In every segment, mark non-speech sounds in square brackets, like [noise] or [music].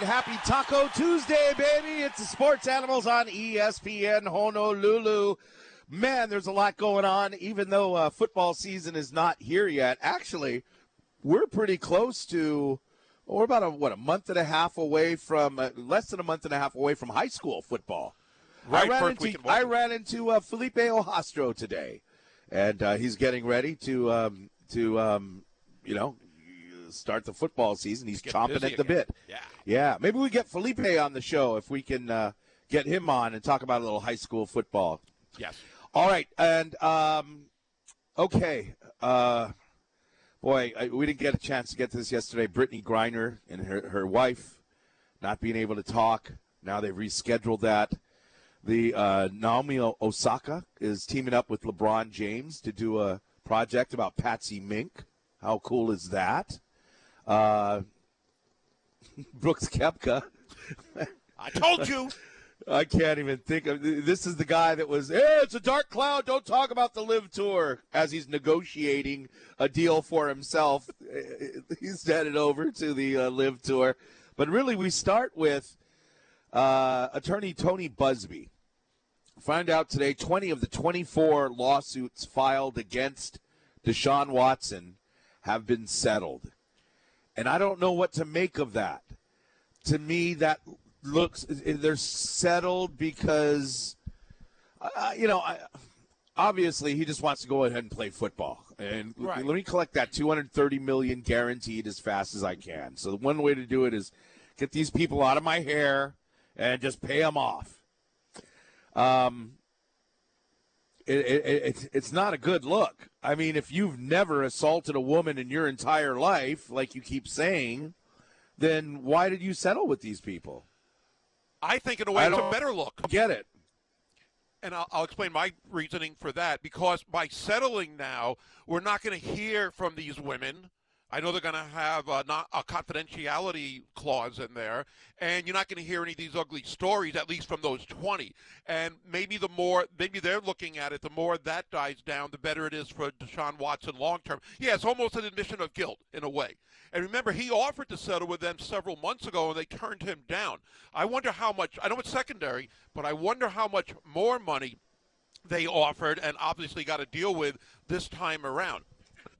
right, happy Taco Tuesday, baby. It's the Sports Animals on ESPN Honolulu. Man, there's a lot going on, even though uh, football season is not here yet. Actually, we're pretty close to, we're about a, what, a month and a half away from, uh, less than a month and a half away from high school football. Right, I ran into, I ran into uh, Felipe Ojastro today, and uh, he's getting ready to, um, to um, you know, start the football season. He's chomping at the again. bit. Yeah. Yeah, maybe we get Felipe on the show if we can uh, get him on and talk about a little high school football. Yes. All right, and um, okay, uh, boy, I, we didn't get a chance to get to this yesterday. Brittney Griner and her, her wife not being able to talk. Now they've rescheduled that. The uh, Naomi Osaka is teaming up with LeBron James to do a project about Patsy Mink. How cool is that? Uh, [laughs] Brooks Koepka. I told you. [laughs] I can't even think of this. Is the guy that was? Hey, it's a dark cloud. Don't talk about the LIV tour as he's negotiating a deal for himself. [laughs] He's headed over to the uh, LIV tour, but really, we start with uh, attorney Tony Buzbee. Find out today 20 of the 24 lawsuits filed against Deshaun Watson have been settled, and I don't know what to make of that. To me that looks they're settled because uh, you know I, obviously he just wants to go ahead and play football. And Right. let me collect that 230 million guaranteed as fast as I can. So the one way to do it is get these people out of my hair and just pay them off. Um it, it, it, it's- it's not a good look. I mean, if you've never assaulted a woman in your entire life, like you keep saying, then why did you settle with these people? I think in a way I it's a better look. Get it? And I'll, I'll explain my reasoning for that. Because by settling now, we're not going to hear from these women. I know they're going to have a, not, a confidentiality clause in there, and you're not going to hear any of these ugly stories, at least from those 20. And maybe the more, maybe they're looking at it, the more that dies down, the better it is for Deshaun Watson long term. Yeah, it's almost an admission of guilt in a way. And remember, he offered to settle with them several months ago, and they turned him down. I wonder how much, I know it's secondary, but I wonder how much more money they offered and obviously got to deal with this time around.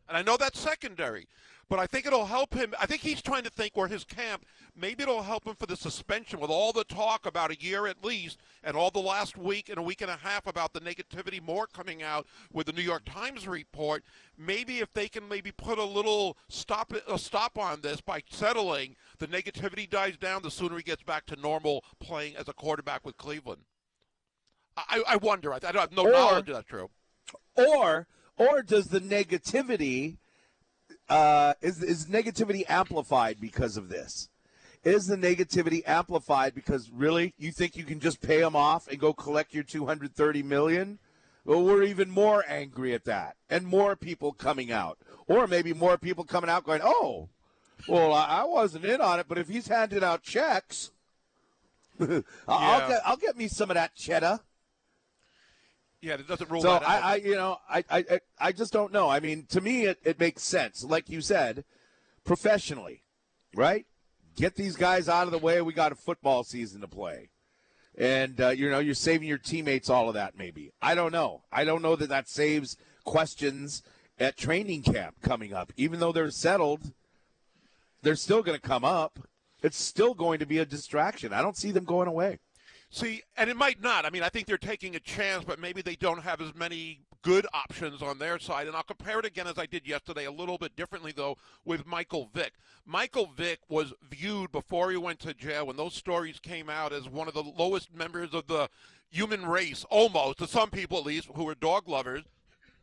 And I know that's secondary, but I think it'll help him. I think he's trying to think where his camp, maybe it'll help him for the suspension with all the talk about a year at least and all the last week and a week and a half about the negativity more coming out with the New York Times report. Maybe if they can maybe put a little stop a stop on this by settling, the negativity dies down, the sooner he gets back to normal playing as a quarterback with Cleveland. I, I wonder. I, I don't have no Or- knowledge that's true. Or or does the negativity uh, is is negativity amplified because of this? Is the negativity amplified because really you think you can just pay them off and go collect your 230 million? Well, we're even more angry at that, and more people coming out, or maybe more people coming out going, "Oh, well, I wasn't in on it, but if he's handing out checks, [laughs] I'll Yeah. get I'll get me some of that cheddar." Yeah, it doesn't rule So. I, I, you know, I, I, I- I just don't know. I mean, to me, it, it makes sense. Like you said, professionally, right? Get these guys out of the way. We got a football season to play, and uh, you know, you're saving your teammates all of that. Maybe I don't know. I don't know that that saves questions at training camp coming up. Even though they're settled, they're still going to come up. It's still going to be a distraction. I don't see them going away. See, and it might not. I mean, I think they're taking a chance, but maybe they don't have as many good options on their side. And I'll compare it again as I did yesterday, a little bit differently though, with Michael Vick. Michael Vick was viewed before he went to jail when those stories came out as one of the lowest members of the human race, almost to some people at least, who were dog lovers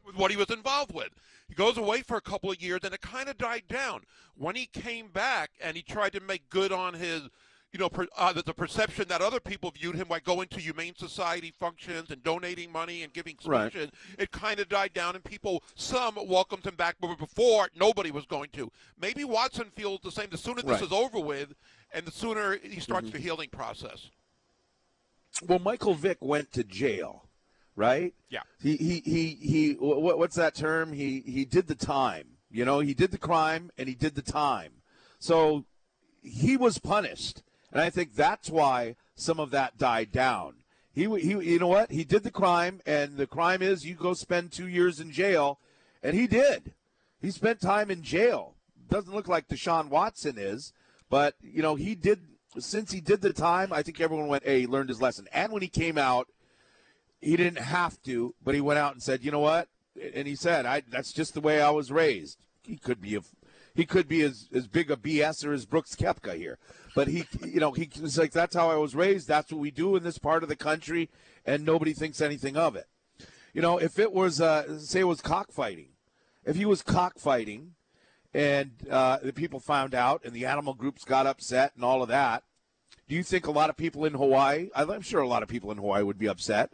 with what he was involved with. He goes away for a couple of years, and it kind of died down. When he came back and he tried to make good on his, you know, per, uh, the, the perception that other people viewed him by going to humane society functions and donating money and giving right. it kind of died down, and people, some welcomed him back, but before nobody was going to. Maybe Watson feels the same. The sooner this Right. is over with, and the sooner he starts the healing process. Well, Michael Vick went to jail, right? Yeah. He he he he. What, what's that term? He he did the time. You know, he did the crime and he did the time. So he was punished, And I think that's why some of that died down. He, he, you know what? He did the crime, and the crime is you go spend two years in jail, and he did. He spent time in jail. Doesn't look like Deshaun Watson is, but you know he did. Since he did the time, I think everyone went, "Hey, he learned his lesson." And when he came out, he didn't have to, but he went out and said, "You know what?" And he said, "I that's just the way I was raised." He could be a he could be as, as big a BSer as Brooks Koepka here. But he, you know, he like, that's how I was raised. That's what we do in this part of the country, and nobody thinks anything of it. You know, if it was, uh, say, it was cockfighting, if he was cockfighting, and uh, the people found out, and the animal groups got upset, and all of that, do you think a lot of people in Hawaii? I'm sure a lot of people in Hawaii would be upset,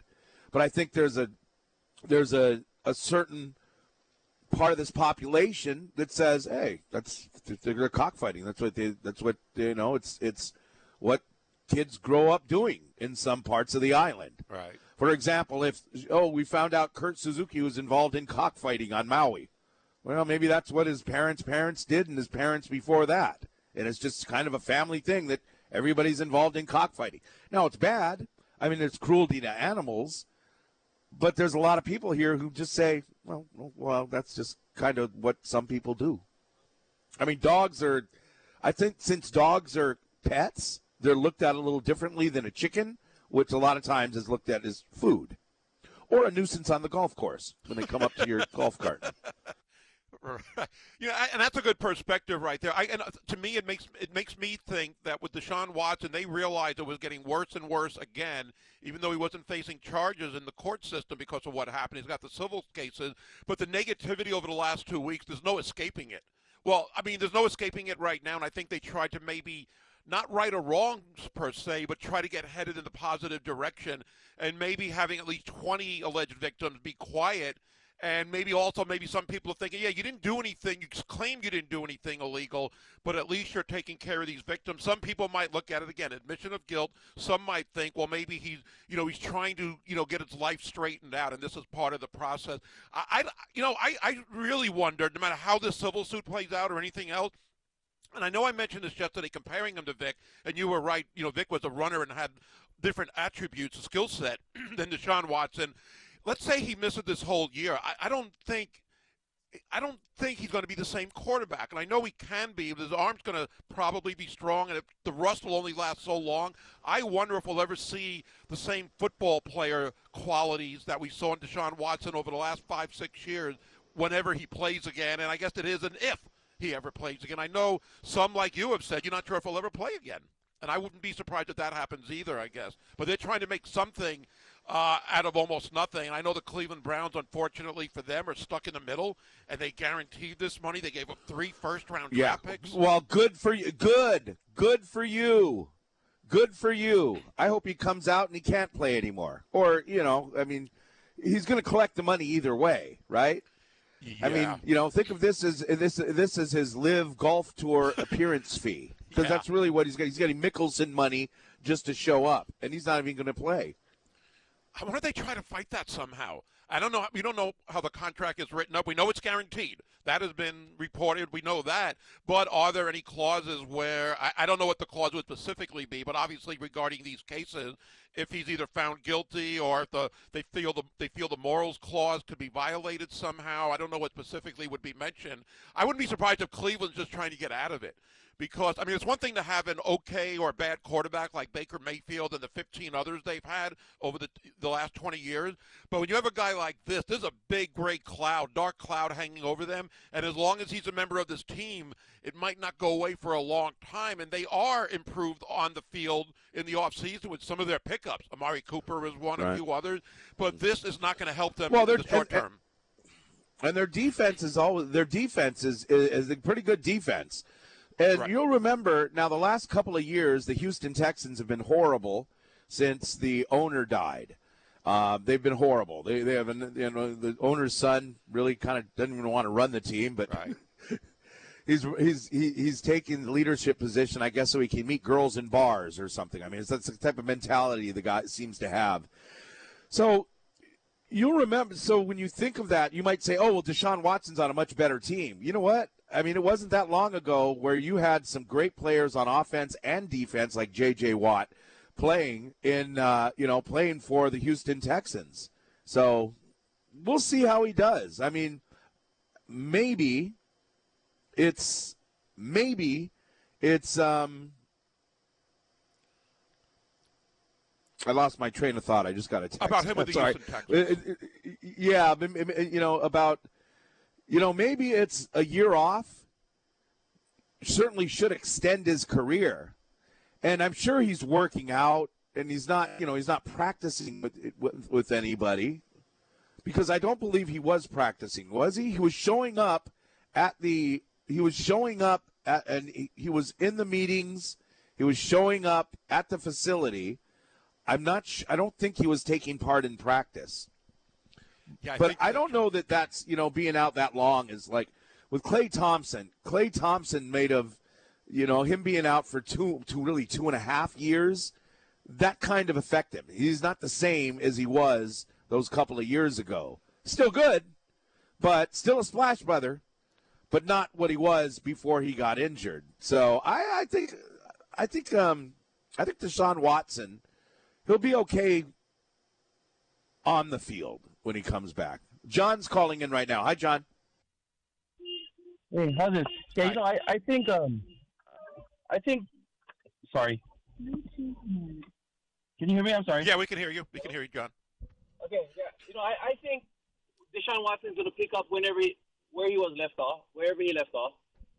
but I think there's a there's a, a certain part of this population that says, "Hey, that's they're cockfighting. That's what they. That's what you know. It's it's what kids grow up doing in some parts of the island." Right. For example, if oh, we found out Kurt Suzuki was involved in cockfighting on Maui. Well, maybe that's what his parents' parents did, and his parents before that, and it's just kind of a family thing that everybody's involved in cockfighting. Now, it's bad. I mean, it's cruelty to animals, but there's a lot of people here who just say, well, well, that's just kind of what some people do. I mean, dogs are, I think since dogs are pets, they're looked at a little differently than a chicken, which a lot of times is looked at as food or a nuisance on the golf course when they come up to your [laughs] golf cart. [laughs] you know, and that's a good perspective right there. I, and uh, to me, it makes it makes me think that with Deshaun Watson, they realized it was getting worse and worse again. Even though he wasn't facing charges in the court system because of what happened, he's got the civil cases. But the negativity over the last two weeks, there's no escaping it. Well, I mean, there's no escaping it right now, and I think they tried to maybe not right or wrong per se, but try to get headed in the positive direction, and maybe having at least 20 alleged victims be quiet and maybe also maybe some people are thinking, yeah, you didn't do anything. You claim you didn't do anything illegal, but at least you're taking care of these victims. Some people might look at it again, admission of guilt. Some might think, well, maybe he's, you know, he's trying to, you know, get his life straightened out, and this is part of the process. I, I you know, I, I really wondered, no matter how this civil suit plays out or anything else. And I know I mentioned this yesterday, comparing him to Vick, and you were right. You know, Vick was a runner and had different attributes, a skill set [clears throat] than Deshaun Watson let's say he misses this whole year. I, I don't think I don't think he's going to be the same quarterback. And I know he can be, but his arm's going to probably be strong, and if the rust will only last so long, I wonder if we'll ever see the same football player qualities that we saw in Deshaun Watson over the last five, six years whenever he plays again. And I guess it is an if he ever plays again. I know some, like you, have said you're not sure if he'll ever play again. And I wouldn't be surprised if that happens either, I guess. But they're trying to make something uh, out of almost nothing. And I know the Cleveland Browns, unfortunately for them, are stuck in the middle, and they guaranteed this money. They gave up three first-round yeah. draft picks. Well, good for you. Good, good for you. Good for you. I hope he comes out and he can't play anymore. Or you know, I mean, he's going to collect the money either way, right? Yeah. I mean, you know, think of this as this this is his LIV golf tour appearance fee because yeah. that's really what he's getting. He's getting Mickelson money just to show up, and he's not even going to play. Wonder if they try to fight that somehow. I don't know. We don't know how the contract is written up. We know it's guaranteed. That has been reported. We know that. But are there any clauses where I, I, don't know what the clause would specifically be? But obviously, regarding these cases, if he's either found guilty or if the they feel the they feel the morals clause could be violated somehow, I don't know what specifically would be mentioned. I wouldn't be surprised if Cleveland's just trying to get out of it because I mean it's one thing to have an okay or bad quarterback like Baker Mayfield and the 15 others they've had over the the last 20 years, but when you have a guy like this, there's a big gray cloud, dark cloud hanging over them, and as long as he's a member of this team, it might not go away for a long time and they are improved on the field in the offseason with some of their pickups. Amari Cooper is one, right. a few others, but this is not going to help them well, in the short and, term. And their defense is always their defense is, is a pretty good defense. And right. you'll remember now the last couple of years, the Houston Texans have been horrible since the owner died. Uh, they've been horrible. They they have an, you know the owner's son really kind of doesn't even want to run the team, but right. [laughs] he's he's he, he's taking the leadership position, I guess, so he can meet girls in bars or something. I mean, that's the type of mentality the guy seems to have. So you'll remember. So when you think of that, you might say, "Oh, well, Deshaun Watson's on a much better team." You know what? I mean, it wasn't that long ago where you had some great players on offense and defense, like J.J. Watt, playing in, uh, you know, playing for the Houston Texans. So we'll see how he does. I mean, maybe it's maybe it's um. I lost my train of thought. I just got a text. About him with the Houston Texans. Uh, uh, Yeah, m- m- you know about you know maybe it's a year off. Certainly should extend his career, and I'm sure he's working out, and he's not you know he's not practicing with with, with anybody, because I don't believe he was practicing, was he? He was showing up at the he was showing up at and he, he was in the meetings. He was showing up at the facility. I'm not. Sh- I don't think he was taking part in practice Yeah, but think I don't know that that's you know being out that long is like with Klay Thompson. Klay Thompson made of you know him being out for two, two really two and a half years. That kind of affect him. He's not the same as he was those couple of years ago. Still good, but still a splash brother, but not what he was before he got injured. So I, I think I think um I think Deshaun Watson he'll be okay on the field when he comes back. John's calling in right now. Hi, John. Hey, how's it? Yeah, you know, I, I think um, I think. Sorry. Can you hear me? I'm sorry. Yeah, we can hear you. We can hear you, John. Okay. Yeah. You know, I, I think Deshaun Watson's going to pick up whenever he, where he was left off, wherever he left off,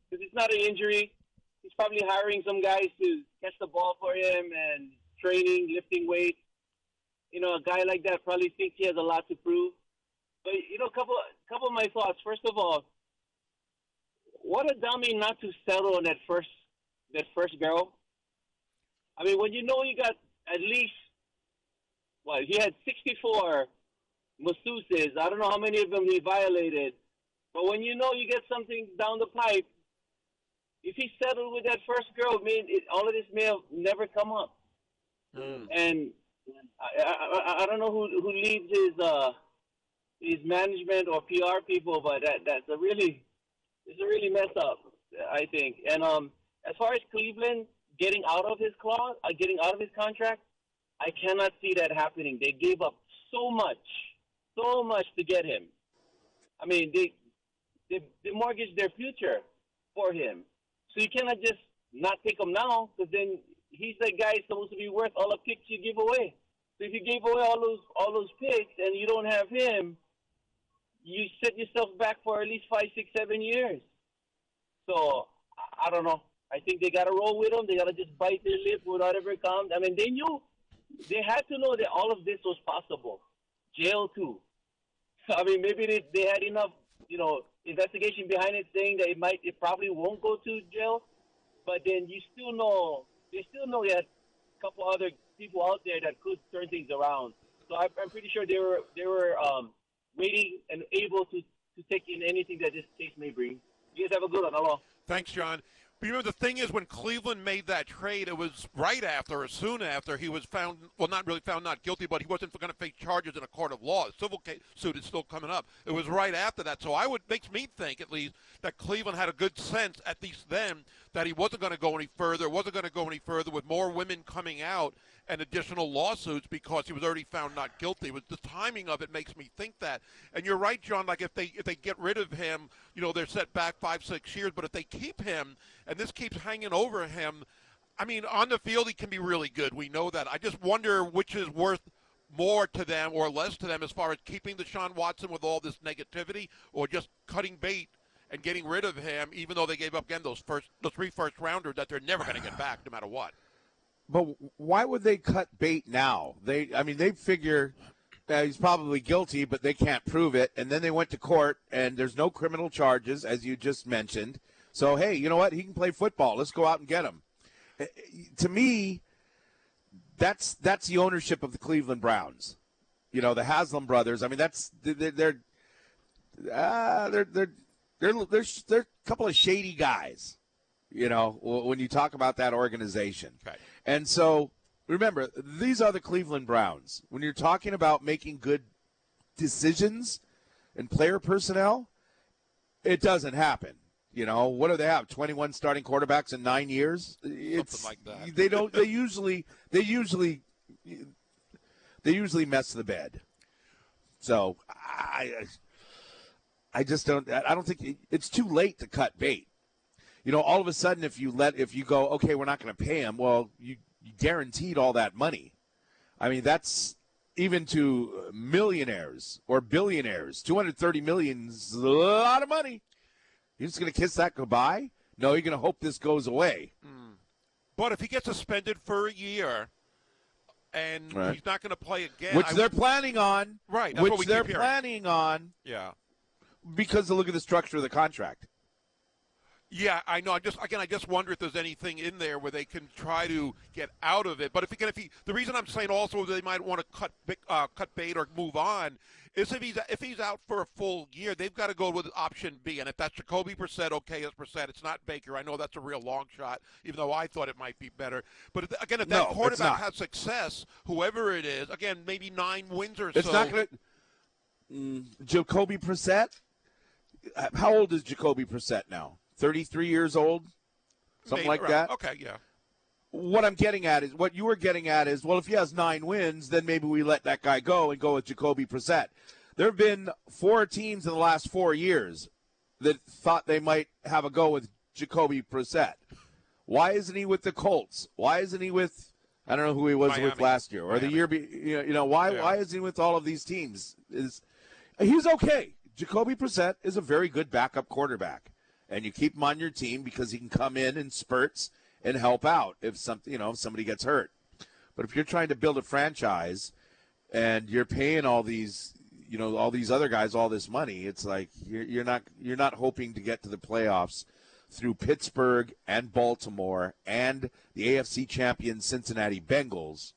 because it's not an injury. He's probably hiring some guys to catch the ball for him and training, lifting weights. You know, a guy like that probably thinks he has a lot to prove. But you know, a couple couple of my thoughts. First of all, what a dummy not to settle on that first that first girl. I mean, when you know you got at least what he had 64 masseuses. I don't know how many of them he violated, but when you know you get something down the pipe, if he settled with that first girl, I mean, it, all of this may have never come up. Mm. And I, I, I- don't know who who leads his uh his management or PR people, but that that's a really it's a really mess up, I think. And um, as far as Cleveland getting out of his clause, uh, getting out of his contract, I cannot see that happening. They gave up so much, so much to get him. I mean, they they, they mortgaged their future for him. So you cannot just not take him now, because then he's that guy who's supposed to be worth all the picks you give away. So if you gave away all those all those picks and you don't have him, you set yourself back for at least five, six, seven years. So I- don't know. I think they got to roll with him. They got to just bite their lip with whatever comes. I mean, they knew they had to know that all of this was possible. Jail too. [laughs] I mean, maybe they, they had enough, you know, investigation behind it, saying that it might, it probably won't go to jail. But then you still know, they still know that a couple other people out there that could turn things around. So I, I'm pretty sure they were they were um, waiting and able to to take in anything that this case may bring. You guys have a good one. Hello. Thanks, John. But you know, the thing is, when Cleveland made that trade, it was right after or soon after he was found, well, not really found not guilty, but he wasn't going to face charges in a court of law. The civil case, suit is still coming up. It was right after that. So I would, makes me think, at least, that Cleveland had a good sense, at least then, that he wasn't going to go any further, wasn't going to go any further with more women coming out and additional lawsuits because he was already found not guilty. It was the timing of it makes me think that. And you're right, John. Like if they if they get rid of him, you know, they're set back five six years. But if they keep him and this keeps hanging over him, I mean, on the field he can be really good. We know that. I just wonder which is worth more to them or less to them as far as keeping the Deshaun Watson with all this negativity or just cutting bait and getting rid of him, even though they gave up again those first the three first rounders that they're never going to get back no matter what. But why would they cut bait now? They, I mean, they figure that he's probably guilty, but they can't prove it. And then they went to court, and there's no criminal charges, as you just mentioned. So hey, you know what? He can play football. Let's go out and get him. Eh, To me, that's that's the ownership of the Cleveland Browns. You know, the Haslam brothers. I mean, that's they're they're uh, they're they're they're they're, they're a couple of shady guys. You know, when you talk about that organization. Okay. And so remember, these are the Cleveland Browns. When you're talking about making good decisions and player personnel, it doesn't happen. You know, what do they have? 21 starting quarterbacks in 9 years? It's, like that. They don't they [laughs] usually they usually they usually mess the bed. So, I I just don't I don't think it's too late to cut bait. You know, all of a sudden if you let if you go, okay, we're not going to pay him, well, you, you guaranteed all that money. I mean, that's even to millionaires or billionaires. 230 million is a lot of money. You're just going to kiss that goodbye? No, you're going to hope this goes away. Hmm. But if he gets suspended for a year and Right. he's not going to play again, Which I- they're planning on. Right, Which they're planning on yeah. Because of look at the structure of the contract. Yeah, I know. I just again, I just wonder if there's anything in there where they can try to get out of it. But if again, if he, the reason I'm saying also they might want to cut uh, cut bait or move on is if he's if he's out for a full year, they've got to go with option B. And if that's Jacoby Brissett, okay, it's Brissett. It's not Baker. I know that's a real long shot, even though I thought it might be better. But if, again, if that it's quarterback has success, whoever it is, again, maybe nine wins or It's so. not going to. Mm, Jacoby Brissett. How old is Jacoby Brissett now? Thirty-three years old, something maybe like around- that. Okay, yeah. What I'm getting at is what you were getting at is well, if he has nine wins, then maybe we let that guy go and go with Jacoby Brissett. There have been four teams in the last four years that thought they might have a go with Jacoby Brissett. Why isn't he with the Colts? Why isn't he with I don't know who he was with last year or the year. Be, you know, you know why? Yeah. Why isn't he with all of these teams? Is he's okay? Jacoby Brissett is a very good backup quarterback, and you keep him on your team because he can come in in spurts and help out if something you know if somebody gets hurt. But if you're trying to build a franchise and you're paying all these you know all these other guys all this money, it's like you're, you're not you're not hoping to get to the playoffs through Pittsburgh and Baltimore and the AFC champion Cincinnati Bengals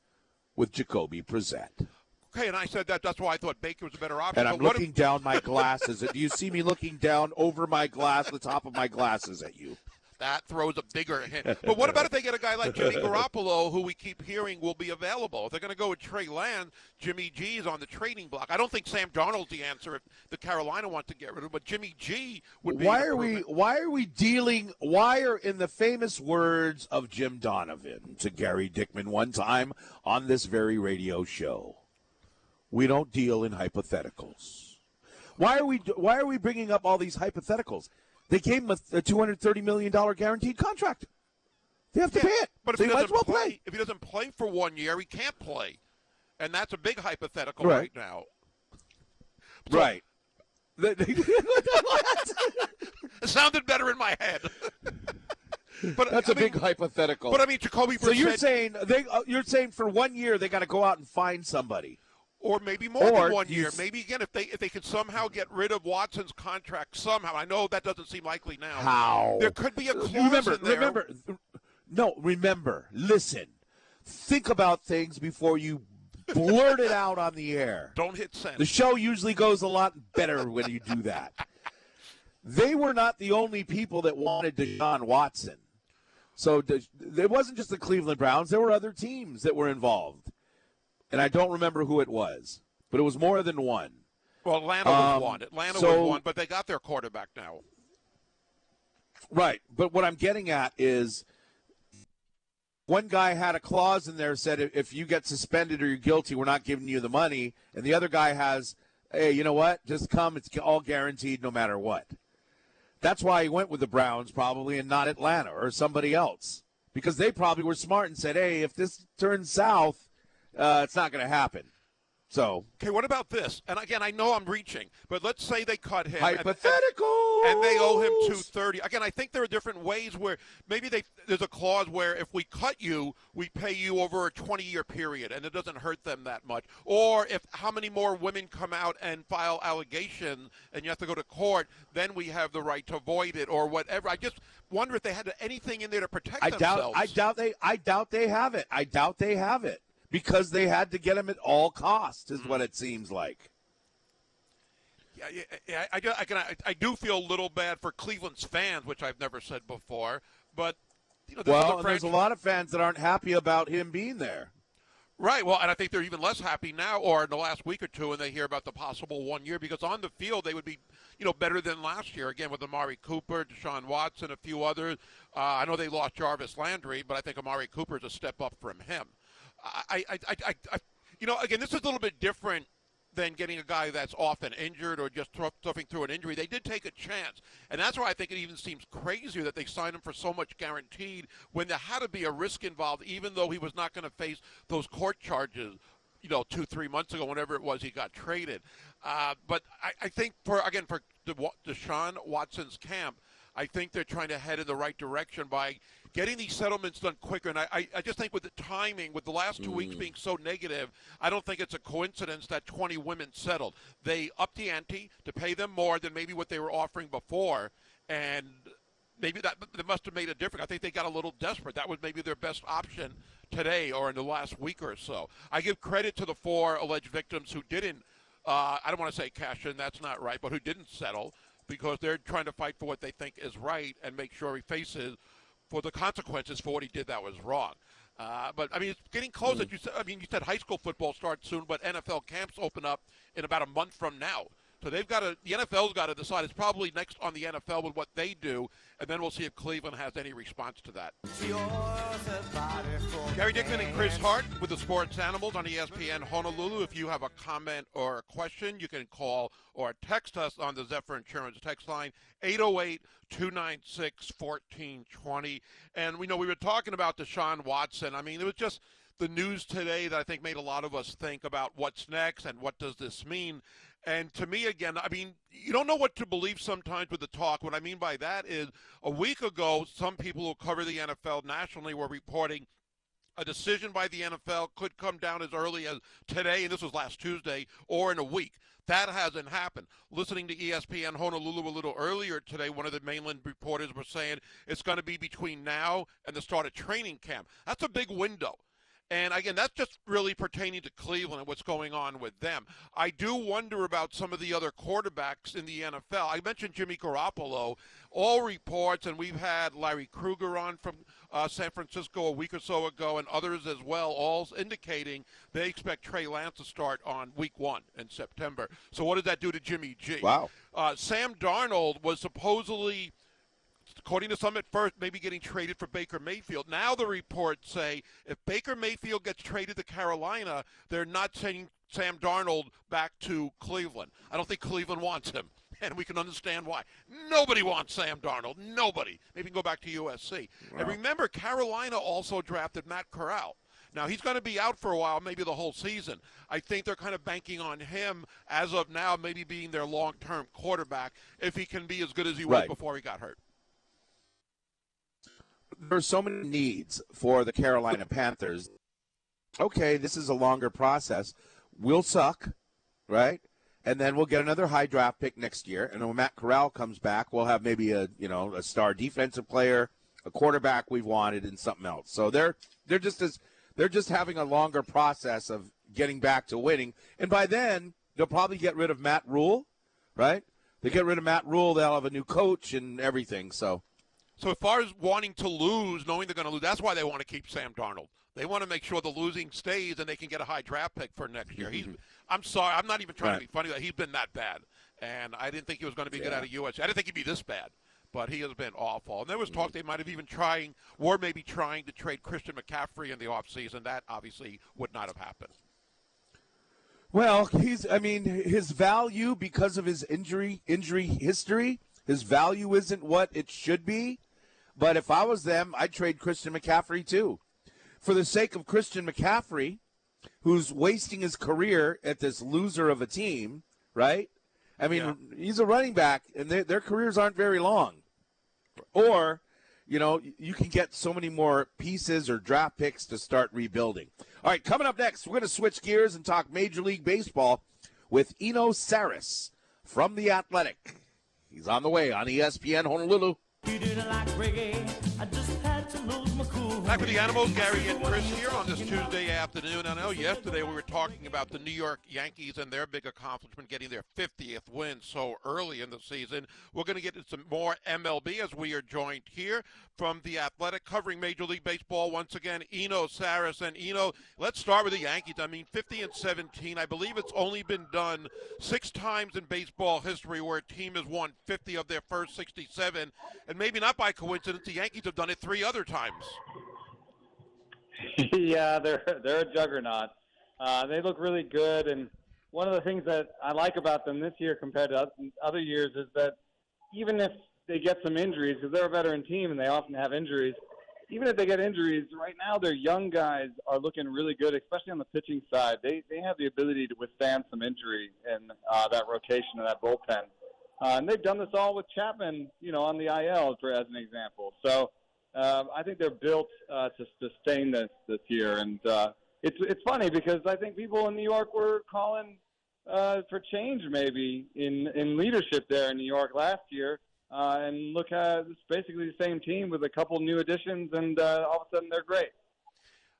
with Jacoby Brissett. Okay, and I said that. That's why I thought Baker was a better option. And I'm what if- looking down my glasses. Do you see me looking down over my glass, the top of my glasses at you? That throws a bigger hint. But what about if they get a guy like Jimmy [laughs] Garoppolo, who we keep hearing will be available? If they're going to go with Trey Lance, Jimmy G is on the trading block. I don't think Sam Darnold's the answer if the Carolina want to get rid of him, but Jimmy G would be. Why are we why are we dealing why are in the famous words of Jim Donovan to Gary Dickman one time on this very radio show? We don't deal in hypotheticals. Why are we why are we bringing up all these hypotheticals? They gave him a, a 230 million dollar guaranteed contract. They have to pay it. But if so he might doesn't well play, play. if he doesn't play for one year, he can't play, and that's a big hypothetical Right. right, now. Right. [laughs] It sounded better in my head. [laughs] but That's a a big hypothetical. But I mean, Jacoby so you're saying they uh, you're saying for one year they got to go out and find somebody. Or maybe more Or than one year. Maybe again, if they if they could somehow get rid of Watson's contract somehow. I know that doesn't seem likely now. How? There could be a clause remember, in there. remember. No, remember. Listen. Think about things before you blurt it out on the air. [laughs] Don't hit send. The show usually goes a lot better when you do that. They were not the only people that wanted Deshaun Watson. So De- it wasn't just the Cleveland Browns. There were other teams that were involved. And I don't remember who it was, but it was more than one. well, Atlanta Um, one. Atlanta so- was one, but they got their quarterback now. Right. But what I'm getting at is one guy had a clause in there said if you get suspended or you're guilty, we're not giving you the money. And the other guy has, hey, you know what? Just come. It's all guaranteed no matter what. That's why he went with the Browns probably and not Atlanta or somebody else because they probably were smart and said, hey, if this turns south, uh, it's not going to happen. So Okay, what about this? And again, I know I'm reaching, but let's say they cut him. and- hypothetical. and they owe him 230 again i think there are different ways where maybe they there's a clause where if we cut you we pay you over a 20 year period and it doesn't hurt them that much or if how many more women come out and file allegations and you have to go to court then we have the right to void it or whatever i just wonder if they had anything in there to protect I doubt. I doubt they. I doubt they have it. I doubt they have it because they had to get him at all costs. Is what it seems like. Yeah, yeah, yeah, I, I, can, I, I do feel a little bad for Cleveland's fans, which I've never said before. But you know, Well, a there's a lot of fans that aren't happy about him being there. Right. Well, and I think they're even less happy now, or in the last week or two, when they hear about the possible one year, because on the field they would be, you know, better than last year. Again, with Amari Cooper, Deshaun Watson, a few others. Uh, I know they lost Jarvis Landry, but I think Amari Cooper is a step up from him. I, I, I, I, you know, again, this is a little bit different than getting a guy that's often injured or just suffering through an injury. They did take a chance, and that's why I think it even seems crazier that they signed him for so much guaranteed when there had to be a risk involved, even though he was not going to face those court charges. You know, two, three months ago, whenever it was, he got traded. Uh, but I, I, think for again for Deshaun Watson's camp, I think they're trying to head in the right direction by getting these settlements done quicker. And I, I just think with the timing, with the last two mm. weeks being so negative, I don't think it's a coincidence that 20 women settled. They upped the ante to pay them more than maybe what they were offering before. And maybe that, that must have made a difference. I think they got a little desperate. That was maybe their best option today or in the last week or so. I give credit to the four alleged victims who didn't. Uh, I don't want to say cash in, that's not right, but who didn't settle because they're trying to fight for what they think is right and make sure he faces for the consequences for what he did that was wrong. Uh, but I mean, it's getting close. Mm. You said, I mean, you said high school football starts soon, but NFL camps open up in about a month from now. So they've got to, the NFL's got to decide. It's probably next on the NFL with what they do, and then we'll see if Cleveland has any response to that. Gary Dickman and Chris Hart with the Sports Animals on ESPN Honolulu. If you have a comment or a question, you can call or text us on the Zephyr Insurance text line 808 296 1420. And we know we were talking about Deshaun Watson. I mean, it was just the news today that I think made a lot of us think about what's next and what does this mean. And to me, again, I mean, you don't know what to believe sometimes with the talk. What I mean by that is a week ago, some people who cover the NFL nationally were reporting a decision by the NFL could come down as early as today, and this was last Tuesday, or in a week. That hasn't happened. Listening to ESPN Honolulu a little earlier today, one of the mainland reporters was saying it's going to be between now and the start of training camp. That's a big window. And again, that's just really pertaining to Cleveland and what's going on with them. I do wonder about some of the other quarterbacks in the NFL. I mentioned Jimmy Garoppolo. All reports, and we've had Larry Krueger on from uh, San Francisco a week or so ago, and others as well, all indicating they expect Trey Lance to start on week one in September. So, what does that do to Jimmy G? Wow. Uh, Sam Darnold was supposedly according to some at first, maybe getting traded for Baker Mayfield. Now the reports say if Baker Mayfield gets traded to Carolina, they're not sending Sam Darnold back to Cleveland. I don't think Cleveland wants him. [laughs] And we can understand why. Nobody wants Sam Darnold. Nobody. Maybe go back to USC. Wow. And remember, Carolina also drafted Matt Corral. Now he's going to be out for a while, maybe the whole season. I think they're kind of banking on him as of now, maybe being their long-term quarterback if he can be as good as he right. was before he got hurt there's so many needs for the Carolina Panthers. Okay, this is a longer process. We'll suck, right? And then we'll get another high draft pick next year. And when Matt Corral comes back, we'll have maybe a you know a star defensive player, a quarterback we've wanted, and something else. So they're they're just as they're just having a longer process of getting back to winning. And by then, they'll probably get rid of Matt Rhule, right? They get rid of Matt Rhule, they'll have a new coach and everything. So so as far as wanting to lose, knowing they're going to lose, that's why they want to keep Sam Darnold. They want to make sure the losing stays and they can get a high draft pick for next year. He's, [laughs] I'm sorry, I'm not even trying right. to be funny that he's been that bad, and I didn't think he was going to be yeah. good out of USC. I didn't think he'd be this bad, but he has been awful. And there was talk they might have even trying, or maybe trying to trade Christian McCaffrey in the offseason. That obviously would not have happened. Well, he's. I mean, his value because of his injury injury history. His value isn't what it should be. But if I was them, I'd trade Christian McCaffrey too. For the sake of Christian McCaffrey, who's wasting his career at this loser of a team, right? I mean, yeah. he's a running back, and they, their careers aren't very long. Or, you know, you can get so many more pieces or draft picks to start rebuilding. All right, coming up next, we're going to switch gears and talk Major League Baseball with Eno Sarris from The Athletic. He's on the way on ESPN Honolulu. You didn't like reggae. I just had to lose. Back with the Animals, Gary and Chris here on this Tuesday afternoon. I know yesterday we were talking about the New York Yankees and their big accomplishment, getting their 50th win so early in the season. We're going to get into some more MLB as we are joined here from the Athletic, covering Major League Baseball once again. Eno and Eno. Let's start with the Yankees. I mean, 50 and 17. I believe it's only been done six times in baseball history where a team has won 50 of their first 67. And and maybe not by coincidence, the Yankees have done it three other times. [laughs] yeah, they're they're a juggernaut. Uh, they look really good, and one of the things that I like about them this year compared to other years is that even if they get some injuries, because they're a veteran team and they often have injuries, even if they get injuries, right now their young guys are looking really good, especially on the pitching side. They they have the ability to withstand some injury in uh, that rotation and that bullpen. Uh, and they've done this all with Chapman, you know, on the IL, for as an example. So uh, I think they're built uh, to sustain this this year. And uh, it's it's funny because I think people in New York were calling uh, for change maybe in in leadership there in New York last year. Uh, and look at it's basically the same team with a couple new additions, and uh, all of a sudden they're great.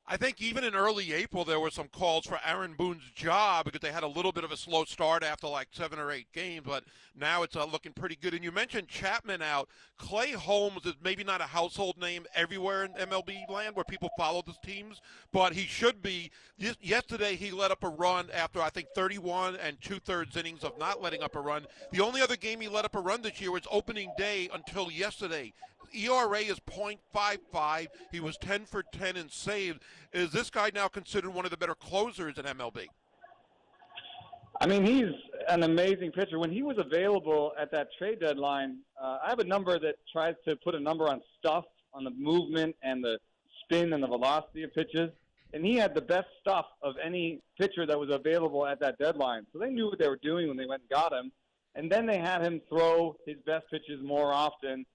I think even in early April there were some calls for Aaron Boone's job because they had a little bit of a slow start after like seven or eight games, but now it's uh, looking pretty good. And you mentioned Chapman out. Clay Holmes is maybe not a household name everywhere in MLB land where people follow the teams, but he should be. Yesterday he let up a run after I think 31 and two thirds innings of not letting up a run. The only other game he let up a run this year was opening day until yesterday. ERA is .55. He was 10 for 10 and saved. Is this guy now considered one of the better closers in MLB? I mean, he's an amazing pitcher. When he was available at that trade deadline, uh, I have a number that tries to put a number on stuff, on the movement and the spin and the velocity of pitches. And he had the best stuff of any pitcher that was available at that deadline. So they knew what they were doing when they went and got him. And then they had him throw his best pitches more often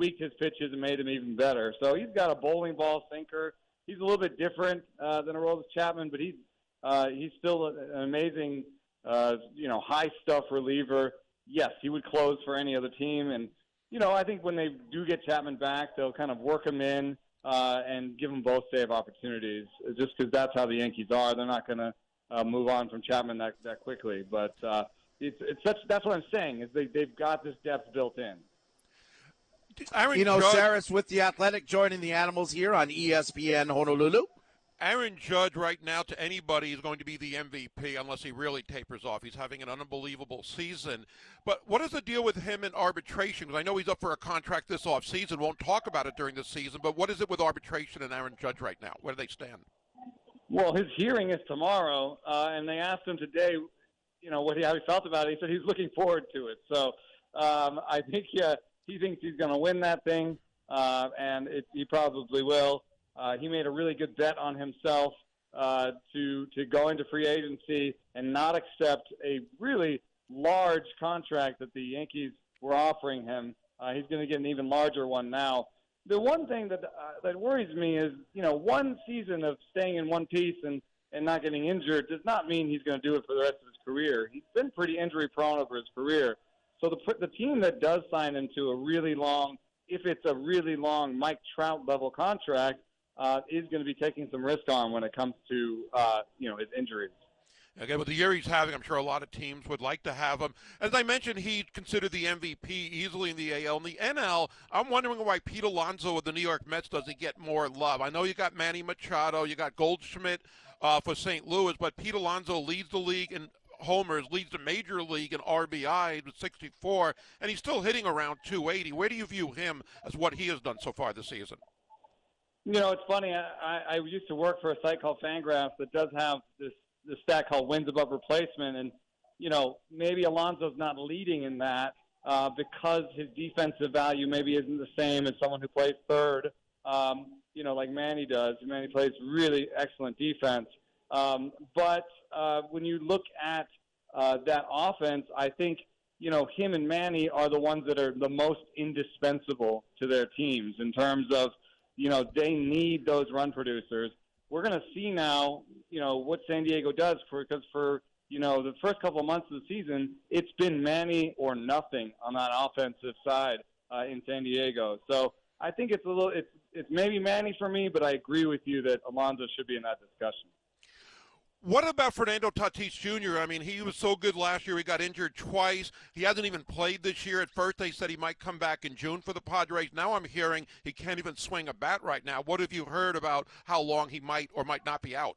tweaked his pitches and made them even better. So he's got a bowling ball sinker. He's a little bit different uh, than Aroldis Chapman, but he's uh, he's still an amazing, uh, you know, high stuff reliever. Yes, he would close for any other team, and you know, I think when they do get Chapman back, they'll kind of work him in uh, and give him both save opportunities, just because that's how the Yankees are. They're not going to uh, move on from Chapman that that quickly, but. Uh, it's, it's such, that's what I'm saying is they, they've got this depth built in. Aaron you know, Judge, Sarris with the Athletic joining the Animals here on ESPN Honolulu. Aaron Judge, right now, to anybody, is going to be the MVP unless he really tapers off. He's having an unbelievable season. But what is the deal with him in arbitration? Because I know he's up for a contract this off season. Won't talk about it during the season. But what is it with arbitration and Aaron Judge right now? Where do they stand? Well, his hearing is tomorrow, uh, and they asked him today, you know, what he how he felt about it. He said he's looking forward to it. So um, I think yeah he thinks he's going to win that thing, uh, and it, he probably will. Uh, he made a really good bet on himself uh, to to go into free agency and not accept a really large contract that the Yankees were offering him. Uh, he's going to get an even larger one now. The one thing that uh, that worries me is, you know, one season of staying in one piece and and not getting injured does not mean he's going to do it for the rest of his career. He's been pretty injury prone over his career. So the the team that does sign him to a really long, if it's a really long Mike Trout level contract, uh, is going to be taking some risk on when it comes to uh, you know his injuries. Okay, with the year he's having, I'm sure a lot of teams would like to have him. As I mentioned, he considered the MVP easily in the AL. In the NL, I'm wondering why Pete Alonso of the New York Mets doesn't get more love. I know you got Manny Machado, you got Goldschmidt uh, for St. Louis, but Pete Alonso leads the league in homers, leads the major league in RBI with 64, and he's still hitting around 280. Where do you view him as what he has done so far this season? You know, it's funny. I, I used to work for a site called Fangraphs that does have this this stat called wins above replacement, and you know maybe Alonso's not leading in that uh, because his defensive value maybe isn't the same as someone who plays third. Um, you know, like Manny does. Manny plays really excellent defense. Um, but uh, when you look at uh, that offense, I think you know him and Manny are the ones that are the most indispensable to their teams in terms of you know they need those run producers. We're going to see now, you know, what San Diego does for because for you know the first couple of months of the season, it's been Manny or nothing on that offensive side. uh, in San Diego. So I think it's a little it's it's maybe Manny for me, but I agree with you that Alonso should be in that discussion. What about Fernando Tatis Jr.? I mean, he was so good last year. He got injured twice. He hasn't even played this year. At first, they said he might come back in June for the Padres. Now I'm hearing he can't even swing a bat right now. What have you heard about how long he might or might not be out?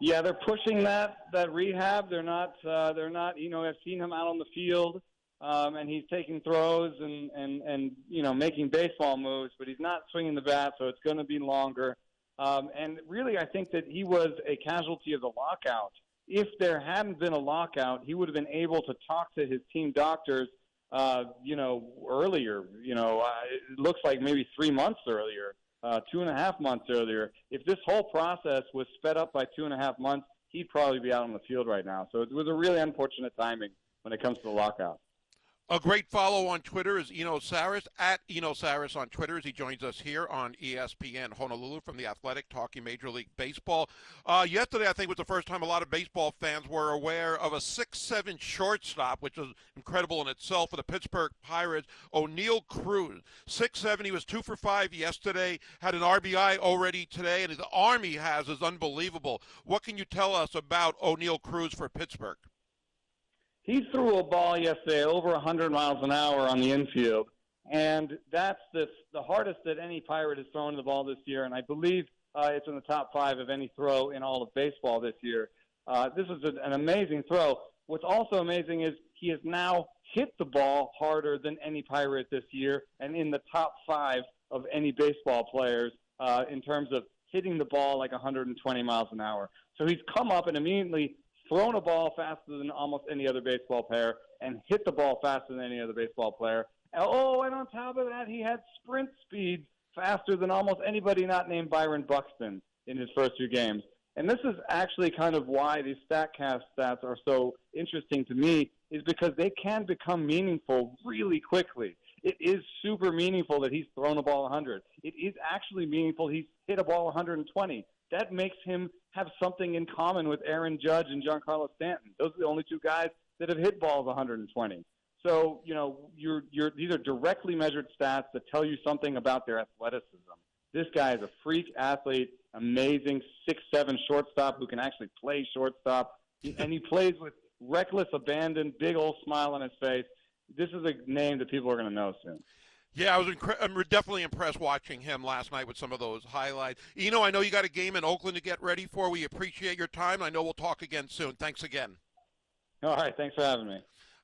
Yeah, they're pushing that that rehab. They're not. Uh, they're not. You know, I've seen him out on the field, um, and he's taking throws and and and you know making baseball moves, but he's not swinging the bat, so it's going to be longer. Um, and really, I think that he was a casualty of the lockout. If there hadn't been a lockout, he would have been able to talk to his team doctors, uh, you know, earlier. You know, uh, it looks like maybe three months earlier, uh, two and a half months earlier. If this whole process was sped up by two and a half months, he'd probably be out on the field right now. So it was a really unfortunate timing when it comes to the lockout. A great follow on Twitter is Eno Sarris at Eno Sarris on Twitter as he joins us here on ESPN Honolulu from the Athletic talking Major League Baseball. Uh, yesterday, I think was the first time a lot of baseball fans were aware of a six-seven shortstop, which was incredible in itself for the Pittsburgh Pirates. Oneil Cruz, six-seven. He was two for five yesterday. Had an RBI already today, and his arm he has is unbelievable. What can you tell us about Oneil Cruz for Pittsburgh? He threw a ball yesterday over 100 miles an hour on the infield, and that's the the hardest that any Pirate has thrown the ball this year, and I believe uh, it's in the top five of any throw in all of baseball this year. Uh, this is an amazing throw. What's also amazing is he has now hit the ball harder than any Pirate this year, and in the top five of any baseball players uh, in terms of hitting the ball like 120 miles an hour. So he's come up and immediately thrown a ball faster than almost any other baseball player and hit the ball faster than any other baseball player. Oh, and on top of that, he had sprint speed faster than almost anybody not named Byron Buxton in his first two games. And this is actually kind of why these StatCast stats are so interesting to me, is because they can become meaningful really quickly. It is super meaningful that he's thrown a ball 100. It is actually meaningful he's hit a ball 120 that makes him have something in common with Aaron Judge and Giancarlo Stanton. Those are the only two guys that have hit balls 120. So, you know, you're, you're, these are directly measured stats that tell you something about their athleticism. This guy is a freak athlete, amazing six-seven shortstop who can actually play shortstop, and he plays with reckless abandon, big old smile on his face. This is a name that people are going to know soon. Yeah, I was incre- I'm definitely impressed watching him last night with some of those highlights. You know, I know you got a game in Oakland to get ready for. We appreciate your time. I know we'll talk again soon. Thanks again. All right, thanks for having me.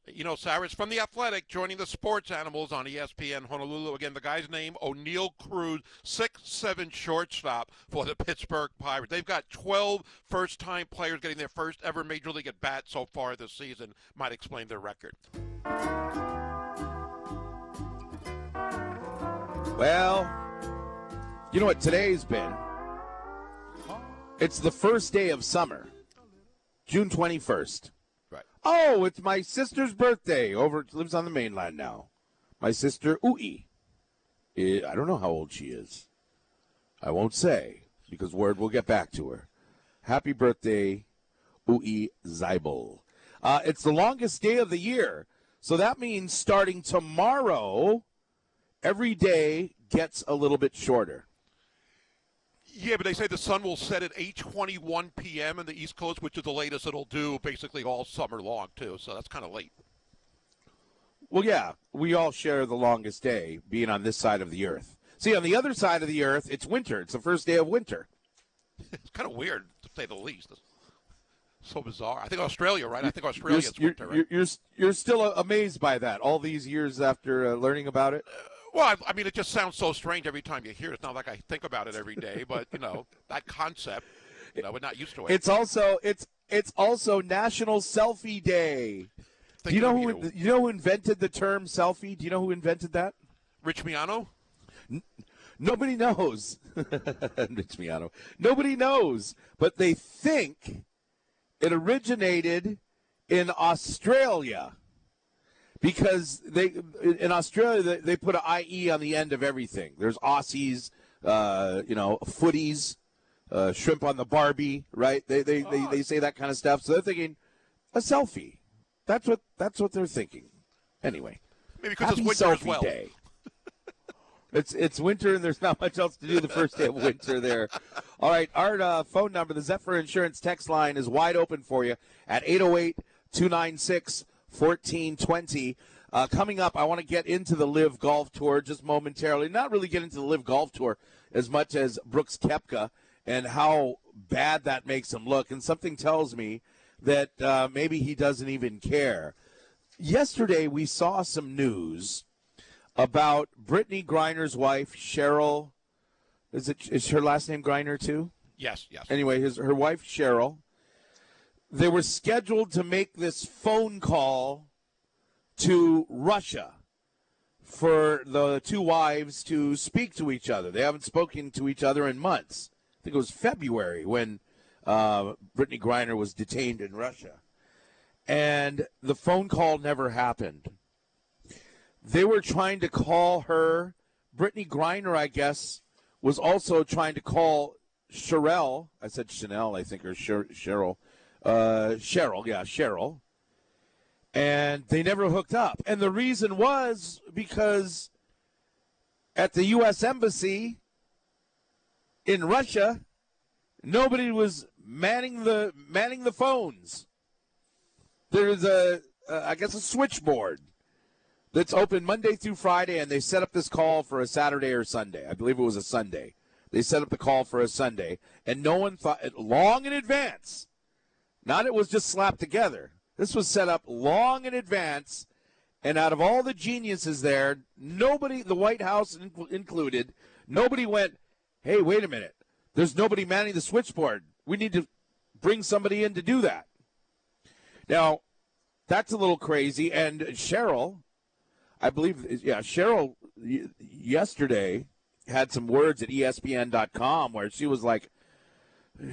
Eno Sarris from The Athletic joining the Sports Animals on ESPN Honolulu. Again, the guy's name, Oneil Cruz, six-seven shortstop for the Pittsburgh Pirates. They've got 12 first-time players getting their first ever Major League at bat so far this season. Might explain their record. Well, you know what today's been? It's the first day of summer, June 21st. Right. Oh, it's my sister's birthday. Over lives on the mainland now. My sister Ui. I don't know how old she is. I won't say because word will get back to her. Happy birthday, Ui Zeibel. Uh, it's the longest day of the year, so that means starting tomorrow every day gets a little bit shorter. Yeah, but they say the sun will set at 8:21 p.m. in the East Coast, which is the latest it'll do basically all summer long too. So that's kind of late. Well, yeah, we all share the longest day being on this side of the earth. See, on the other side of the earth, it's winter. It's the first day of winter. [laughs] It's kind of weird to say the least. It's so bizarre. I think Australia, right? I think Australia is you're, winter, right? you're, you're, you're still amazed by that all these years after uh, learning about it? Well, I, I mean, it just sounds so strange every time you hear it. It's not like I think about it every day, but you know [laughs] that concept. You know, we're not used to it. It's also it's it's also National Selfie Day. Do you know who you, you know who invented the term selfie? Do you know who invented that? Rich Miano? Nobody knows. [laughs] Rich Miano. Nobody knows, but they think it originated in Australia because they in Australia they, they put an IE on the end of everything. There's Aussies, uh, you know, footies, uh, shrimp on the Barbie, right? They they, they they say that kind of stuff. So they're thinking a selfie. That's what that's what they're thinking. Anyway, Maybe because Happy it's winter as selfie well. day. [laughs] It's it's winter and there's not much else to do the first day of winter there. All right, our uh, phone number, the Zephyr Insurance text line is wide open for you at 808-296-1420. Uh, coming up, I want to get into the LIV Golf Tour just momentarily. Not really get into the LIV Golf Tour as much as Brooks Koepka and how bad that makes him look. And something tells me that uh, maybe he doesn't even care. Yesterday, we saw some news about Brittney Griner's wife, Cheryl. Is it is her last name Griner too? Yes, yes. Anyway, his her wife Cheryl. They were scheduled to make this phone call to Russia for the two wives to speak to each other. They haven't spoken to each other in months. I think it was February when uh, Brittney Griner was detained in Russia, and the phone call never happened they were trying to call her. Brittney Griner, I guess, was also trying to call Cheryl. I said Chanel, I think, or Cheryl. Uh, Cheryl, yeah, Cheryl. And they never hooked up. And the reason was because at the U.S. Embassy in Russia, nobody was manning the manning the phones. There's a, I guess, a switchboard that's open Monday through Friday, and they set up this call for a Saturday or Sunday. I believe it was a Sunday. They set up the call for a Sunday, and no one thought long in advance. Not it was just slapped together. This was set up long in advance, and out of all the geniuses there, nobody, the White House included, nobody went, "Hey, wait a minute. There's nobody manning the switchboard. We need to bring somebody in to do that." Now, that's a little crazy. And Cheryl, I believe, yeah, Cheryl yesterday had some words at ESPN.com where she was like,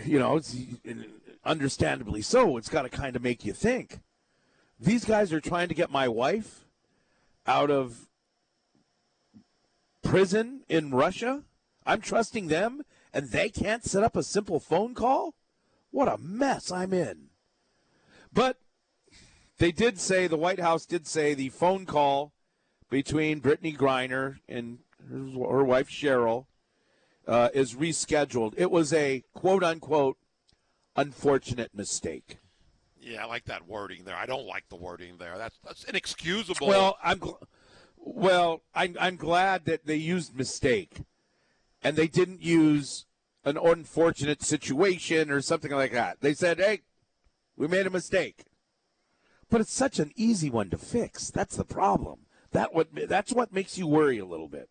you know, understandably so. It's got to kind of make you think. These guys are trying to get my wife out of prison in Russia. I'm trusting them, and they can't set up a simple phone call? What a mess I'm in. But they did say, the White House did say the phone call between Brittney Griner and her wife Cheryl uh, is rescheduled. It was a quote unquote unfortunate mistake. Yeah, I like that wording there. I don't like the wording there. That's that's inexcusable. Well, I'm gl- well, I'm I'm glad that they used mistake, and they didn't use an unfortunate situation or something like that. They said, "Hey, we made a mistake," but it's such an easy one to fix. That's the problem. That what that's what makes you worry a little bit.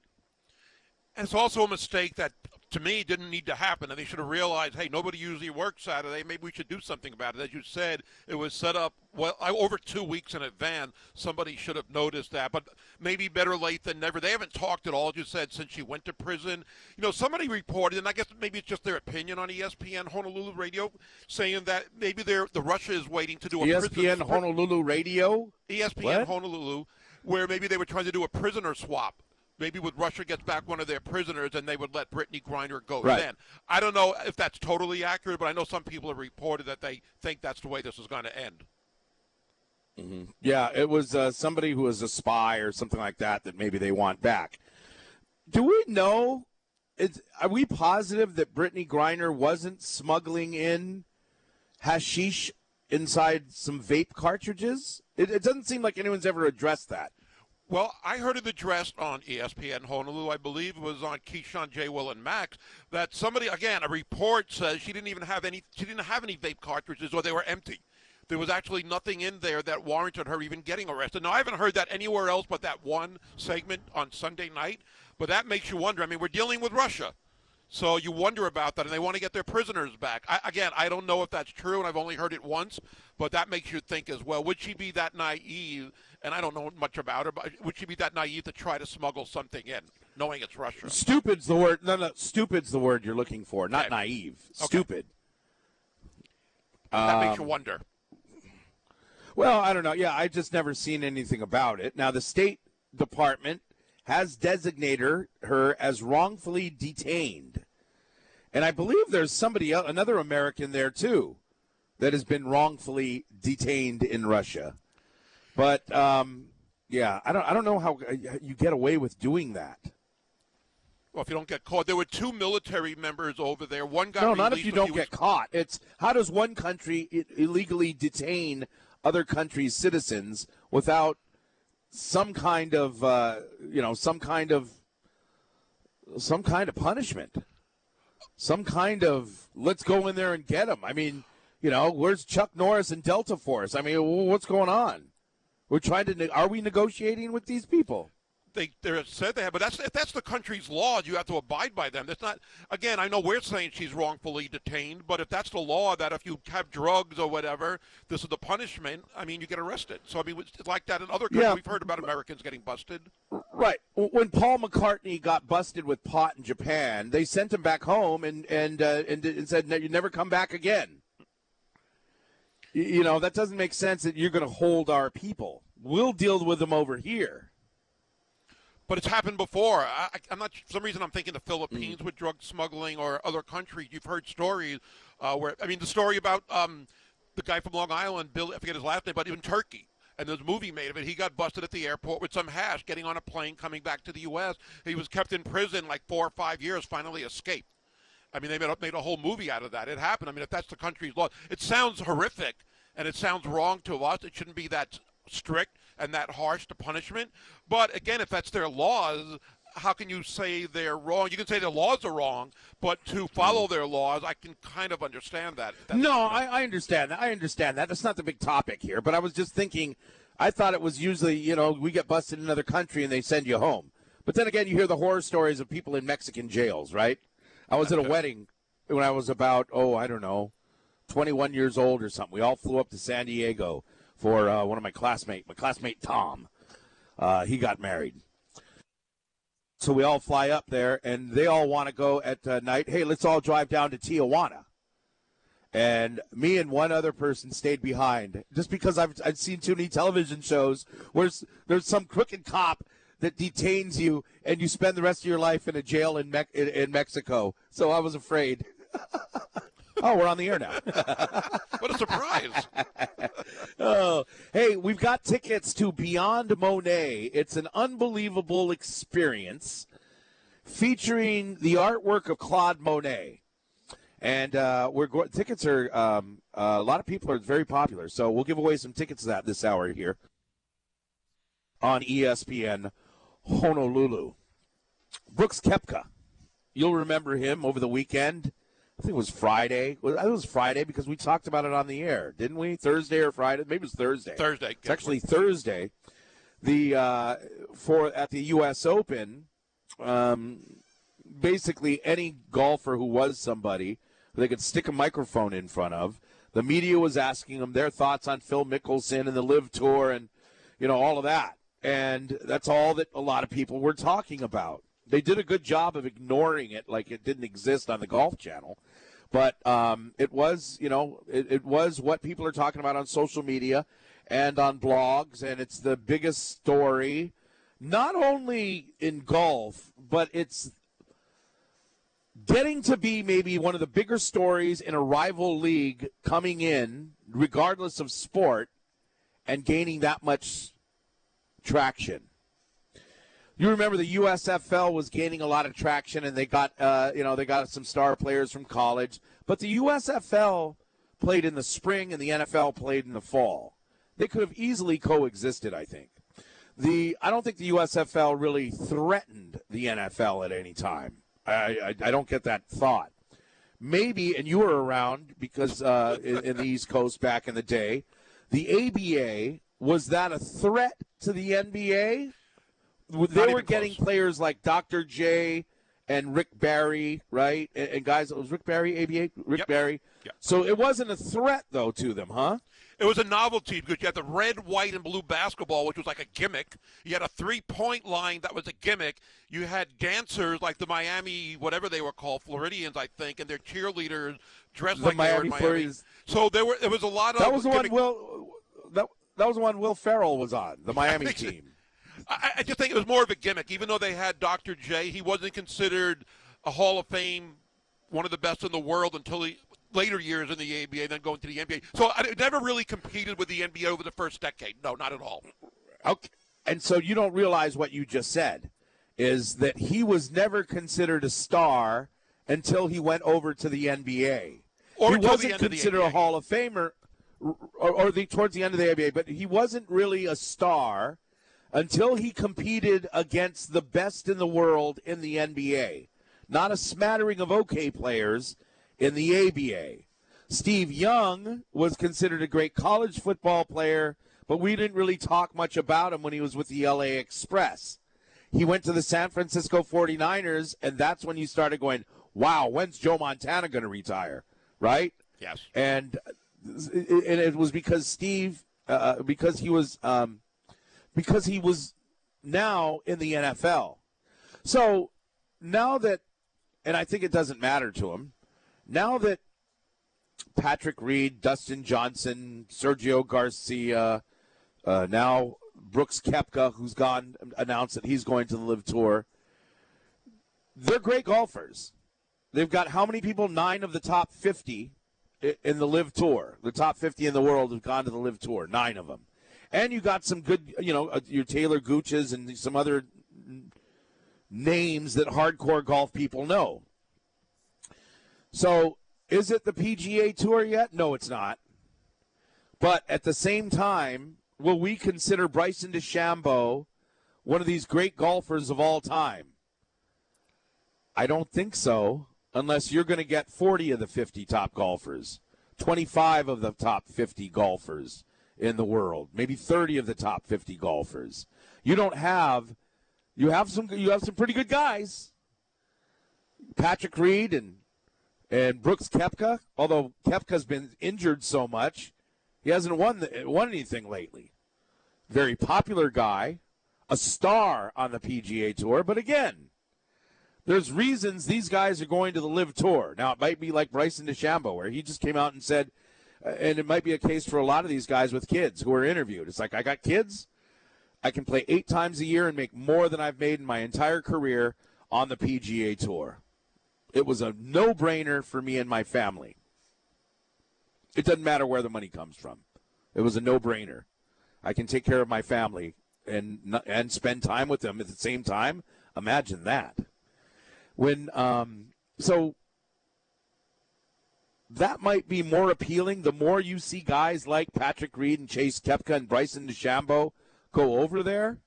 And it's also a mistake that, to me, didn't need to happen. And they should have realized, hey, nobody usually works Saturday. Maybe we should do something about it. As you said, it was set up well over two weeks in advance. Somebody should have noticed that. But maybe better late than never. They haven't talked at all, as you said, since she went to prison. You know, somebody reported, and I guess maybe it's just their opinion on ESPN Honolulu Radio, saying that maybe they're, the Russia is waiting to do a prison ESPN Honolulu Radio. ESPN What? Honolulu, where maybe they were trying to do a prisoner swap. Maybe with Russia gets back one of their prisoners, and they would let Brittney Griner go Right. then. I don't know if that's totally accurate, but I know some people have reported that they think that's the way this is going to end. Yeah, it was uh, somebody who was a spy or something like that that maybe they want back. Do we know? Is, are we positive that Brittney Griner wasn't smuggling in hashish inside some vape cartridges? It, it doesn't seem like anyone's ever addressed that. Well, I heard it addressed on E ESPN Honolulu. I believe it was on Keyshawn J. Will and Max that somebody again a report says she didn't even have any. She didn't have any vape cartridges, or they were empty. There was actually nothing in there that warranted her even getting arrested. Now I haven't heard that anywhere else but that one segment on Sunday night. But that makes you wonder. I mean, we're dealing with Russia. So you wonder about that, and they want to get their prisoners back. I, again, I don't know if that's true, and I've only heard it once, but that makes you think as well. Would she be that naive? And I don't know much about her, but would she be that naive to try to smuggle something in, knowing it's Russia? Stupid's the word. No, no, stupid's the word you're looking for, not Okay. naive. Okay. Stupid. That makes you Um, wonder. Well, I don't know. Yeah, I just never seen anything about it. Now, the State Department has designated her, her as wrongfully detained, and I believe there's somebody else, another American there too, that has been wrongfully detained in Russia. But um, Yeah, I don't. I don't know how uh, you get away with doing that. Well, if you don't get caught, there were two military members over there. One guy. no, not if you don't get was- caught. It's how does one country illegally detain other countries' citizens without some kind of, uh, you know, some kind of, some kind of punishment, some kind of let's go in there and get them. I mean, you know, where's Chuck Norris and Delta Force? I mean, what's going on? We're trying to. Are we negotiating with these people? they they said they have, but that's if that's the country's law, you have to abide by them. That's not. Again, I know we're saying she's wrongfully detained, but if that's the law, that if you have drugs or whatever, this is the punishment. I mean, you get arrested. So I mean, it's like that in other countries. Yeah. We've heard about Americans getting busted. Right. When Paul McCartney got busted with pot in Japan, they sent him back home and and uh, and, and said, "You never come back again." You know that doesn't make sense. That you're going to hold our people. We'll deal with them over here. But it's happened before. I, I'm not. For some reason, I'm thinking the Philippines with drug smuggling or other countries. You've heard stories uh, where I mean, the story about um, the guy from Long Island, Bill. I forget his last name, but even Turkey. And there's a movie made of it. He got busted at the airport with some hash, getting on a plane, coming back to the U.S. He was kept in prison like four or five years. Finally escaped. I mean, they made a, made a whole movie out of that. It happened. I mean, if that's the country's law, it sounds horrific and it sounds wrong to us. It shouldn't be that strict and that harsh to punishment. But again, if that's their laws, how can you say they're wrong? You can say their laws are wrong, but to follow mm. their laws, I can kind of understand that. No, I, I understand that. I understand that. That's not the big topic here. But I was just thinking. I thought it was usually, you know, we get busted in another country and they send you home. But then again, you hear the horror stories of people in Mexican jails, right? I was at a wedding when I was about, oh, I don't know, 21 years old or something. We all flew up to San Diego for uh, one of my classmates, my classmate Tom. Uh, he got married. So we all fly up there, and they all want to go at uh, night. Hey, let's all drive down to Tijuana. And me and one other person stayed behind, just because I've I've seen too many television shows where there's some crooked cop that detains you, and you spend the rest of your life in a jail in Me- in, in Mexico. So I was afraid. [laughs] oh, we're on the air now. [laughs] What a surprise! [laughs] Oh, hey, we've got tickets to Beyond Monet. It's an unbelievable experience featuring the artwork of Claude Monet. And uh, we're go- tickets are um, uh, a lot of people are very popular, so we'll give away some tickets to that this hour here on ESPN Honolulu. Brooks Koepka, you'll remember him over the weekend. I think it was Friday. I think It was Friday because we talked about it on the air, didn't we? Thursday or Friday? Maybe it was Thursday. Thursday. It's actually Thursday. The uh, for at the U.S. Open, um, basically any golfer who was somebody who they could stick a microphone in front of, the media was asking them their thoughts on Phil Mickelson and the LIV Tour and you know all of that, and that's all that a lot of people were talking about. They did a good job of ignoring it like it didn't exist on the Golf Channel but um, it was you know it, it was what people are talking about on social media and on blogs and it's the biggest story not only in golf but it's getting to be maybe one of the bigger stories in a rival league coming in regardless of sport and gaining that much traction you remember the USFL was gaining a lot of traction, and they got uh, you know they got some star players from college. But the USFL played in the spring, and the NFL played in the fall. They could have easily coexisted, I think. The I don't think the USFL really threatened the NFL at any time. I I, I don't get that thought. Maybe, and you were around because uh, in, in the East Coast back in the day, the ABA was that a threat to the NBA? they were getting close. players like Dr. J and Rick Barry, right? And, and guys, it was Rick Barry, ABA, Rick Yep. Barry. Yep. So it wasn't a threat though to them, huh? It was a novelty because you had the red, white, and blue basketball, which was like a gimmick. You had a three-point line that was a gimmick. You had dancers like the Miami, whatever they were called, Floridians, I think, and their cheerleaders dressed The like they were in Miami Miami. Floridians. So there were there was a lot of That was the one Will that, was the one Will Ferrell was on, the Miami team. I, I just think it was more of a gimmick. Even though they had Dr. J, he wasn't considered a Hall of Fame, one of the best in the world until he later years in the ABA, then going to the NBA. So I it never really competed with the NBA over the first decade. No, not at all. Okay. and so you don't realize what you just said is that he was never considered a star until he went over to the NBA. Or he wasn't end of the considered a Hall of Famer, or, or the towards the end of the NBA, but he wasn't really a star until he competed against the best in the world in the NBA. Not a smattering of OK players in the ABA. Steve Young was considered a great college football player, but we didn't really talk much about him when he was with the LA Express. He went to the San Francisco 49ers, and that's when you started going, wow, when's Joe Montana going to retire? Right? Yes. and and it was because Steve, uh, because he was, um, because he was now in the NFL. So now that, and I think it doesn't matter to him, now that Patrick Reed, Dustin Johnson, Sergio Garcia, uh, now Brooks Koepka, who's gone, announced that he's going to the LIV Tour. They're great golfers. They've got how many people? Nine of the top 50 i- in the LIV Tour. The top 50 in the world have gone to the LIV Tour. Nine of them. And you got some good, you know, uh, your Taylor Gooches and some other names that hardcore golf people know. So, is it the PGA Tour yet? No, it's not. But at the same time, will we consider Bryson DeChambeau one of these great golfers of all time? I don't think so, unless you're going to get 40 of the 50 top golfers, 25 of the top 50 golfers in the world, maybe 30 of the top 50 golfers. You don't have you have some you have some pretty good guys. Patrick Reed and and Brooks Koepka, although Koepka's been injured so much, he hasn't won the, won anything lately. Very popular guy, a star on the PGA Tour, but again, there's reasons these guys are going to the LIV Tour. Now it might be like Bryson DeChambeau, where he just came out and said, uh, and it might be a case for a lot of these guys with kids who are interviewed. It's like I got kids, I can play eight times a year and make more than I've made in my entire career on the PGA Tour. It was a no-brainer for me and my family. It doesn't matter where the money comes from. It was a no-brainer. I can take care of my family and and spend time with them at the same time. Imagine that when um, so that might be more appealing the more you see guys like Patrick Reed and Chase Koepka and Bryson DeChambeau go over there.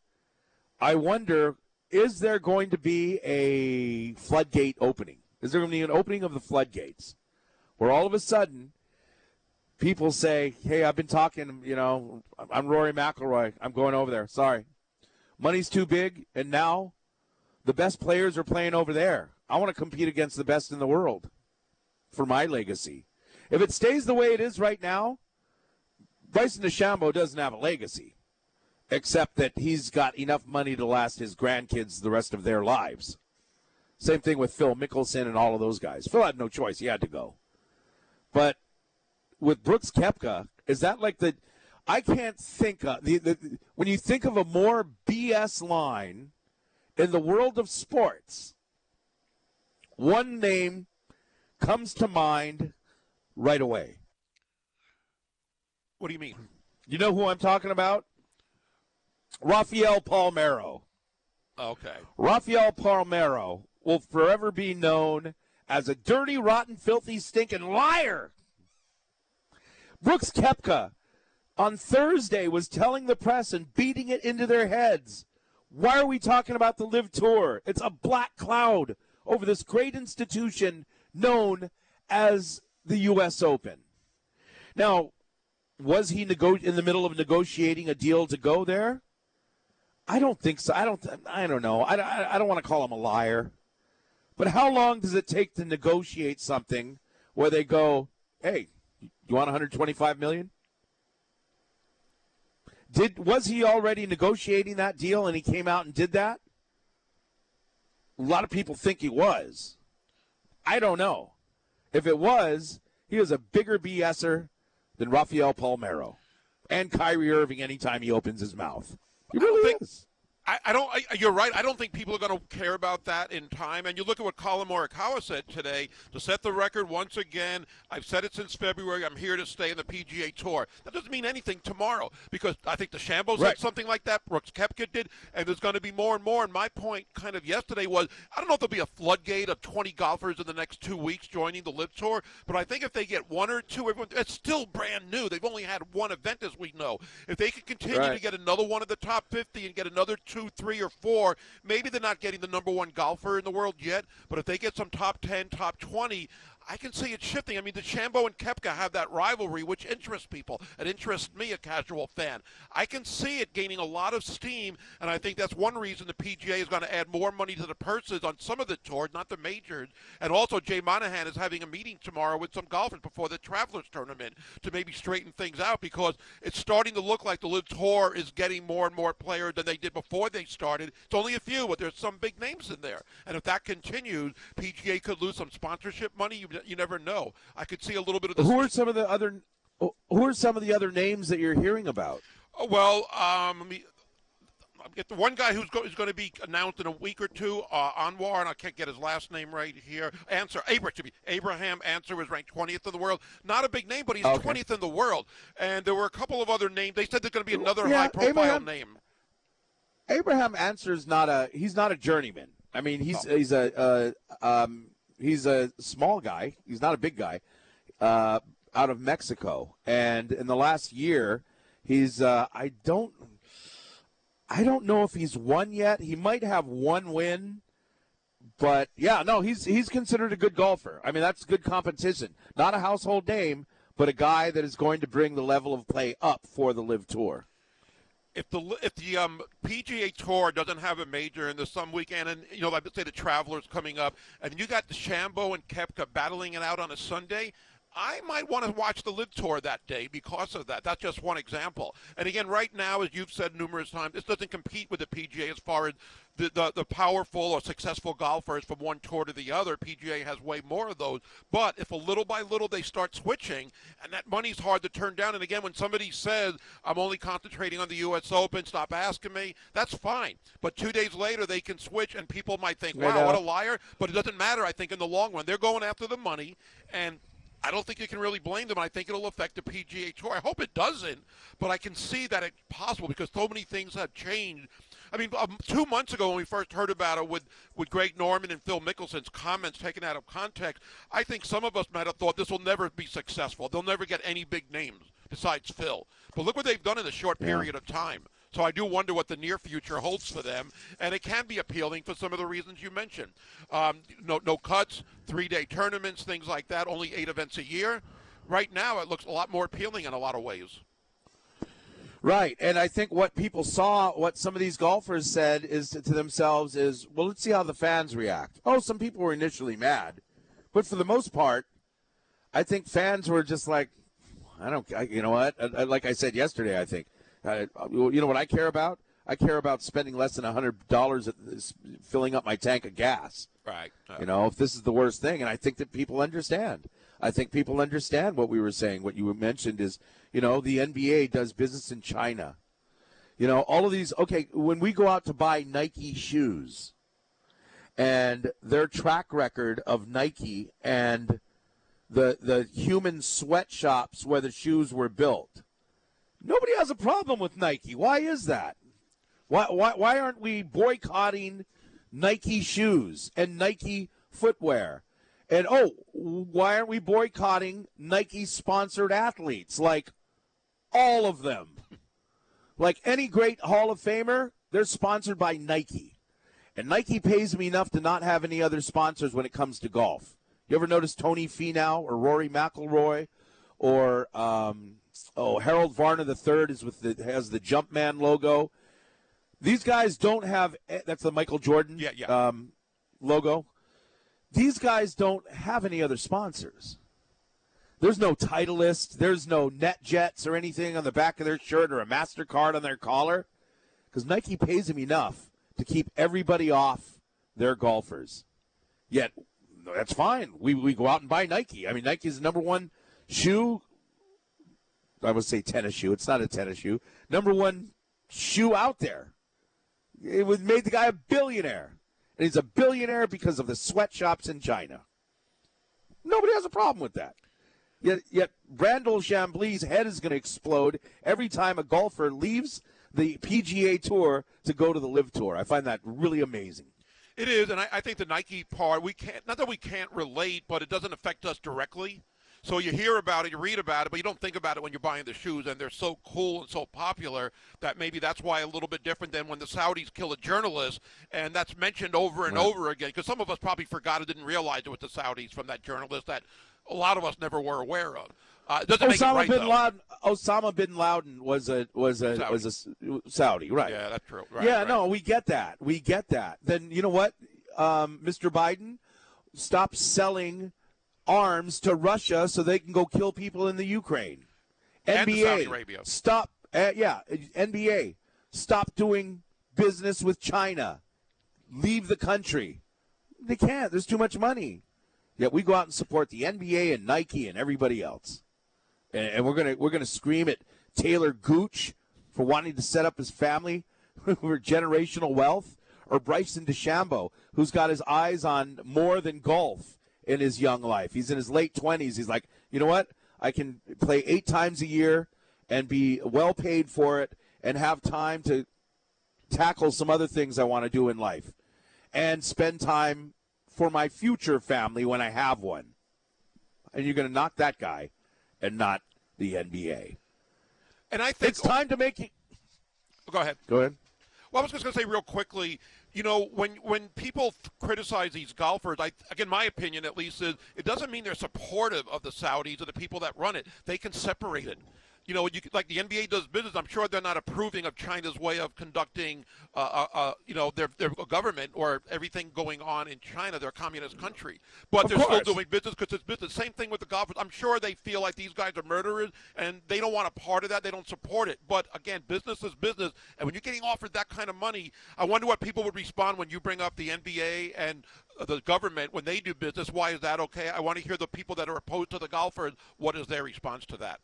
I wonder is there going to be a floodgate opening? Is there going to be an opening of the floodgates where all of a sudden people say, "Hey, I've been talking, you know, I'm Rory McIlroy. I'm going over there. Sorry, money's too big, and now the best players are playing over there. I want to compete against the best in the world for my legacy. If it stays the way it is right now, Bryson DeChambeau doesn't have a legacy, except that he's got enough money to last his grandkids the rest of their lives. Same thing with Phil Mickelson and all of those guys. Phil had no choice; he had to go. But with Brooks Koepka, is that like the? I can't think of the, the when you think of a more BS line in the world of sports, one name comes to mind right away. What do you mean? You know who I'm talking about? Rafael Palmeiro. Oh, okay. Rafael Palmeiro will forever be known as a dirty, rotten, filthy, stinking liar. Brooks Koepka on Thursday was telling the press and beating it into their heads. Why are we talking about the LIV Tour? It's a black cloud over this great institution known as the U.S. Open. Now, was he nego- in the middle of negotiating a deal to go there? I don't think so. I don't. I don't know. I, I, I don't want to call him a liar. But how long does it take to negotiate something where they go, "Hey, you want 125 million? Did was he already negotiating that deal and he came out and did that? A lot of people think he was. I don't know. If it was, he was a bigger BSer than Rafael Palmeiro and Kyrie Irving anytime he opens his mouth. He I don't really think- is. I, I don't. I, you're right. I don't think people are going to care about that in time. And you look at what Collin Morikawa said today to set the record once again. I've said it since February. I'm here to stay in the PGA Tour. That doesn't mean anything tomorrow because I think DeChambeau Right. something like that. Brooks Koepka did, and there's going to be more and more. And my point, kind of yesterday, was I don't know if there'll be a floodgate of 20 golfers in the next two weeks joining the LIV Tour, but I think if they get one or two, everyone, it's still brand new. They've only had one event, as we know. If they can continue Right. to get another one of the top 50 and get another two, three, or four, maybe they're not getting the number one golfer in the world yet, but if they get some top 10, top 20, I can see it shifting. I mean, the DeChambeau and Koepka have that rivalry, which interests people. It interests me, a casual fan. I can see it gaining a lot of steam, and I think that's one reason the PGA is going to add more money to the purses on some of the tours, not the majors. And also, Jay Monahan is having a meeting tomorrow with some golfers before the Travelers Tournament to maybe straighten things out because it's starting to look like the LIV Tour is getting more and more players than they did before they started. It's only a few, but there's some big names in there. And if that continues, PGA could lose some sponsorship money. You, you never know. I could see a little bit of this. Who are some of the other who are some of the other names that you're hearing about? Oh, well, um, let me I'll get the one guy who's, go, is going to be announced in a week or two, uh, Anwar, and I can't get his last name right here. Ancer, Abraham, to be Abraham Ancer was ranked 20th in the world. Not a big name, but he's Okay. 20th in the world. And there were a couple of other names. They said there's going to be another Yeah, high-profile Abraham- name. Abraham Ancer's not a he's not a journeyman. I mean, he's he's a uh, um, he's a small guy. He's not a big guy. Uh, out of Mexico, and in the last year, he's uh, I don't I don't know if he's won yet. He might have one win, but yeah, no, he's he's considered a good golfer. I mean, that's good competition. Not a household name, but a guy that is going to bring the level of play up for the LIV Tour. If the if the um, PGA Tour doesn't have a major and there's some weekend, and you know, like say the Travelers coming up, and you got DeChambeau and Koepka battling it out on a Sunday. I might want to watch the LIV Tour that day because of that. That's just one example. And again, right now, as you've said numerous times, this doesn't compete with the PGA as far as the, the, the powerful or successful golfers from one tour to the other. PGA has way more of those. But if a little by little they start switching, and that money's hard to turn down. And again, when somebody says, I'm only concentrating on the U.S. Open, stop asking me, that's fine. But two days later, they can switch, and people might think, wow, what a liar. But it doesn't matter, I think, in the long run. They're going after the money, and I don't think you can really blame them. I think it'll affect the PGA Tour. I hope it doesn't, but I can see that it's possible because so many things have changed. I mean, um, two months ago when we first heard about it with, with Greg Norman and Phil Mickelson's comments taken out of context, I think some of us might have thought this will never be successful. They'll never get any big names besides Phil. But look what they've done in a short period of time. So I do wonder what the near future holds for them, and it can be appealing for some of the reasons you mentioned. Um, no, no cuts, three-day tournaments, things like that. Only eight events a year. Right now, it looks a lot more appealing in a lot of ways. Right. And I think what people saw, what some of these golfers said is to, to themselves is, well, let's see how the fans react. Oh, some people were initially mad. But for the most part, I think fans were just like, I don't, I, you know what? I, I- like I said yesterday, I think, uh, you know what I care about? I care about spending less than $100 at this, filling up my tank of gas. Right. You know, if this is the worst thing, and I think that people understand. I think people understand what we were saying. What you mentioned is, you know, the NBA does business in China. You know, all of these. Okay, when we go out to buy Nike shoes, and their track record of Nike and the the human sweatshops where the shoes were built, nobody has a problem with Nike. Why is that? Why why why aren't we boycotting Nike shoes and Nike footwear? And oh, why aren't we boycotting Nike sponsored athletes like all of them? Like any great Hall of Famer, they're sponsored by Nike. And Nike pays me enough to not have any other sponsors when it comes to golf. You ever notice Tony Finau or Rory McIlroy or um, oh Harold Varner III is with the has the Jumpman logo. These guys don't have eh, that's the Michael Jordan Yeah, yeah. Um, logo. These guys don't have any other sponsors. There's no Titleist. There's no NetJets or anything on the back of their shirt or a Mastercard on their collar, because Nike pays them enough to keep everybody off their golfers. Yet that's fine. We we go out and buy Nike. I mean, Nike is the number one shoe. I would say tennis shoe. It's not a tennis shoe. Number one shoe out there. It was made the guy a billionaire. And he's a billionaire because of the sweatshops in China. Nobody has a problem with that. Yet, yet Brandel Chamblee's head is going to explode every time a golfer leaves the PGA Tour to go to the LIV Tour. I find that really amazing. It is, and I, I think the Nike part we can't. Not that we can't relate, but it doesn't affect us directly. So you hear about it, you read about it, but you don't think about it when you're buying the shoes, and they're so cool and so popular that maybe that's why a little bit different than when the Saudis kill a journalist, and that's mentioned over and Right. over again. Because some of us probably forgot or didn't realize it was the Saudis from that journalist that a lot of us never were aware of. Uh, doesn't make it Osama right, bin though. Laden. Osama bin Laden was a was a Saudi. was a Saudi, right? Yeah, that's true. Right, yeah, right. no, we get that. We get that. Then you know what, um, Mr. Biden, stop selling arms to Russia so they can go kill people in the Ukraine. And NBA, stop. Uh, yeah, NBA, stop doing business with China. Leave the country. They can't. There's too much money. Yet we go out and support the NBA and Nike and everybody else, and, and we're gonna we're gonna scream at Taylor Gooch for wanting to set up his family [laughs] for generational wealth, or Bryson DeChambeau, who's got his eyes on more than golf in his young life. He's in his late twenties. He's like, you know what? I can play eight times a year and be well paid for it, and have time to tackle some other things I want to do in life, and spend time for my future family when I have one. And you're going to knock that guy and not the NBA. And I think It's time to make it. Go ahead. Go ahead. Well, I was just going to say real quickly, you know, when when people criticize these golfers, I again, my opinion at least is it doesn't mean they're supportive of the Saudis or the people that run it. They can separate it. You know, you, like the NBA does business. I'm sure they're not approving of China's way of conducting, uh, uh, uh, you know, their their government or everything going on in China. They're a communist country, but Of they're course. still doing business because it's business. Same thing with the golfers. I'm sure they feel like these guys are murderers and they don't want a part of that. They don't support it. But again, business is business. And when you're getting offered that kind of money, I wonder what people would respond when you bring up the NBA and uh, the government when they do business. Why is that okay? I want to hear the people that are opposed to the golfers. What is their response to that?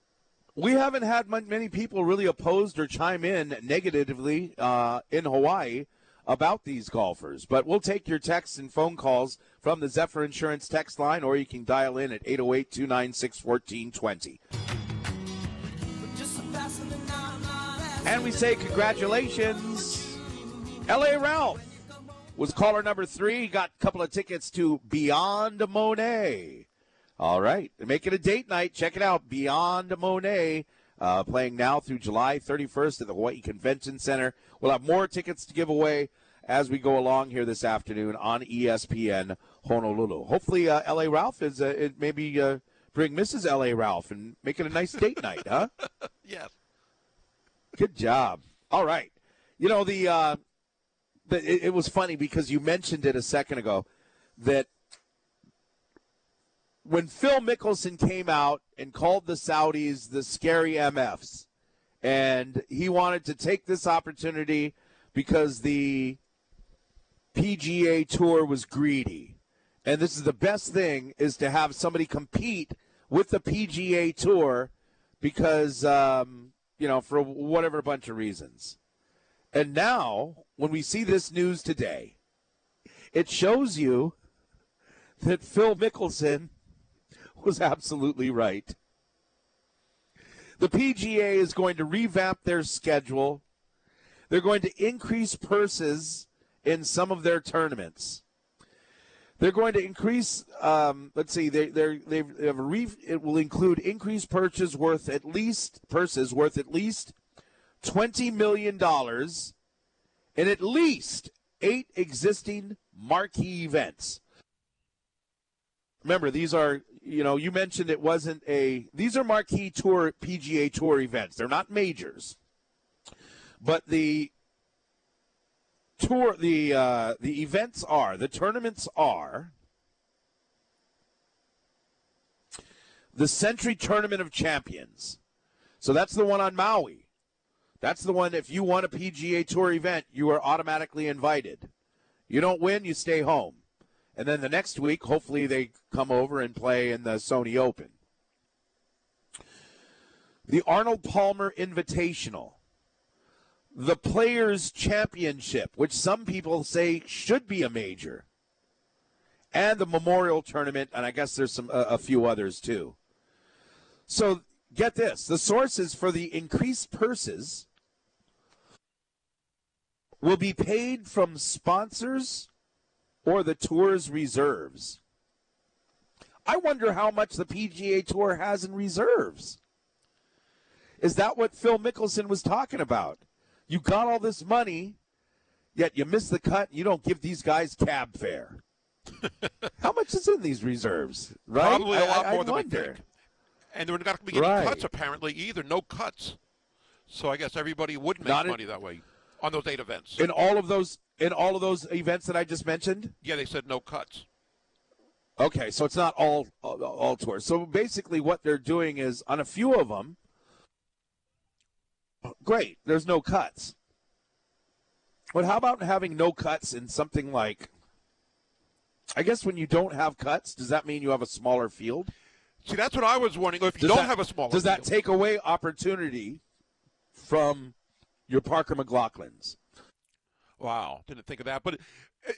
We haven't had many people really opposed or chime in negatively uh, in Hawaii about these golfers. But we'll take your texts and phone calls from the Zephyr Insurance text line, or you can dial in at 808 296 1420. And we say congratulations. LA Ralph was caller number three. He got a couple of tickets to Beyond Monet. All right. Make it a date night. Check it out. Beyond Monet. Uh, playing now through July 31st at the Hawaii Convention Center. We'll have more tickets to give away as we go along here this afternoon on ESPN Honolulu. Hopefully, uh, LA Ralph is uh, it maybe uh, bring Mrs. LA Ralph and make it a nice date night, huh? [laughs] Yes. Good job. All right. You know the, uh, the it, it was funny because you mentioned it a second ago that when Phil Mickelson came out and called the Saudis the scary MFs, and he wanted to take this opportunity because the PGA Tour was greedy. And this is the best thing is to have somebody compete with the PGA Tour because um, you know for whatever bunch of reasons. And now, when we see this news today, it shows you that Phil Mickelson [laughs] was absolutely right. The PGA is going to revamp their schedule. They're going to increase purses in some of their tournaments. They're going to increase. Um, let's see. They they they have a re, It will include increased purchases worth at least purses worth at least twenty million dollars, in at least eight existing marquee events. Remember, these are you know you mentioned it wasn't a. These are marquee tour PGA Tour events. They're not majors, but the tour the uh, the events are the tournaments are the Sentry Tournament of Champions. So that's the one on Maui. That's the one if you won a PGA Tour event, you are automatically invited. You don't win, you stay home. And then the next week, hopefully they come over and play in the Sony Open. The Arnold Palmer Invitational the Players Championship, which some people say should be a major, and the Memorial Tournament, and I guess there's some a, a few others too. So get this: the sources for the increased purses will be paid from sponsors or the tour's reserves. I wonder how much the PGA Tour has in reserves. Is that what Phil Mickelson was talking about? You got all this money, yet you miss the cut. You don't give these guys cab fare. [laughs] how much is in these reserves? Right? Probably a lot I, more I than wonder. we think. And they're not going to be getting Right. cuts apparently either. No cuts. So I guess everybody would make Not in- money that way on those eight events. In all of those, in all of those events that I just mentioned. yeah, they said no cuts. Okay, so it's not all all, all tours. So basically, what they're doing is on a few of them. Great, there's no cuts. But how about having no cuts in something like? I guess when you don't have cuts, does that mean you have a smaller field? See, that's what I was wondering. If you Does don't that- have a smaller Does that take away opportunity from your Parker McLachlins? Wow, didn't think of that. But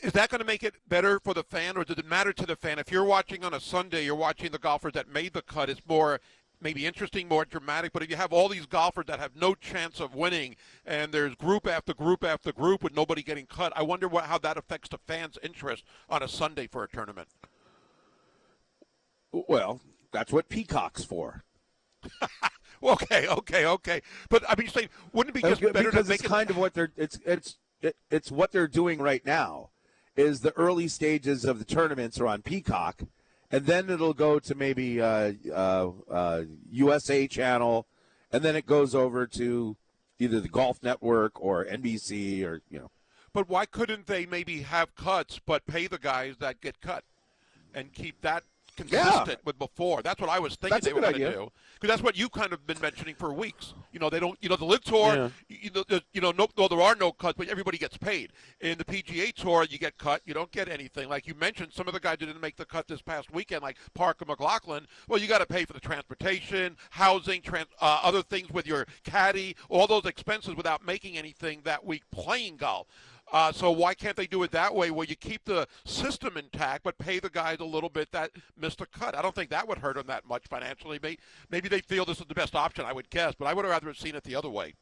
is that going to make it better for the fan, or does it matter to the fan? If you're watching on a Sunday, you're watching the golfers that made the cut. It's more maybe interesting, more dramatic. But if you have all these golfers that have no chance of winning, and there's group after group after group with nobody getting cut, I wonder what, how that affects the fans' interest on a Sunday for a tournament. Well, that's what Peacock's for. [laughs] Okay, okay, okay. But I mean, you say, wouldn't it be just better to make it's it? kind of what they're it's it's it, it's what they're doing right now is the early stages of the tournaments are on Peacock, and then it'll go to maybe uh, uh, uh, USA Channel, and then it goes over to either the Golf Network or NBC or you know. But why couldn't they maybe have cuts, but pay the guys that get cut, and keep that consistent with before? That's what I was thinking That's they were going to do. Because that's what you kind of been mentioning for weeks. You know, they don't. You know, the LIV Tour. Yeah. You know, you know, no, well, there are no cuts, but everybody gets paid. In the PGA Tour, you get cut, you don't get anything. Like you mentioned, some of the guys didn't make the cut this past weekend, like Parker McLachlin. Well, you got to pay for the transportation, housing, trans, uh, other things with your caddy, all those expenses without making anything that week playing golf. Uh, so why can't they do it that way, where you keep the system intact but pay the guys a little bit that missed a cut? I don't think that would hurt them that much financially. Maybe, maybe they feel this is the best option. I would guess, but I would have rather have seen it the other way.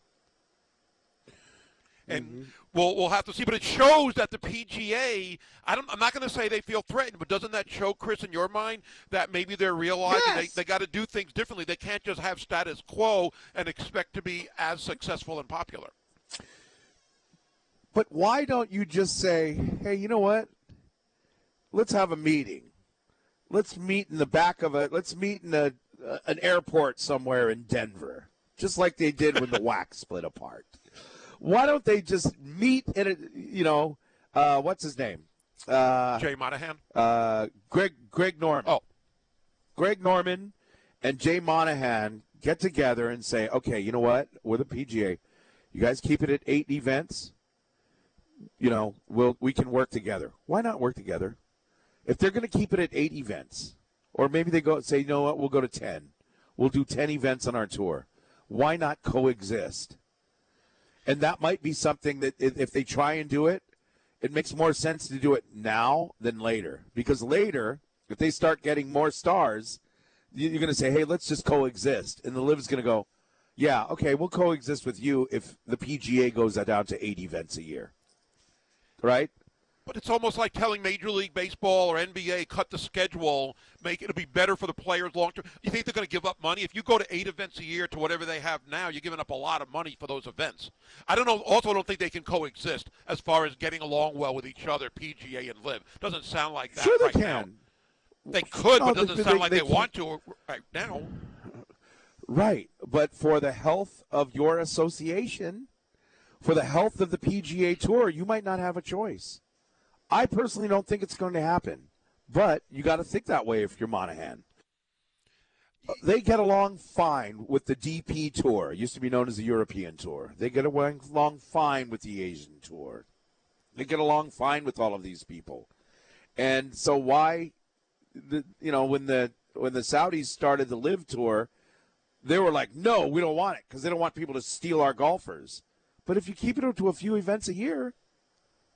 And we'll we'll have to see. But it shows that the PGA. I don't. I'm not going to say they feel threatened, but doesn't that show, Chris, in your mind, that maybe they're realizing Yes. they, they got to do things differently. They can't just have status quo and expect to be as successful and popular. But why don't you just say, hey, you know what? Let's have a meeting. Let's meet in the back of a. Let's meet in a uh, an airport somewhere in Denver, just like they did when the [laughs] WAC's split apart. Why don't they just meet in a? You know, uh, what's his name? Uh, Jay Monahan. uh, Greg Greg Norman. Oh. Greg Norman and Jay Monahan get together and say, okay, you know what? We're the PGA. You guys keep it at eight events. You know, we'll we can work together. Why not work together? If they're going to keep it at eight events, or maybe they go and say, you know what? We'll go to ten. We'll do ten events on our tour. Why not coexist? And that might be something that if they try and do it, it makes more sense to do it now than later. Because later, if they start getting more stars, you- you're going to say, hey, let's just coexist. And the LIV's going to go, yeah, okay, we'll coexist with you if the PGA goes down to eight events a year. Right? But it's almost like telling Major League Baseball or NBA cut the schedule, make it be better for the players long term. You think they're going to give up money if you go to eight events a year to whatever they have now? You're giving up a lot of money for those events. I don't know. Also, I don't think they can coexist as far as getting along well with each other. PGA and LIV doesn't sound like that sure, they right now. can. They could, No, but it doesn't they- sound like they they, want to right now. Right. But for the health of your association, for the health of the PGA Tour, you might not have a choice. I personally don't think it's going to happen, but you got to think that way if you're Monahan. They get along fine with the DP Tour. Used to be known as the European Tour. They get along fine with the Asian Tour. They get along fine with all of these people. And so why the you know when the when the Saudis started the LIV Tour, they were like, "No, we don't want it because they don't want people to steal our golfers." But if you keep it up to a few events a year,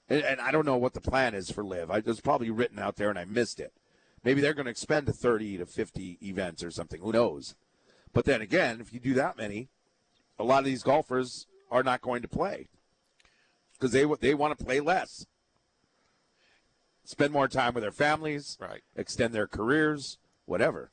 and, and I don't know what the plan is for LIV. I it was probably written out there and I missed it. Maybe they're going to expend to 30 to 50 events or something. Who knows? But then again, if you do that many, a lot of these golfers are not going to play because they they want to play less, spend more time with their families, Right. extend their careers, whatever.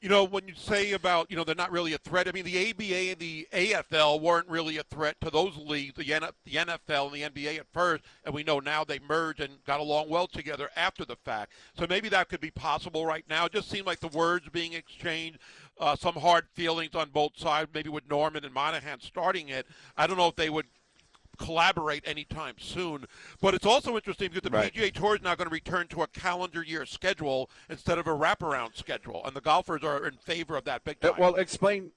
You know, when you say about, you know, they're not really a threat, I mean, the ABA and the AFL weren't really a threat to those leagues, the, NFL and the NBA at first, and we know now they merged and got along well together after the fact. So maybe that could be possible right now. It just seemed like the words being exchanged, uh, some hard feelings on both sides, maybe with Norman and Monahan starting it. I don't know if they would collaborate anytime soon. But it's also interesting because the Right. PGA Tour is now going to return to a calendar year schedule instead of a wraparound schedule, and the golfers are in favor of that big Uh, time. well, explain,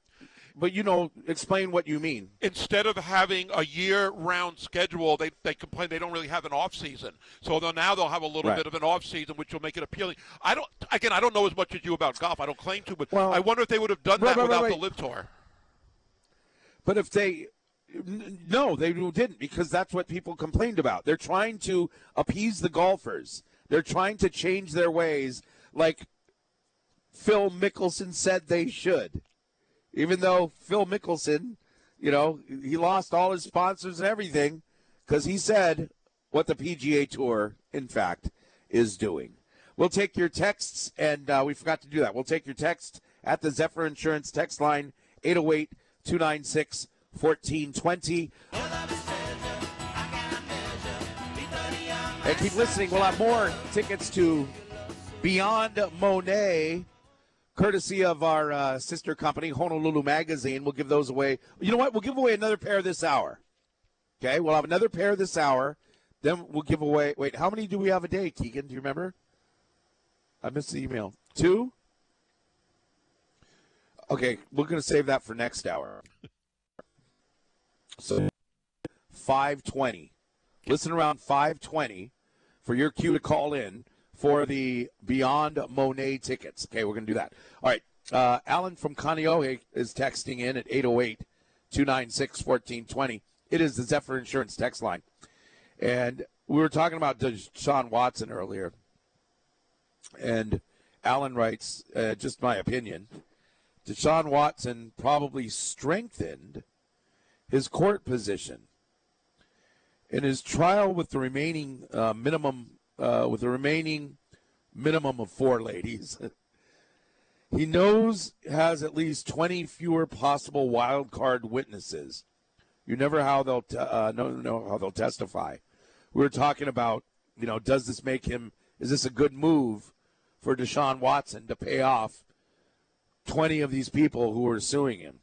but you know, explain what you mean. instead of having a year-round schedule, they, they complain they don't really have an off season. So they'll, now they'll have a little Right. bit of an off season, which will make it appealing. I don't again, I don't know as much as you about golf. I don't claim to, but Well- I wonder if they would have done Right, that right, without the LIV Tour. But if they, no, they didn't because that's what people complained about. They're trying to appease the golfers. They're trying to change their ways, like Phil Mickelson said they should. Even though Phil Mickelson, you know, he lost all his sponsors and everything because he said what the PGA Tour, in fact, is doing. We'll take your texts, and uh, we forgot to do that. We'll take your text at the Zephyr Insurance text line, 808 296 1420. And keep listening. We'll have more tickets to Beyond Monet, courtesy of our uh, sister company, Honolulu Magazine. We'll give those away. You know what? We'll give away another pair this hour. Okay, we'll have another pair this hour. Then we'll give away. Wait, how many do we have a day, Keegan? Do you remember? I missed the email. Two? Okay, we're going to save that for next hour. So 520. Listen around 520 for your cue to call in for the Beyond Monet tickets. Okay, we're going to do that. All right. Uh, Alan from Kaneohe is texting in at 808 296 1420. It is the Zephyr Insurance text line. And we were talking about Deshaun Watson earlier. And Alan writes, uh, just my opinion, Deshaun Watson probably strengthened his court position in his trial with the remaining uh, minimum uh, with the remaining minimum of four ladies. [laughs] he knows has at least 20 fewer possible wild card witnesses. You never how they'll uh, know, know how they'll testify. We were talking about, you know, does this make him? Is this a good move for Deshaun Watson to pay off 20 of these people who are suing him?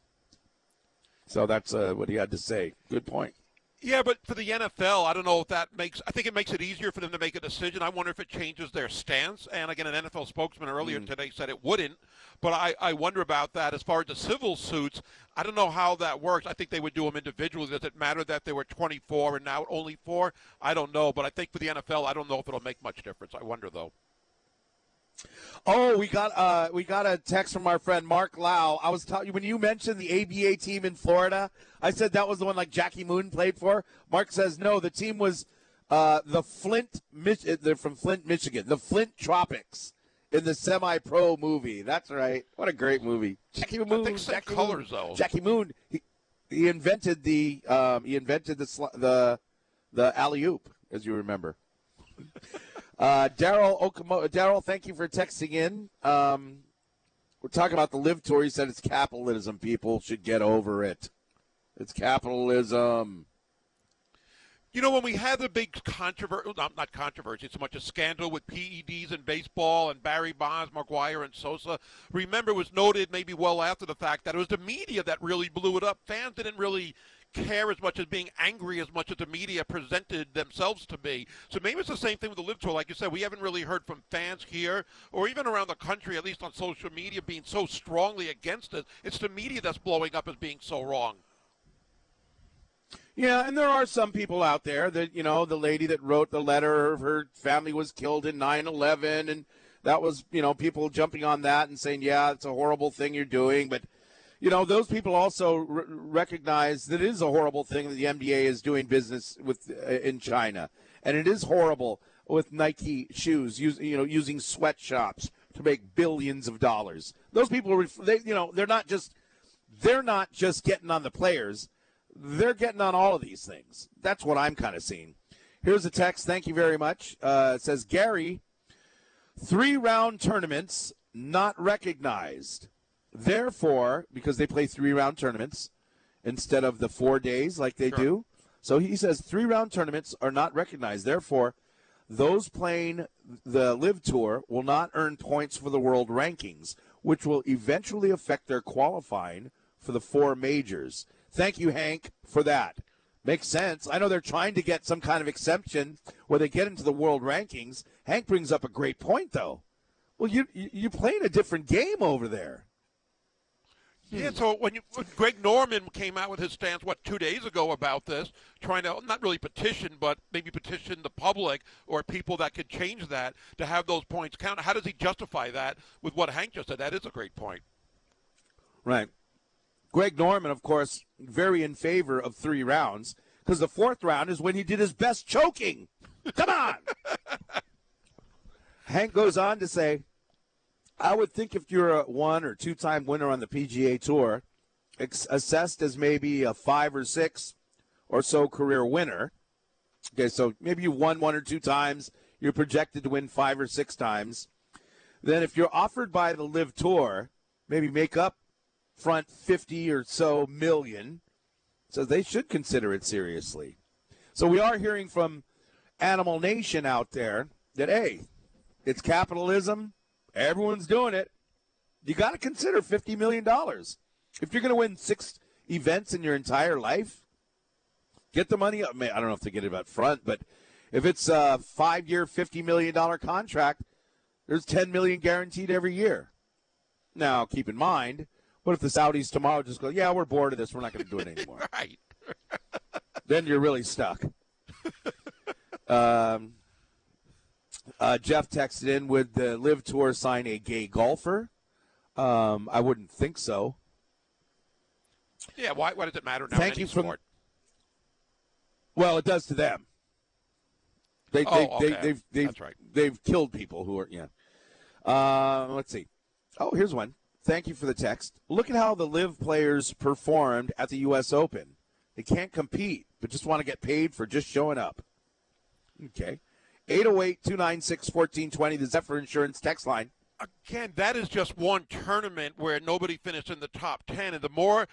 So that's uh, what he had to say. Good point. Yeah, but for the NFL, I don't know if that makes. I think it makes it easier for them to make a decision. I wonder if it changes their stance. And again, an NFL spokesman earlier today said it wouldn't. But I, I wonder about that. As far as the civil suits, I don't know how that works. I think they would do them individually. Does it matter that there were 24 and now only four? I don't know. But I think for the NFL, I don't know if it'll make much difference. I wonder though. Oh, we got uh, we got a text from our friend Mark Lau. I was telling you when you mentioned the ABA team in Florida, I said that was the one like Jackie Moon played for. Mark says no, the team was uh, the Flint. Mich- uh, They're from Flint, Michigan. The Flint Tropics in the semi-pro movie. That's right. What a great movie. Jackie Moon. think same Jackie colors, Moon. though. Jackie Moon. He, he invented the um, he invented the sl- the the alley oop, as you remember. [laughs] Uh, Daryl Okamo- Daryl, thank you for texting in. Um, we're talking about the LIV tour. He said it's capitalism. People should get over it. It's capitalism. You know, when we had the big controversy, not, not controversy, so much a scandal with PEDs in baseball and Barry Bonds, McGwire, and Sosa, remember it was noted maybe well after the fact that it was the media that really blew it up. Fans didn't really care as much as being angry as much as the media presented themselves to be. So maybe it's the same thing with the LIV Tour. Like you said, we haven't really heard from fans here or even around the country, at least on social media, being so strongly against it. It's the media that's blowing up as being so wrong. Yeah, and there are some people out there that, you know, the lady that wrote the letter, her family was killed in 9 11, and that was, you know, people jumping on that and saying, yeah, it's a horrible thing you're doing. But, you know, those people also r- recognize that it is a horrible thing that the NBA is doing business with uh, in China, and it is horrible with Nike shoes, use, you know, using sweatshops to make billions of dollars. Those people, are, they, you know, they're not just they're not just getting on the players; they're getting on all of these things. That's what I'm kind of seeing. Here's a text. Thank you very much. Uh, it says Gary, three round tournaments not recognized. Therefore, because they play three round tournaments instead of the four days like they Sure. do. So he says three round tournaments are not recognized. Therefore, those playing the LIV Tour will not earn points for the world rankings, which will eventually affect their qualifying for the four majors. Thank you, Hank, for that. Makes sense. I know they're trying to get some kind of exemption where they get into the world rankings. Hank brings up a great point, though. Well, you you- you're playing a different game over there. Hmm. Yeah, so when, you, when Greg Norman came out with his stance, what, two days ago about this, trying to not really petition, but maybe petition the public or people that could change that to have those points count, how does he justify that with what Hank just said? That is a great point. Right. Greg Norman, of course, very in favor of three rounds because the fourth round is when he did his best choking. Come on. [laughs] Hank goes on to say, I would think if you're a one or two time winner on the PGA Tour, assessed as maybe a five or six or so career winner. Okay, so maybe you won one or two times, you're projected to win five or six times. Then if you're offered by the LIV Tour, maybe make up front 50 or so million. So they should consider it seriously. So we are hearing from Animal Nation out there that, hey, it's capitalism. Everyone's doing it. You got to consider $50 million. If you're going to win six events in your entire life, get the money up. I don't know if they get it up front, but if it's a five year, $50 million contract, there's 10 million guaranteed every year. Now, keep in mind, what if the Saudis tomorrow just go, yeah, we're bored of this. We're not going to do it anymore. [laughs] Right. then you're really stuck. [laughs] um, uh, Jeff texted in Would the LIV Tour sign a gay golfer? Um, I wouldn't think so. Yeah, why, why does it matter now Thank you sport? Well, it does to them. They, Oh, they, okay. they, they've, they've, That's right. they've killed people who are, yeah. Uh, let's see. Oh, here's one. Thank you for the text. Look at how the LIV players performed at the U.S. Open. They can't compete, but just want to get paid for just showing up. Okay. 808 296 1420, the Zephyr Insurance text line. again, that is just one tournament where nobody finished in the top ten, and the more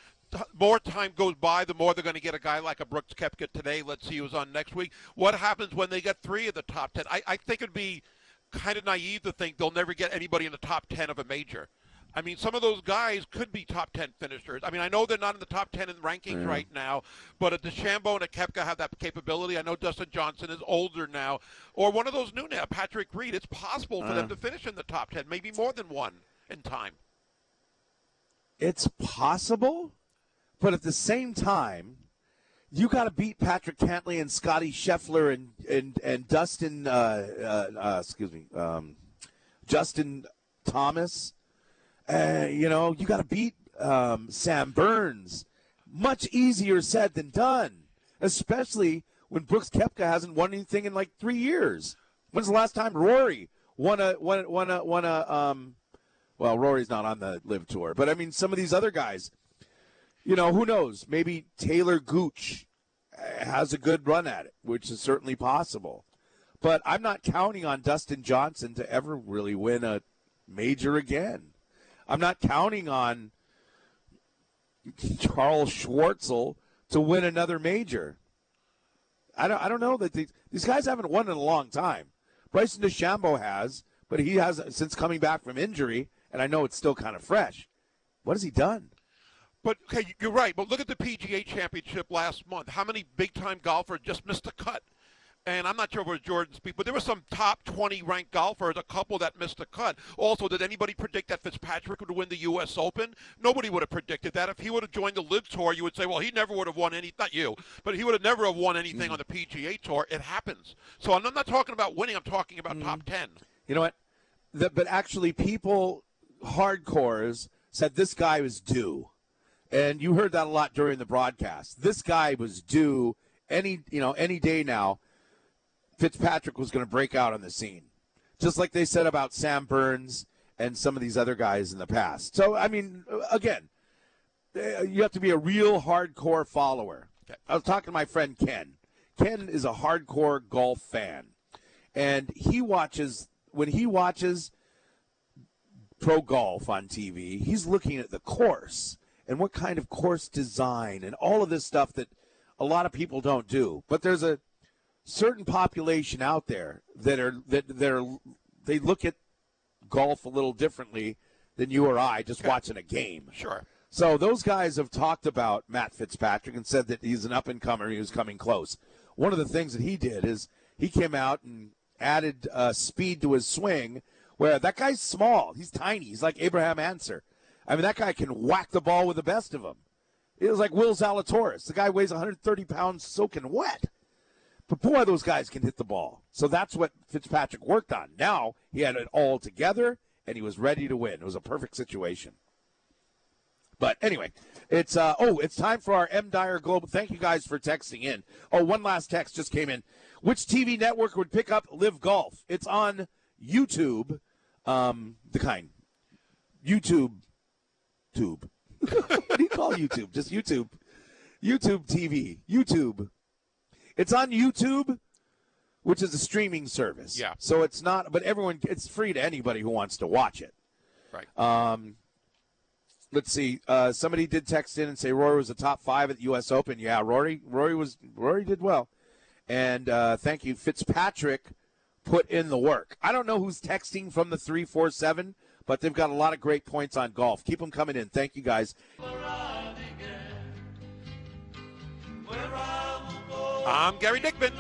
more time goes by, the more they're going to get a guy like a Brooks Koepka today. Let's see who's on next week. What happens when they get three of the top ten? I, I think it'd be kind of naive to think they'll never get anybody in the top ten of a major. I mean, some of those guys could be top ten finishers. I mean, I know they're not in the top ten in rankings right now, but a DeChambeau and a Koepka have that capability. I know Dustin Johnson is older now, or one of those new now, Patrick Reed. It's possible for them to finish in the top ten, maybe more than one in time. It's possible, but at the same time, you got to beat Patrick Cantlay and Scotty Scheffler and and and Dustin. Uh, uh, uh, excuse me, um, Justin Thomas. You know, you got to beat um, Sam Burns. Much easier said than done, especially when Brooks Koepka hasn't won anything in like three years. When's the last time Rory won a won won a won a um? Well, Rory's not on the LIV tour, but I mean some of these other guys. You know, who knows? Maybe Taylor Gooch has a good run at it, which is certainly possible. But I'm not counting on Dustin Johnson to ever really win a major again. I'm not counting on Charles Schwartzel to win another major. I don't, I don't know that these, these guys haven't won in a long time. Bryson DeChambeau has, but he has since coming back from injury, and I know it's still kind of fresh. What has he done? But okay, you're right. But look at the PGA Championship last month. How many big-time golfers just missed the cut? And I'm not sure if it was Jordan Spieth, but there were some top 20 ranked golfers, a couple that missed the cut. Also, did anybody predict that Fitzpatrick would win the U.S. Open? Nobody would have predicted that. If he would have joined the LIV Tour, you would say, well, he never would have won any. Not you, but he would have never have won anything on the PGA Tour. It happens. So I'm not talking about winning. I'm talking about top mm. 10. You know what? The, but actually, people, hardcores, said this guy was due. and you heard that a lot during the broadcast. This guy was due any you know any day now. Fitzpatrick was going to break out on the scene, just like they said about Sam Burns and some of these other guys in the past. So I mean, again, eh, you have to be a real hardcore follower. Okay. I was talking to my friend Ken. Ken is a hardcore golf fan, and he watches when he watches pro golf on TV. He's looking at the course and what kind of course design and all of this stuff that a lot of people don't do. But there's a certain population out there that are that are they look at golf a little differently than you or I just Okay. watching a game. Sure. So those guys have talked about Matt Fitzpatrick and said that he's an up and comer. He was coming close. One of the things that he did is he came out and added uh, speed to his swing. Where that guy's small, he's tiny. He's like Abraham Ancer. I mean, that guy can whack the ball with the best of them. It was like Will Zalatoris. The guy weighs 130 pounds, soaking wet. But boy, those guys can hit the ball. So that's what Fitzpatrick worked on. Now he had it all together, and he was ready to win. It was a perfect situation. But anyway, it's uh oh, it's time for our M Dyer Global. Thank you guys for texting in. Oh, one last text just came in. Which TV network would pick up LIV Golf? It's on YouTube, um, the kind YouTube tube. [laughs] what do you call YouTube? Just YouTube. YouTube TV. YouTube. It's on YouTube, which is a streaming service. Yeah. So it's not, but everyone, it's free to anybody who wants to watch it. Right. Um, let's see. Uh, somebody did text in and say Rory was a top five at the U.S. Open. Yeah, Rory. Rory was. Rory did well. And uh, thank you, Fitzpatrick. Put in the work. I don't know who's texting from the three four seven, but they've got a lot of great points on golf. Keep them coming in. Thank you guys. I'm Gary Dickman.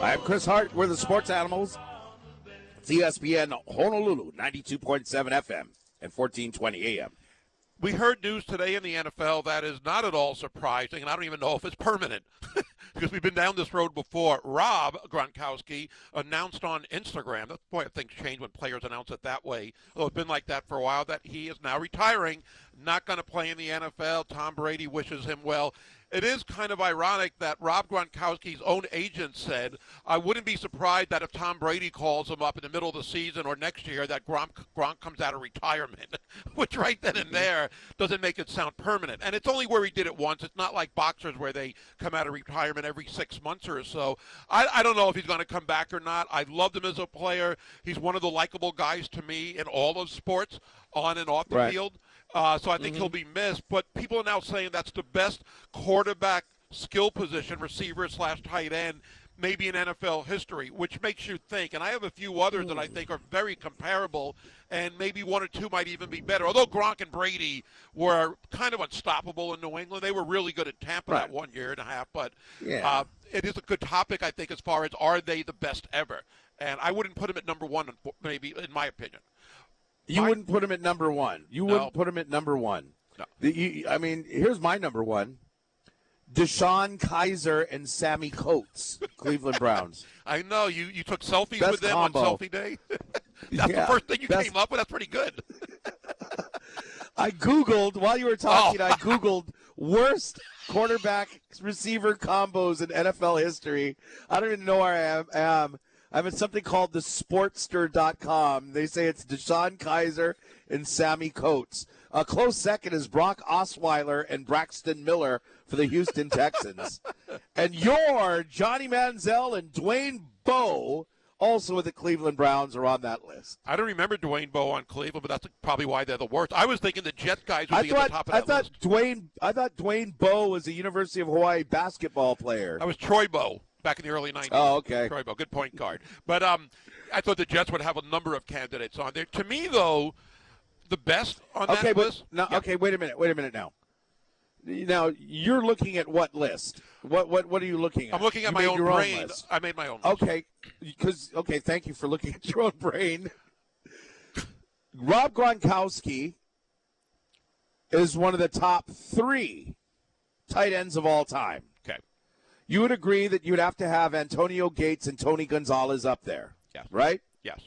I'm Chris Hart. We're the Sports Animals. It's ESPN Honolulu, 92.7 FM and 1420 AM. We heard news today in the NFL that is not at all surprising, and I don't even know if it's permanent [laughs] because we've been down this road before. Rob Gronkowski announced on Instagram, that's boy, things change when players announce it that way. Well, it's been like that for a while, that he is now retiring, not going to play in the NFL. Tom Brady wishes him well. It is kind of ironic that Rob Gronkowski's own agent said, I wouldn't be surprised that if Tom Brady calls him up in the middle of the season or next year, that Gronk, Gronk comes out of retirement, [laughs] which right then and mm-hmm. there doesn't make it sound permanent. And it's only where he did it once. It's not like boxers where they come out of retirement every six months or so. I, I don't know if he's going to come back or not. I loved him as a player. He's one of the likable guys to me in all of sports, on and off the Right. field. Uh, so I think he'll be missed. But people are now saying that's the best quarterback skill position, receiver slash tight end, maybe in NFL history, which makes you think. And I have a few others that I think are very comparable, and maybe one or two might even be better. Although Gronk and Brady were kind of unstoppable in New England, they were really good at Tampa that one year and a half. But Yeah. uh, it is a good topic, I think, as far as are they the best ever. And I wouldn't put him at number one, maybe in my opinion. You My- wouldn't put him at number one. You No. wouldn't put him at number one. No. The, you, I mean, here's my number one: DeShone Kizer and Sammy Coates, Cleveland Browns. [laughs] I know you, you took selfies Best with them combo. on selfie day. [laughs] That's Yeah, the first thing you best- came up with. That's pretty good. [laughs] I googled while you were talking. Oh. I googled worst quarterback receiver combos in NFL history. I don't even know where I am. I'm at something called the Sportster.com. They say it's DeShone Kizer and Sammy Coates. A close second is Brock Osweiler and Braxton Miller for the Houston [laughs] Texans. and your Johnny Manziel and Dwayne Bowe, also with the Cleveland Browns, are on that list. I don't remember Dwayne Bowe on Cleveland, but that's probably why they're the worst. I was thinking the Jets guys would I be thought at the top of I that thought list. Dwayne I thought Dwayne Bowe was a University of Hawaii basketball player. I was Troy Bowe back in the early 90s. Oh, okay. Troy Bowe, good point guard. But um, I thought the Jets would have a number of candidates on there. To me, though, the best on Okay, that but list. no, Yeah. okay, wait a minute, wait a minute now. Now you're looking at what list? What what what are you looking at? I'm looking at You my own brain. list. I made my own. list. Okay, because okay, thank you for looking at your own brain. Rob Gronkowski is one of the top three tight ends of all time. You would agree that you'd have to have Antonio Gates and Tony Gonzalez up there, Yes. right? Yes.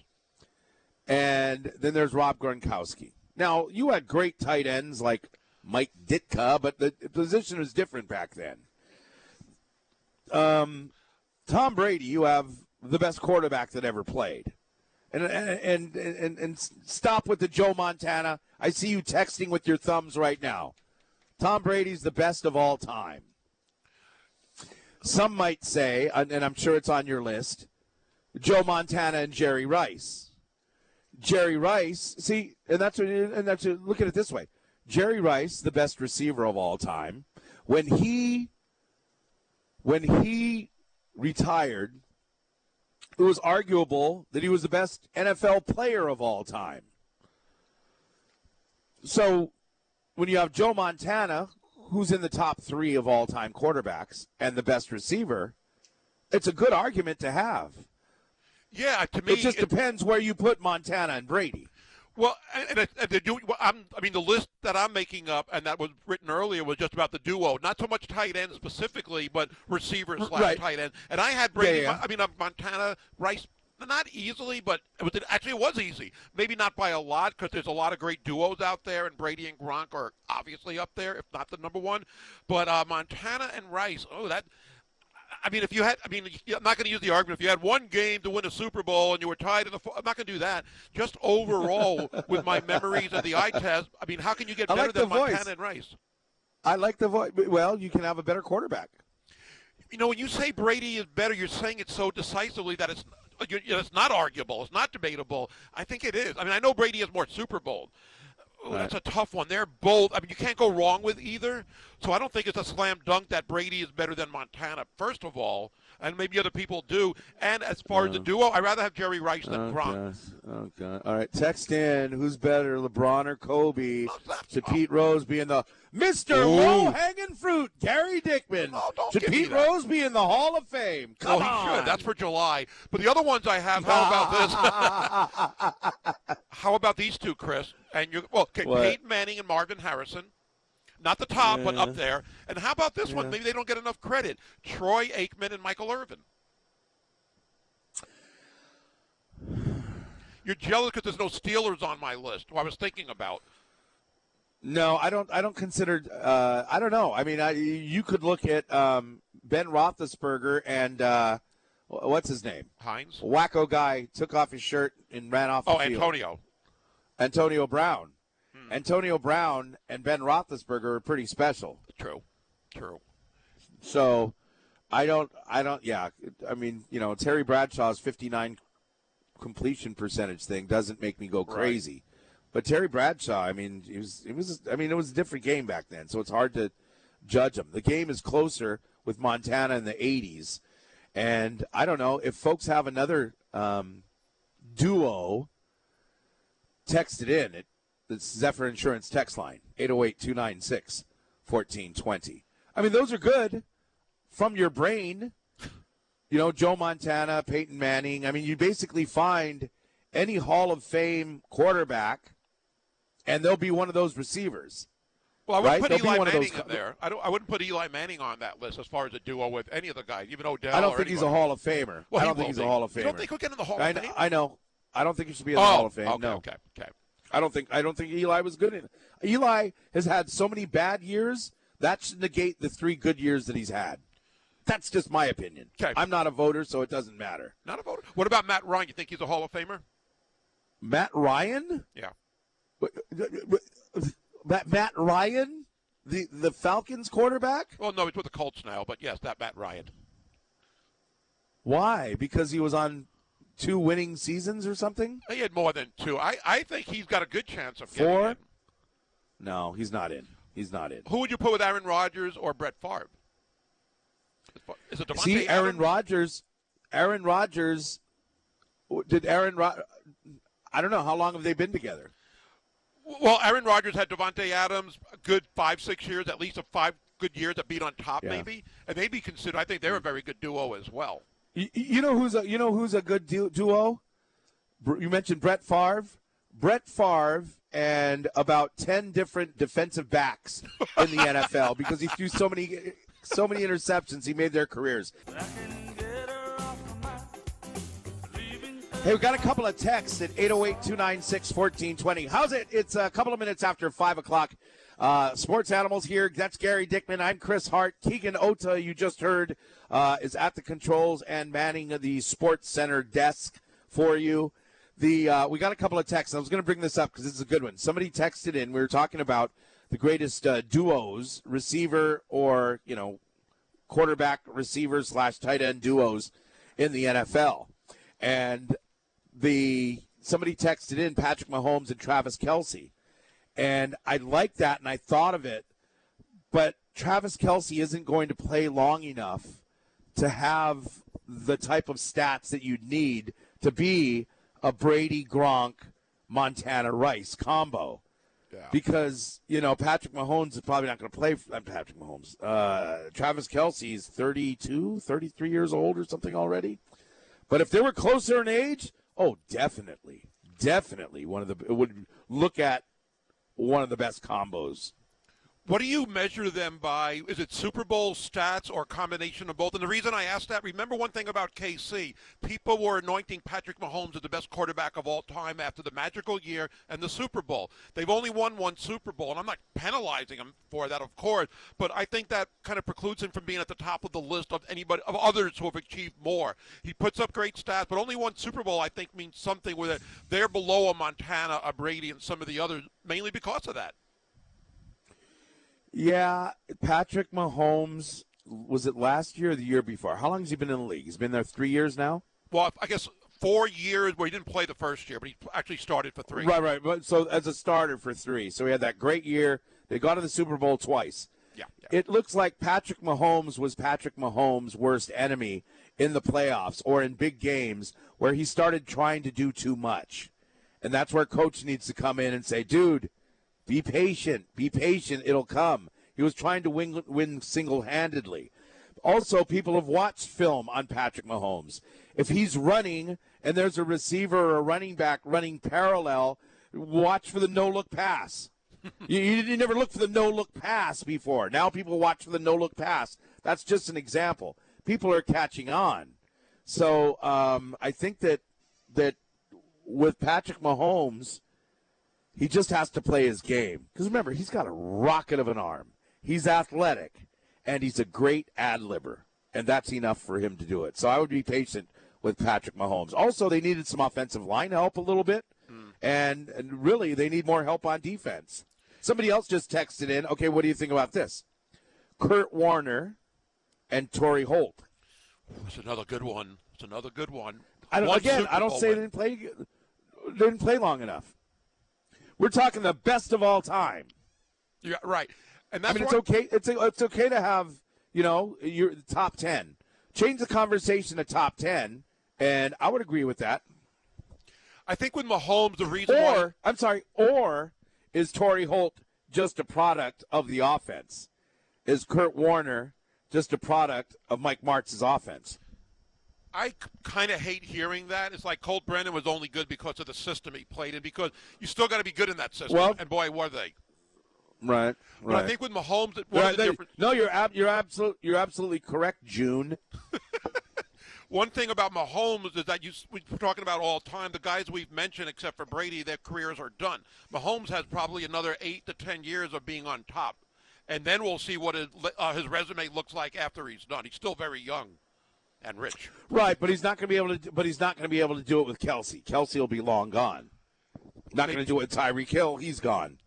And then there's Rob Gronkowski. Now, you had great tight ends like Mike Ditka, but the position was different back then. Um, Tom Brady, you have the best quarterback that ever played. And, and, and, and, and stop with the Joe Montana. I see you texting with your thumbs right now. Tom Brady's the best of all time. Some might say, and I'm sure it's on your list, Joe Montana and Jerry Rice. Jerry Rice, see, and that's what, and that's what, look at it this way: Jerry Rice, the best receiver of all time, when he when he retired, it was arguable that he was the best NFL player of all time. So, when you have Joe Montana, who's in the top three of all time quarterbacks and the best receiver, it's a good argument to have. Yeah, to me, it just depends where you put Montana and Brady. Well, and, and, and do, well, I'm, mean, the list that I'm making up and that was written earlier was just about the duo, not so much tight end specifically, but receiver slash right. tight end. And I had Brady. Yeah, yeah. I mean, uh, Montana, Rice, not easily, but it was actually it was easy. Maybe not by a lot because there's a lot of great duos out there, and Brady and Gronk are obviously up there, if not the number one. But uh, Montana and Rice, oh, that I mean, if you had, I mean, I'm not going to use the argument. If you had one game to win a Super Bowl and you were tied in the, I'm not going to do that. Just overall, [laughs] with my memories of the eye test, I mean, how can you get I better like than the voice. Montana and Rice? I like the voice. Well, you can have a better quarterback. You know, when you say Brady is better, you're saying it so decisively that it's you know, it's not arguable, it's not debatable. I think it is. I mean, I know Brady has more Super Bowls. Ooh, that's a tough one. They're both. I mean, you can't go wrong with either. So I don't think it's a slam dunk that Brady is better than Montana. First of all, and maybe other people do. And as far as the oh. duo, I'd rather have Jerry Rice than Oh, Gronk. Oh, God. All right. Text in. Who's better, LeBron or Kobe? Oh, that's- Should Pete Rose being the Mr. Low Hanging Fruit, Gary Dickman? No, don't Should give me Pete. Rose be in the Hall of Fame? Oh, Come he on. should. That's for July. But the other ones I have. How about this? [laughs] how about these two, Chris? And you well, okay, What? Peyton Manning and Marvin Harrison. Not the top, but up there. And how about this one? Maybe they don't get enough credit. Troy Aikman and Michael Irvin. You're jealous because there's no Steelers on my list. Who I was thinking about. No, I don't. I don't consider. Uh, I don't know. I mean, I, you could look at um, Ben Roethlisberger and uh, what's his name? Hines. Wacko guy took off his shirt and ran off. The Oh. Antonio. Antonio Brown. Antonio Brown and Ben Roethlisberger are pretty special. True. True. So I don't I don't yeah, I mean, you know, Terry Bradshaw's 59 completion percentage thing doesn't make me go Right. crazy. But Terry Bradshaw, I mean, it was it was I mean, it was a different game back then, so it's hard to judge him. The game is closer with Montana in the 80s. And I don't know if folks have another um, duo text it in. It, it's Zephyr Insurance text line 808 296 1420. I mean, those are good from your brain. You know, Joe Montana, Peyton Manning. I mean, you basically find any Hall of Fame quarterback, and they'll be one of those receivers. Well, I wouldn't Right? put They'll Eli Manning those in there. I don't. I wouldn't put Eli Manning on that list as far as a duo with any of the guys, even Odell. I don't think he's a. Hall of Famer. Well, I don't think he's be. a Hall of Famer. You don't think he'll get in the Hall I, of kn- Fame? I know. I don't think he should be in the oh, Hall of Fame. okay, no, okay, okay. I don't think. I don't think Eli was good in. Eli has had so many bad years that should negate the three good years that he's had. That's just my opinion. Okay. I'm not a voter, so it doesn't matter. Not a voter. What about Matt Ryan? You think he's a Hall of Famer? Matt Ryan. Yeah. Matt, Matt Ryan, the the Falcons quarterback. Well, no, he's with the Colts now, but yes, that Matt Ryan. Why? Because he was on two winning seasons or something. He had more than two. I, I think he's got a good chance of getting Four? No, he's not in. He's not in. Who would you put with Aaron Rodgers or Brett Favre? Is it Davante See, Aaron? Rodgers. Aaron Rodgers. Did Aaron Rod? I don't know how long have they been together. Well, Aaron Rodgers had Davante Adams a good five, six years, at least a five good years that beat on top, Yeah. maybe, and they'd be considered. I think they're a very good duo as well. You, you know who's a you know who's a good du- duo? You mentioned Brett Favre. Brett Favre and about ten different defensive backs in the [laughs] NFL because he threw so many so many interceptions. He made their careers. Hey, we got a couple of texts at 808 296 1420. How's it? It's a couple of minutes after 5 o'clock. Uh, Sports Animals here. That's Gary Dickman. I'm Chris Hart. Keegan Ota, you just heard, uh, is at the controls and manning the Sports Center desk for you. The uh, we got a couple of texts. I was going to bring this up because this is a good one. Somebody texted in. We were talking about the greatest uh, duos, receiver or you know, quarterback receiver slash tight end duos in the NFL, and the somebody texted in Patrick Mahomes and Travis Kelce, and I like that, and I thought of it, but Travis Kelce isn't going to play long enough to have the type of stats that you'd need to be a Brady Gronk Montana Rice combo. Yeah. Because, you know, Patrick Mahomes is probably not going to play for Patrick Mahomes. Uh, Travis Kelce is 32, 33 years old or something already. But if they were closer in age, oh, definitely. Definitely one of the would look at one of the best combos What do you measure them by? Is it Super Bowl stats or a combination of both? And the reason I asked that, remember one thing about KC, people were anointing Patrick Mahomes as the best quarterback of all time after the magical year and the Super Bowl. They've only won one Super Bowl, and I'm not penalizing him for that, of course, but I think that kind of precludes him from being at the top of the list of anybody of others who have achieved more. He puts up great stats, but only one Super Bowl I think means something it. They're below a Montana, a Brady, and some of the others, mainly because of that. Yeah, Patrick Mahomes was it last year or the year before? How long has he been in the league? He's been there three years now. Well, I guess four years where he didn't play the first year, but he actually started for three. Right, right. But so as a starter for three, so he had that great year. They got to the Super Bowl twice. Yeah, yeah. It looks like Patrick Mahomes was Patrick Mahomes' worst enemy in the playoffs or in big games where he started trying to do too much. And that's where coach needs to come in and say, dude, be patient. Be patient. It'll come. He was trying to win, win single handedly. Also, people have watched film on Patrick Mahomes. If he's running and there's a receiver or a running back running parallel, watch for the no look pass. [laughs] you, you, never looked for the no look pass before. Now people watch for the no look pass. That's just an example. People are catching on. So um, I think that that with Patrick Mahomes, he just has to play his game. Because remember, he's got a rocket of an arm. He's athletic, and he's a great ad libber, and that's enough for him to do it. So I would be patient with Patrick Mahomes. Also, they needed some offensive line help a little bit, hmm. and, and really they need more help on defense. Somebody else just texted in. Okay, what do you think about this? Kurt Warner and Torry Holt. It's another good one. It's another good one. I don't, One again, I don't say they didn't play. They didn't play long enough. We're talking the best of all time. Yeah, right. And that's I mean, it's okay. It's it's okay to have you know your top ten. Change the conversation to top ten, and I would agree with that. I think with Mahomes, the reason why Or I'm sorry, or is Torry Holt just a product of the offense? Is Kurt Warner just a product of Mike Martz's offense? I kind of hate hearing that. It's like Colt Brennan was only good because of the system he played in, because you still got to be good in that system. Well- and boy, were they! Right. right. But I think with Mahomes, one Right, of the they- different, no, you're ab- you're absolute you're absolutely correct, June. [laughs] one thing about Mahomes is that you we're talking about all the time. The guys we've mentioned, except for Brady, their careers are done. Mahomes has probably another eight to ten years of being on top, and then we'll see what his, uh, his resume looks like after he's done. He's still very young and rich. Right, but he's not going to be able to. But he's not going to be able to do it with Kelce. Kelce will be long gone. Not going to do it with Tyreek Hill. He's gone.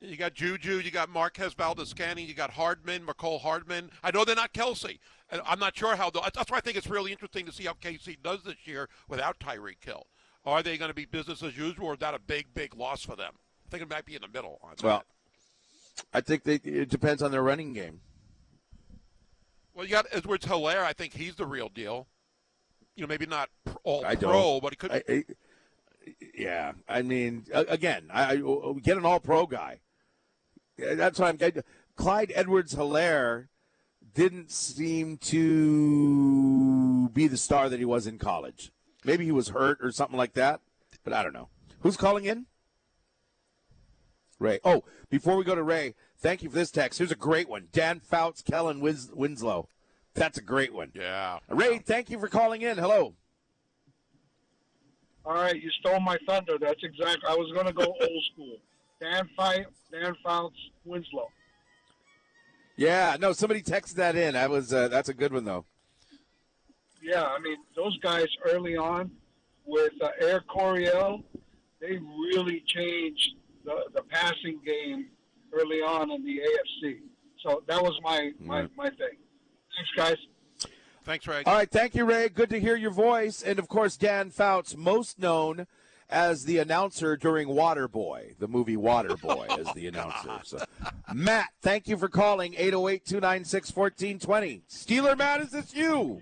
You got Juju, you got Marquez Valdes-Scantling, you got Hardman, Mecole Hardman. I know they're not Kelce. I'm not sure how. they'll- That's why I think it's really interesting to see how KC does this year without Tyreek Hill. Are they going to be business as usual, or is that a big, big loss for them? I think it might be in the middle. On that. Well, I think they, it depends on their running game. Well, you got Edwards Helaire. I think he's the real deal. You know, maybe not all I pro, don't. but he could. I, I, yeah, I mean, again, I, I oh, oh, get an All-Pro guy. That's what I'm getting. Clyde Edwards-Helaire didn't seem to be the star that he was in college. Maybe he was hurt or something like that, but I don't know. Who's calling in? Ray. Oh, before we go to Ray, thank you for this text. Here's a great one. Dan Fouts, Kellen Wins- Winslow. That's a great one. yeah. Ray, thank you for calling in. Hello. All right, you stole my thunder. That's exactly. I was going to go [laughs] old school. Dan Fight, Dan Fouts, Winslow. Yeah, no, somebody texted that in. That was uh, that's a good one though. Yeah, I mean those guys early on with uh, Air Coryell, they really changed the, the passing game early on in the AFC. So that was my my, Right. my thing. Thanks, guys. Thanks, Ray. All right, thank you, Ray. Good to hear your voice, and of course, Dan Fouts, most known as the announcer during Waterboy, the movie Waterboy, as the [laughs] announcer. So, Matt, thank you for calling 808-296-1420. Steeler Matt, is this you?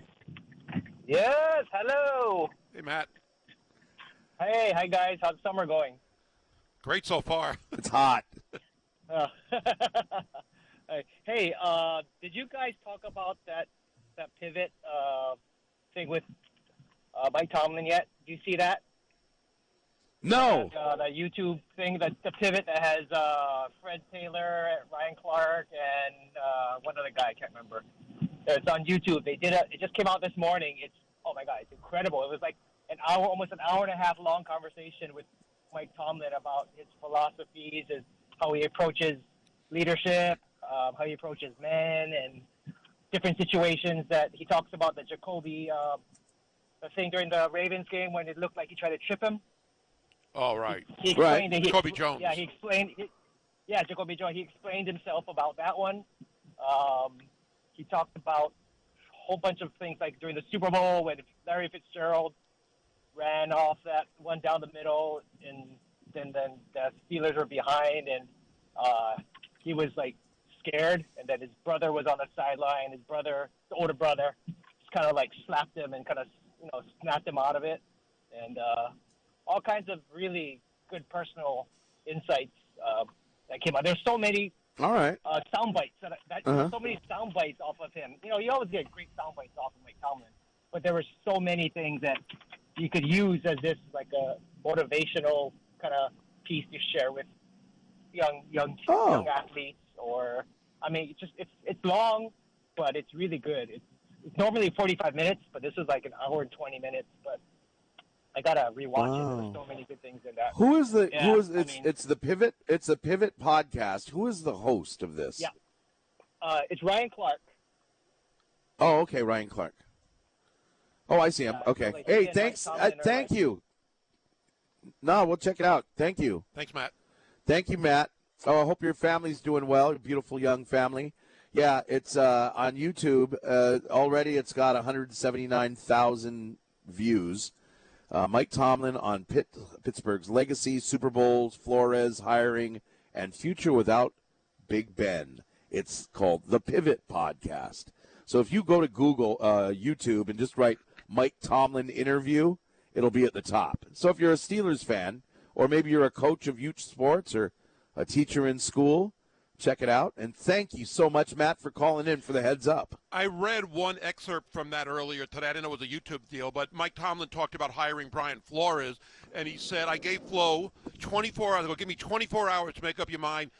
Yes, hello. Hey, Matt. Hey, hi guys. How's summer going? Great so far. It's hot. Uh, [laughs] hey, uh, did you guys talk about that that pivot uh, thing with uh, Mike Tomlin yet? Do you see that? No. Uh, the YouTube thing, that the pivot that has uh, Fred Taylor, Ryan Clark, and uh, one other guy I can't remember. It's on YouTube. They did it. It just came out this morning. It's oh my god, it's incredible. It was like an hour, almost an hour and a half long conversation with Mike Tomlin about his philosophies, his how he approaches leadership, um, how he approaches men, and different situations that he talks about. The Jacoby, uh, the thing during the Ravens game when it looked like he tried to trip him. All right. He Right. explained that he, Jacoby Jones. Yeah, he explained. He, yeah, Jacoby Jones. He explained himself about that one. Um, he talked about a whole bunch of things like during the Super Bowl when Larry Fitzgerald ran off that one down the middle, and then then the Steelers were behind, and uh, he was like scared, and then his brother was on the sideline. His brother, the older brother, just kind of like slapped him and kind of you know snapped him out of it, and uh, all kinds of really good personal insights uh, that came out. There's so many All right. uh, sound bites. That, that Uh-huh. so many sound bites off of him. You know, you always get great sound bites off of Mike Tomlin, but there were so many things that you could use as this like a motivational kind of piece to share with young young Oh. young athletes. Or I mean, it's just it's it's long, but it's really good. It's, it's normally 45 minutes, but this was like an hour and 20 minutes. But I gotta rewatch it. There's so many good things in that. Who is the Yeah, who is I it's mean- it's the Pivot it's a Pivot podcast. Who is the host of this? Yeah. Uh, it's Ryan Clark. Oh, okay, Ryan Clark. Oh, I see him. Yeah, Okay. like Hey, thanks. Uh, thank you. No, we'll check it out. Thank you. Thanks, Matt. Thank you, Matt. Oh, I hope your family's doing well. Your beautiful young family. Yeah, it's uh, on YouTube. Uh, already it's got 179,000 views. Uh, Mike Tomlin on Pitt, Pittsburgh's legacy, Super Bowls, Flores hiring, and future without Big Ben. It's called the Pivot Podcast. So if you go to Google, uh, YouTube, and just write Mike Tomlin interview, it'll be at the top. So if you're a Steelers fan, or maybe you're a coach of youth sports or a teacher in school, check it out. And thank you so much, Matt, for calling in for the heads up. I read one excerpt from that earlier today. I didn't know it was a YouTube deal, but Mike Tomlin talked about hiring Brian Flores, and he said, I gave Flo 24 hours. Well, give me 24 hours to make up your mind.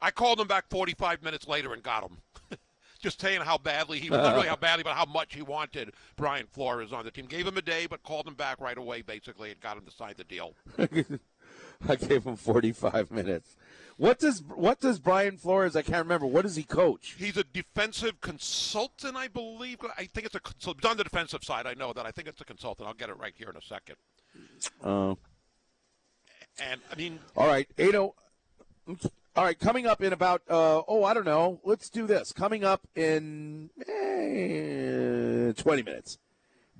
I called him back 45 minutes later and got him. Just saying how badly he, was, [laughs] not really how badly, but how much he wanted Brian Flores on the team. Gave him a day, but called him back right away, basically, and got him to sign the deal. [laughs] I gave him 45 minutes. What does what does Brian Flores? I can't remember. What does he coach? He's a defensive consultant, I believe. I think it's a consult. On the defensive side. I know that. I think it's a consultant. I'll get it right here in a second. Uh, And I mean, all right, 80. All right, coming up in about uh, oh I don't know. Let's do this. Coming up in eh, 20 minutes.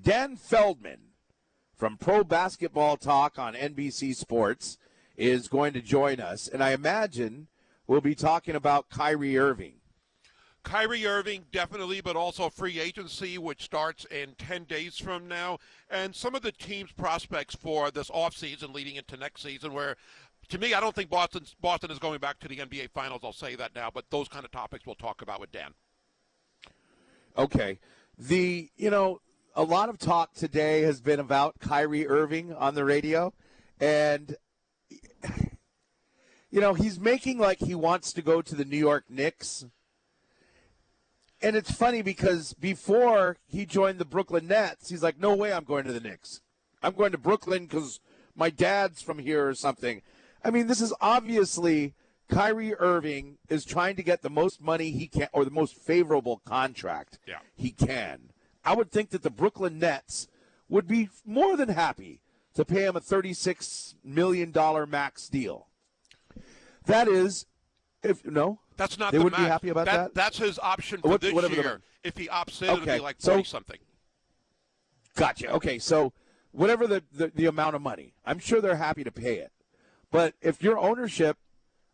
Dan Feldman from Pro Basketball Talk on NBC Sports is going to join us, and I imagine we'll be talking about Kyrie Irving. Kyrie Irving, definitely, but also free agency, which starts in 10 days from now, and some of the team's prospects for this offseason leading into next season, where to me, I don't think Boston's, Boston is going back to the NBA Finals. I'll say that now, but those kind of topics we'll talk about with Dan. Okay. The you know a lot of talk today has been about Kyrie Irving on the radio, and [sighs] you know he's making like he wants to go to the New York Knicks. And it's funny because before he joined the Brooklyn Nets, he's like, "No way, I'm going to the Knicks. I'm going to Brooklyn because my dad's from here or something." I mean, this is obviously Kyrie Irving is trying to get the most money he can or the most favorable contract Yeah. he can. I would think that the Brooklyn Nets would be more than happy to pay him a $36 million max deal. That is, if no, That's not They the wouldn't be happy about that? That's his option for What- this whatever year. If he opts in, it'll Okay, be like so- something. Gotcha. Okay, so whatever the, the, the amount of money, I'm sure they're happy to pay it. But if your ownership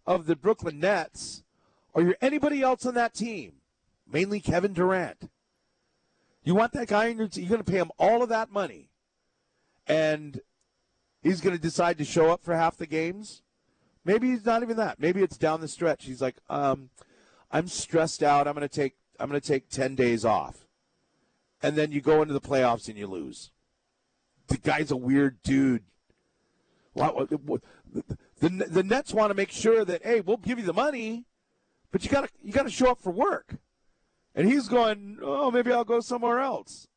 of the Brooklyn Nets or you're anybody else on that team, mainly Kevin Durant, you want that guy in your team, you're going to pay him all of that money, and he's going to decide to show up for half the games. Maybe he's not even that. Maybe it's down the stretch. He's like, um, I'm stressed out. I'm going to take I'm going to take ten days off and then you go into the playoffs and you lose. The guy's a weird dude. Why- The, the, the Nets want to make sure that hey, we'll give you the money, but you got to you got to show up for work. And he's going, oh, maybe I'll go somewhere else.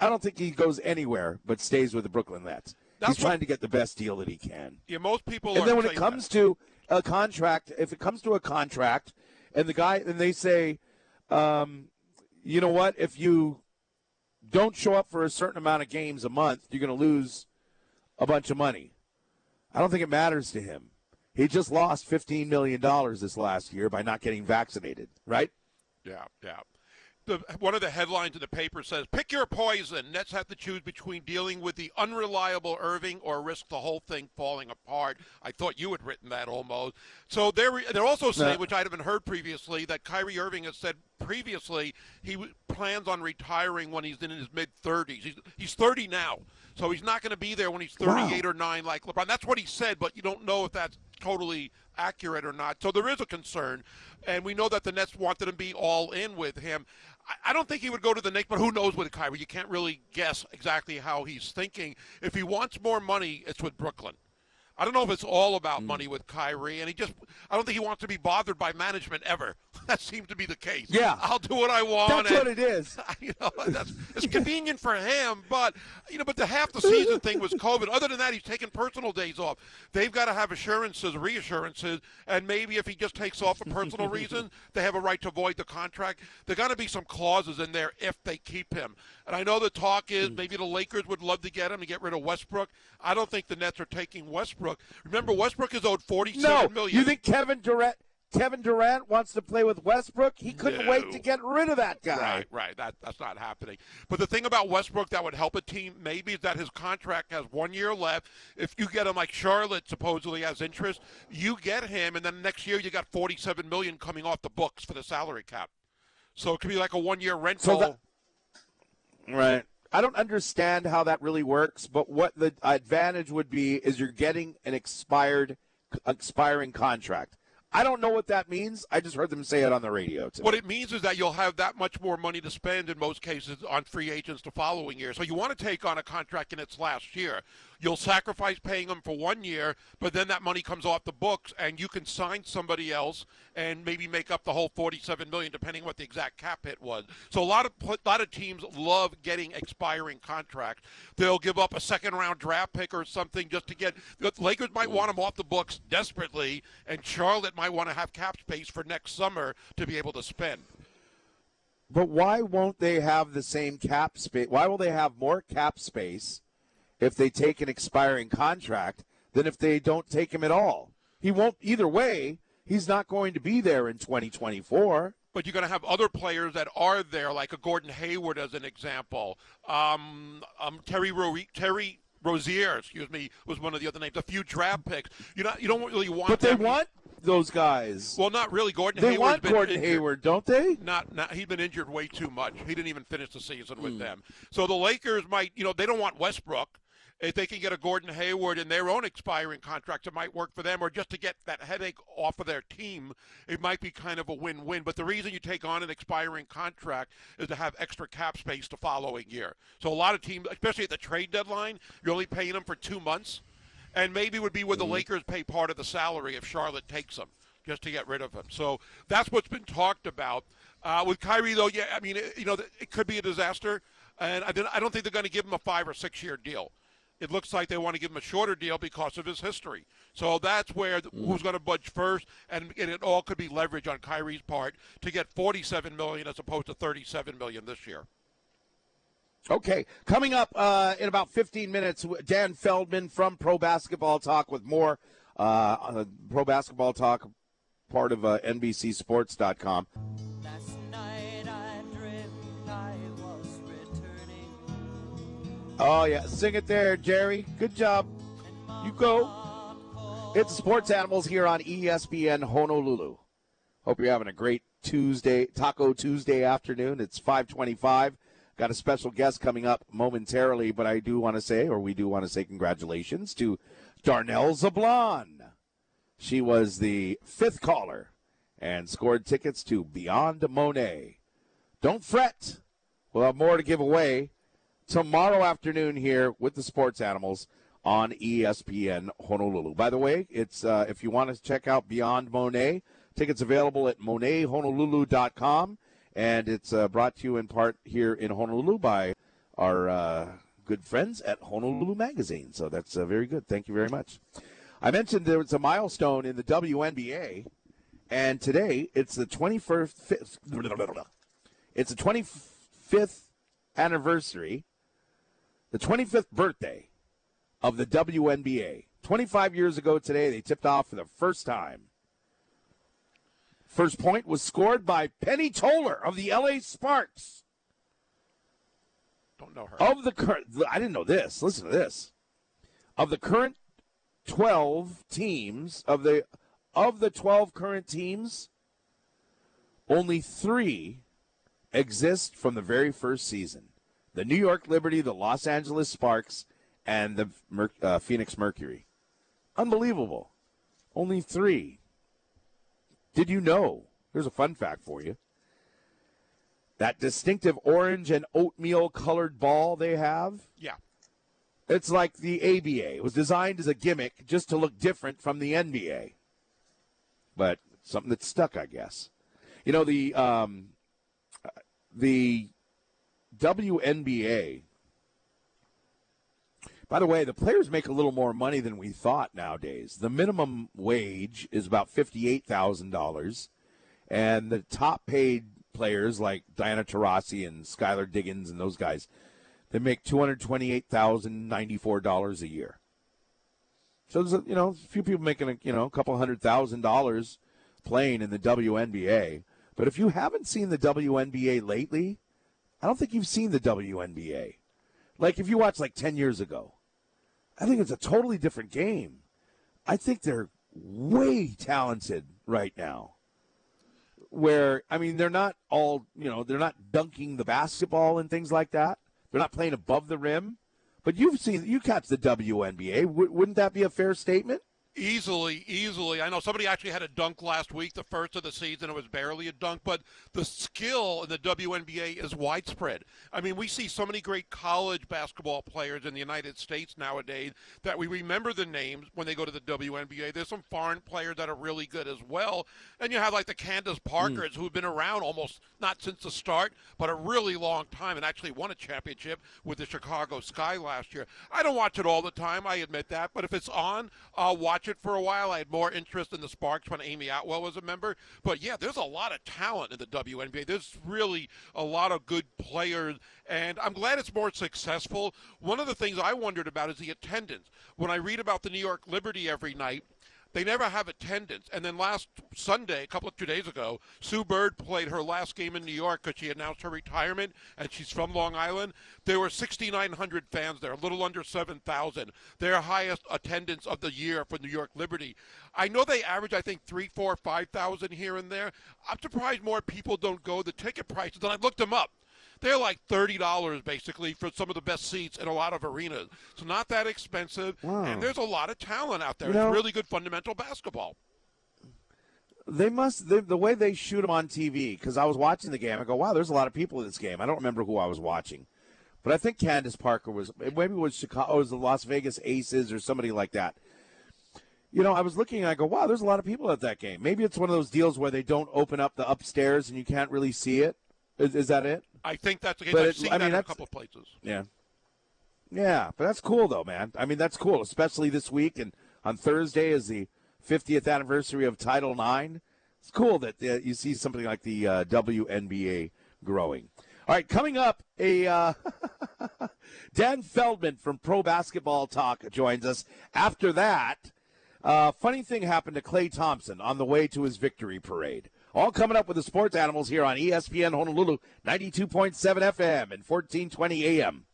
I don't think he goes anywhere, but stays with the Brooklyn Nets. That's he's what- trying to get the best deal that he can. Yeah, most people And then when it comes that. to a contract, if it comes to a contract, and the guy and they say, um, you know what, if you don't show up for a certain amount of games a month, you're going to lose a bunch of money. I don't think it matters to him. He just lost fifteen million dollars this last year by not getting vaccinated, right? Yeah, yeah. The, one of the headlines in the paper says, "Pick your poison." Nets have to choose between dealing with the unreliable Irving or risk the whole thing falling apart. I thought you had written that almost. So they're they're also saying, which I haven't heard previously, that Kyrie Irving has said previously he plans on retiring when he's in his mid 30s. He's he's 30 now, so he's not going to be there when he's 38 or 9 like LeBron. That's what he said, but you don't know if that's totally accurate or not. So there is a concern, and we know that the Nets wanted to be all in with him. I, I don't think he would go to the Knicks, but who knows with Kyrie? You can't really guess exactly how he's thinking. If he wants more money, it's with Brooklyn. I don't know if it's all about mm. money with Kyrie, and he just—I don't think he wants to be bothered by management ever. [laughs] That seems to be the case. Yeah. I'll do what I want. That's and- what it is. [laughs] you know, that's it's convenient for him, but you know, but the half the [laughs] season thing was COVID. Other than that, he's taking personal days off. They've got to have assurances, reassurances, and maybe if he just takes off for personal reasons, they have a right to void the contract. There got to be some clauses in there if they keep him. And I know the talk is mm. maybe the Lakers would love to get him to get rid of Westbrook. I don't think the Nets are taking Westbrook. Remember, Westbrook is owed forty-seven No, million. you think Kevin Durant? Kevin Durant wants to play with Westbrook. He couldn't wait to get rid of that guy. Right, right. That that's not happening. But the thing about Westbrook that would help a team maybe is that his contract has one year left. If you get him like Charlotte supposedly has interest, you get him, and then next year you got forty-seven million coming off the books for the salary cap. So it could be like a one-year rental. that- Right. I don't understand how that really works, but what the advantage would be is you're getting an expired, expiring contract. I don't know what that means. I just heard them say it on the radio. Today. What it means is that you'll have that much more money to spend in most cases on free agents the following year. So you want to take on a contract in its last year. You'll sacrifice paying them for one year, but then that money comes off the books, and you can sign somebody else and maybe make up the whole forty-seven million, depending what the exact cap hit was. So a lot of a lot of teams love getting expiring contracts. They'll give up a second-round draft pick or something just to get. The Lakers might want them off the books desperately, and Charlotte might want to have cap space for next summer to be able to spend. But why won't they have the same cap space? Why will they have more cap space if they take an expiring contract than if they don't take him at all? He won't either way. He's not going to be there in 2024. but you're going to have other players that are there, like a Gordon Hayward as an example. Um, um, Terry Ro- Terry Rozier, excuse me, was one of the other names. A few draft picks. You know, you don't really want. But they want those guys. Well, not really. Gordon Hayward. they Hayward's want Gordon injured. Hayward, don't they? Not, not, he's been injured way too much. He didn't even finish the season Hmm. with them. So the Lakers might, you know, they don't want Westbrook. If they can get a Gordon Hayward in their own expiring contract, it might work for them. Or just to get that headache off of their team, it might be kind of a win-win. But the reason you take on an expiring contract is to have extra cap space the following year. So a lot of teams, especially at the trade deadline, you're only paying them for two months, and maybe it would be where the Lakers pay part of the salary if Charlotte takes them just to get rid of him. So that's what's been talked about. Uh, with Kyrie, though, yeah, I mean, it, you know, it could be a disaster, and I, don't- I don't think they're going to give him a five or six year deal. It looks like they want to give him a shorter deal because of his history. So that's where the, who's going to budge first, and, and it all could be leverage on Kyrie's part to get 47 million as opposed to 37 million this year. Okay, coming up uh, in about 15 minutes, Dan Feldman from Pro Basketball Talk with more uh, uh Pro Basketball Talk, part of uh, NBCSports.com. Oh, yeah. Sing it there, Jerry. Good job. You go. It's Sports Animals here on ESPN Honolulu. Hope you're having a great Tuesday, Taco Tuesday afternoon. It's 525. Got a special guest coming up momentarily, but I do want to say, or we do want to say congratulations to Darnell Zablon. She was the fifth caller and scored tickets to Beyond Monet. Don't fret. We'll have more to give away tomorrow afternoon here with the sports animals on ESPN Honolulu. By the way, it's uh, if you want to check out Beyond Monet, tickets available at monethonolulu.com, and it's uh, brought to you in part here in Honolulu by our uh, good friends at Honolulu Magazine. So that's uh, very good. Thank you very much. I mentioned there was a milestone in the WNBA, and today it's the 21st. It's the 25th anniversary the 25th birthday of the WNBA. 25 years ago today, they tipped off for the first time. First point was scored by Penny Toler of the LA Sparks. Don't know her. Of the current, I didn't know this. Listen to this. Of the current 12 teams, of the of the 12 current teams, only three exist from the very first season the New York Liberty, the Los Angeles Sparks, and the Mer- uh, Phoenix Mercury. Unbelievable. Only three. Did you know? Here's a fun fact for you. That distinctive orange and oatmeal colored ball they have? Yeah. It's like the ABA. It was designed as a gimmick just to look different from the NBA. But something that stuck, I guess. You know, the um, the WNBA. By the way, the players make a little more money than we thought nowadays. The minimum wage is about $58,000, and the top paid players like Diana Taurasi and Skylar Diggins and those guys, they make $228,094 a year. So there's a, you know, a few people making a, you know, a couple hundred thousand dollars playing in the WNBA. But if you haven't seen the WNBA lately, I don't think you've seen the WNBA. Like if you watch like 10 years ago, I think it's a totally different game. I think they're way talented right now. Where I mean they're not all, you know, they're not dunking the basketball and things like that. They're not playing above the rim. But you've seen you catch the WNBA. W- wouldn't that be a fair statement? Easily, easily. I know somebody actually had a dunk last week, the first of the season. It was barely a dunk, but the skill in the WNBA is widespread. I mean, we see so many great college basketball players in the United States nowadays that we remember the names when they go to the WNBA. There's some foreign players that are really good as well. And you have like the Candace Parkers, mm. who've been around almost not since the start, but a really long time and actually won a championship with the Chicago Sky last year. I don't watch it all the time, I admit that, but if it's on, I'll watch watch it for a while. I had more interest in the Sparks when Amy Atwell was a member. But yeah, there's a lot of talent in the WNBA. There's really a lot of good players, and I'm glad it's more successful. One of the things I wondered about is the attendance. When I read about the New York Liberty every night, they never have attendance. And then last Sunday, a couple of two days ago, Sue Bird played her last game in New York because she announced her retirement, and she's from Long Island. There were 6,900 fans there, a little under 7,000. Their highest attendance of the year for New York Liberty. I know they average, I think, three, four, five thousand here and there. I'm surprised more people don't go. The ticket prices, and I looked them up. They're like thirty dollars basically for some of the best seats in a lot of arenas. So not that expensive, wow. and there's a lot of talent out there. You it's really good fundamental basketball. They must they, the way they shoot them on TV because I was watching the game. I go, wow, there's a lot of people in this game. I don't remember who I was watching, but I think Candace Parker was maybe it was Chicago, oh, it was the Las Vegas Aces or somebody like that. You know, I was looking and I go, wow, there's a lot of people at that game. Maybe it's one of those deals where they don't open up the upstairs and you can't really see it. Is, is that it? I think that's the case. But I've it, seen I mean, that in a couple of places. Yeah. Yeah, but that's cool though, man. I mean, that's cool, especially this week and on Thursday is the 50th anniversary of Title IX. It's cool that uh, you see something like the uh, WNBA growing. All right, coming up, a uh, [laughs] Dan Feldman from Pro Basketball Talk joins us. After that, uh, funny thing happened to Klay Thompson on the way to his victory parade. All coming up with the sports animals here on ESPN Honolulu, 92.7 FM and 1420 AM.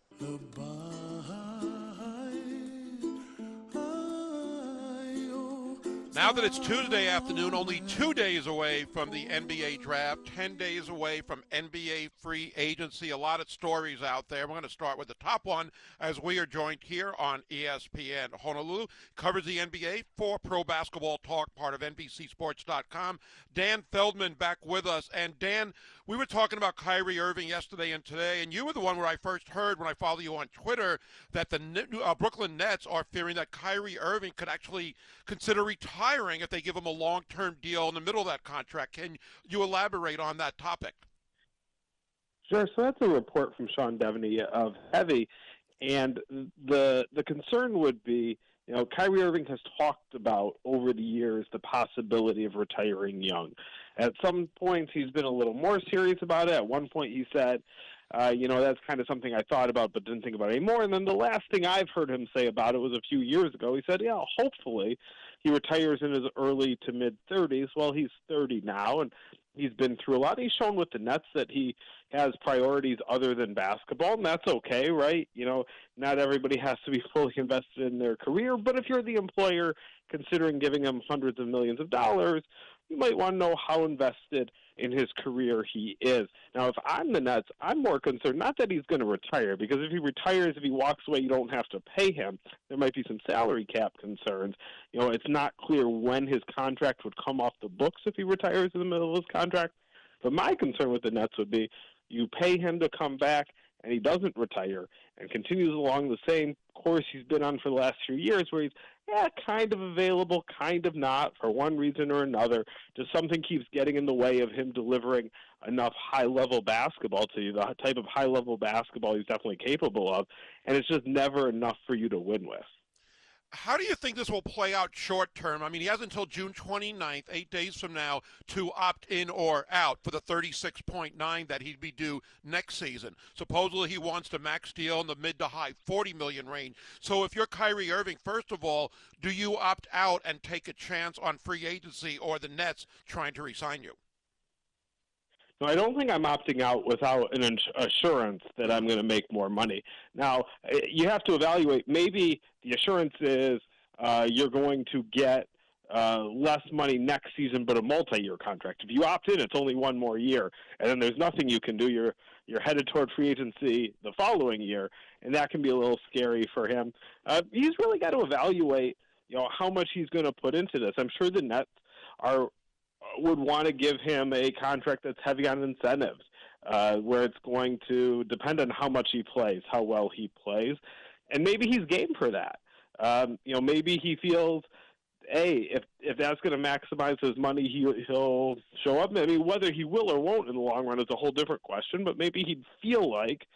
Now that it's Tuesday afternoon, only two days away from the NBA draft, 10 days away from NBA free agency. A lot of stories out there. We're going to start with the top one as we are joined here on ESPN Honolulu. Covers the NBA for Pro Basketball Talk, part of NBCSports.com. Dan Feldman back with us. And Dan, we were talking about Kyrie Irving yesterday and today, and you were the one where I first heard when I followed you on Twitter that the uh, Brooklyn Nets are fearing that Kyrie Irving could actually consider retiring if they give him a long-term deal in the middle of that contract. Can you elaborate on that topic? Sure. So that's a report from Sean Deveney of Heavy, and the the concern would be you know, Kyrie Irving has talked about over the years the possibility of retiring young. At some points, he's been a little more serious about it. At one point, he said, uh, you know, that's kind of something I thought about but didn't think about anymore. And then the last thing I've heard him say about it was a few years ago. He said, yeah, hopefully he retires in his early to mid 30s. Well, he's 30 now, and he's been through a lot. He's shown with the Nets that he has priorities other than basketball, and that's okay, right? You know, not everybody has to be [laughs] fully invested in their career, but if you're the employer considering giving him hundreds of millions of dollars, you might want to know how invested in his career he is. Now, if I'm the Nets, I'm more concerned not that he's going to retire, because if he retires, if he walks away, you don't have to pay him. There might be some salary cap concerns. You know, it's not clear when his contract would come off the books if he retires in the middle of his contract. But my concern with the Nets would be you pay him to come back and he doesn't retire and continues along the same course he's been on for the last few years where he's yeah, kind of available, kind of not, for one reason or another. Just something keeps getting in the way of him delivering enough high level basketball to you, the type of high level basketball he's definitely capable of, and it's just never enough for you to win with how do you think this will play out short term? I mean, he has until June 29th, eight days from now, to opt in or out for the 36.9 that he'd be due next season. Supposedly, he wants to max deal in the mid to high 40 million range. So, if you're Kyrie Irving, first of all, do you opt out and take a chance on free agency, or the Nets trying to resign you? No, I don't think I'm opting out without an assurance that I'm going to make more money. Now, eh, you have to evaluate. Maybe the assurance is uh, you're going to get uh, less money next season, but a multi-year contract. If you opt in, it's only one more year, and then there's nothing you can do. You're you're headed toward free agency the following year, and that can be a little scary for him. Uh, he's really got to evaluate, you know, how much he's going to put into this. I'm sure the Nets are would want to give him a contract that's heavy on incentives, uh, where it's going to depend on how much he plays, how well he plays, and maybe he's game for that. Um, you know, maybe he feels, hey, if if that's going to maximize his money, he he'll show up. I mean, whether he will or won't in the long run is a whole different question. But maybe he'd feel like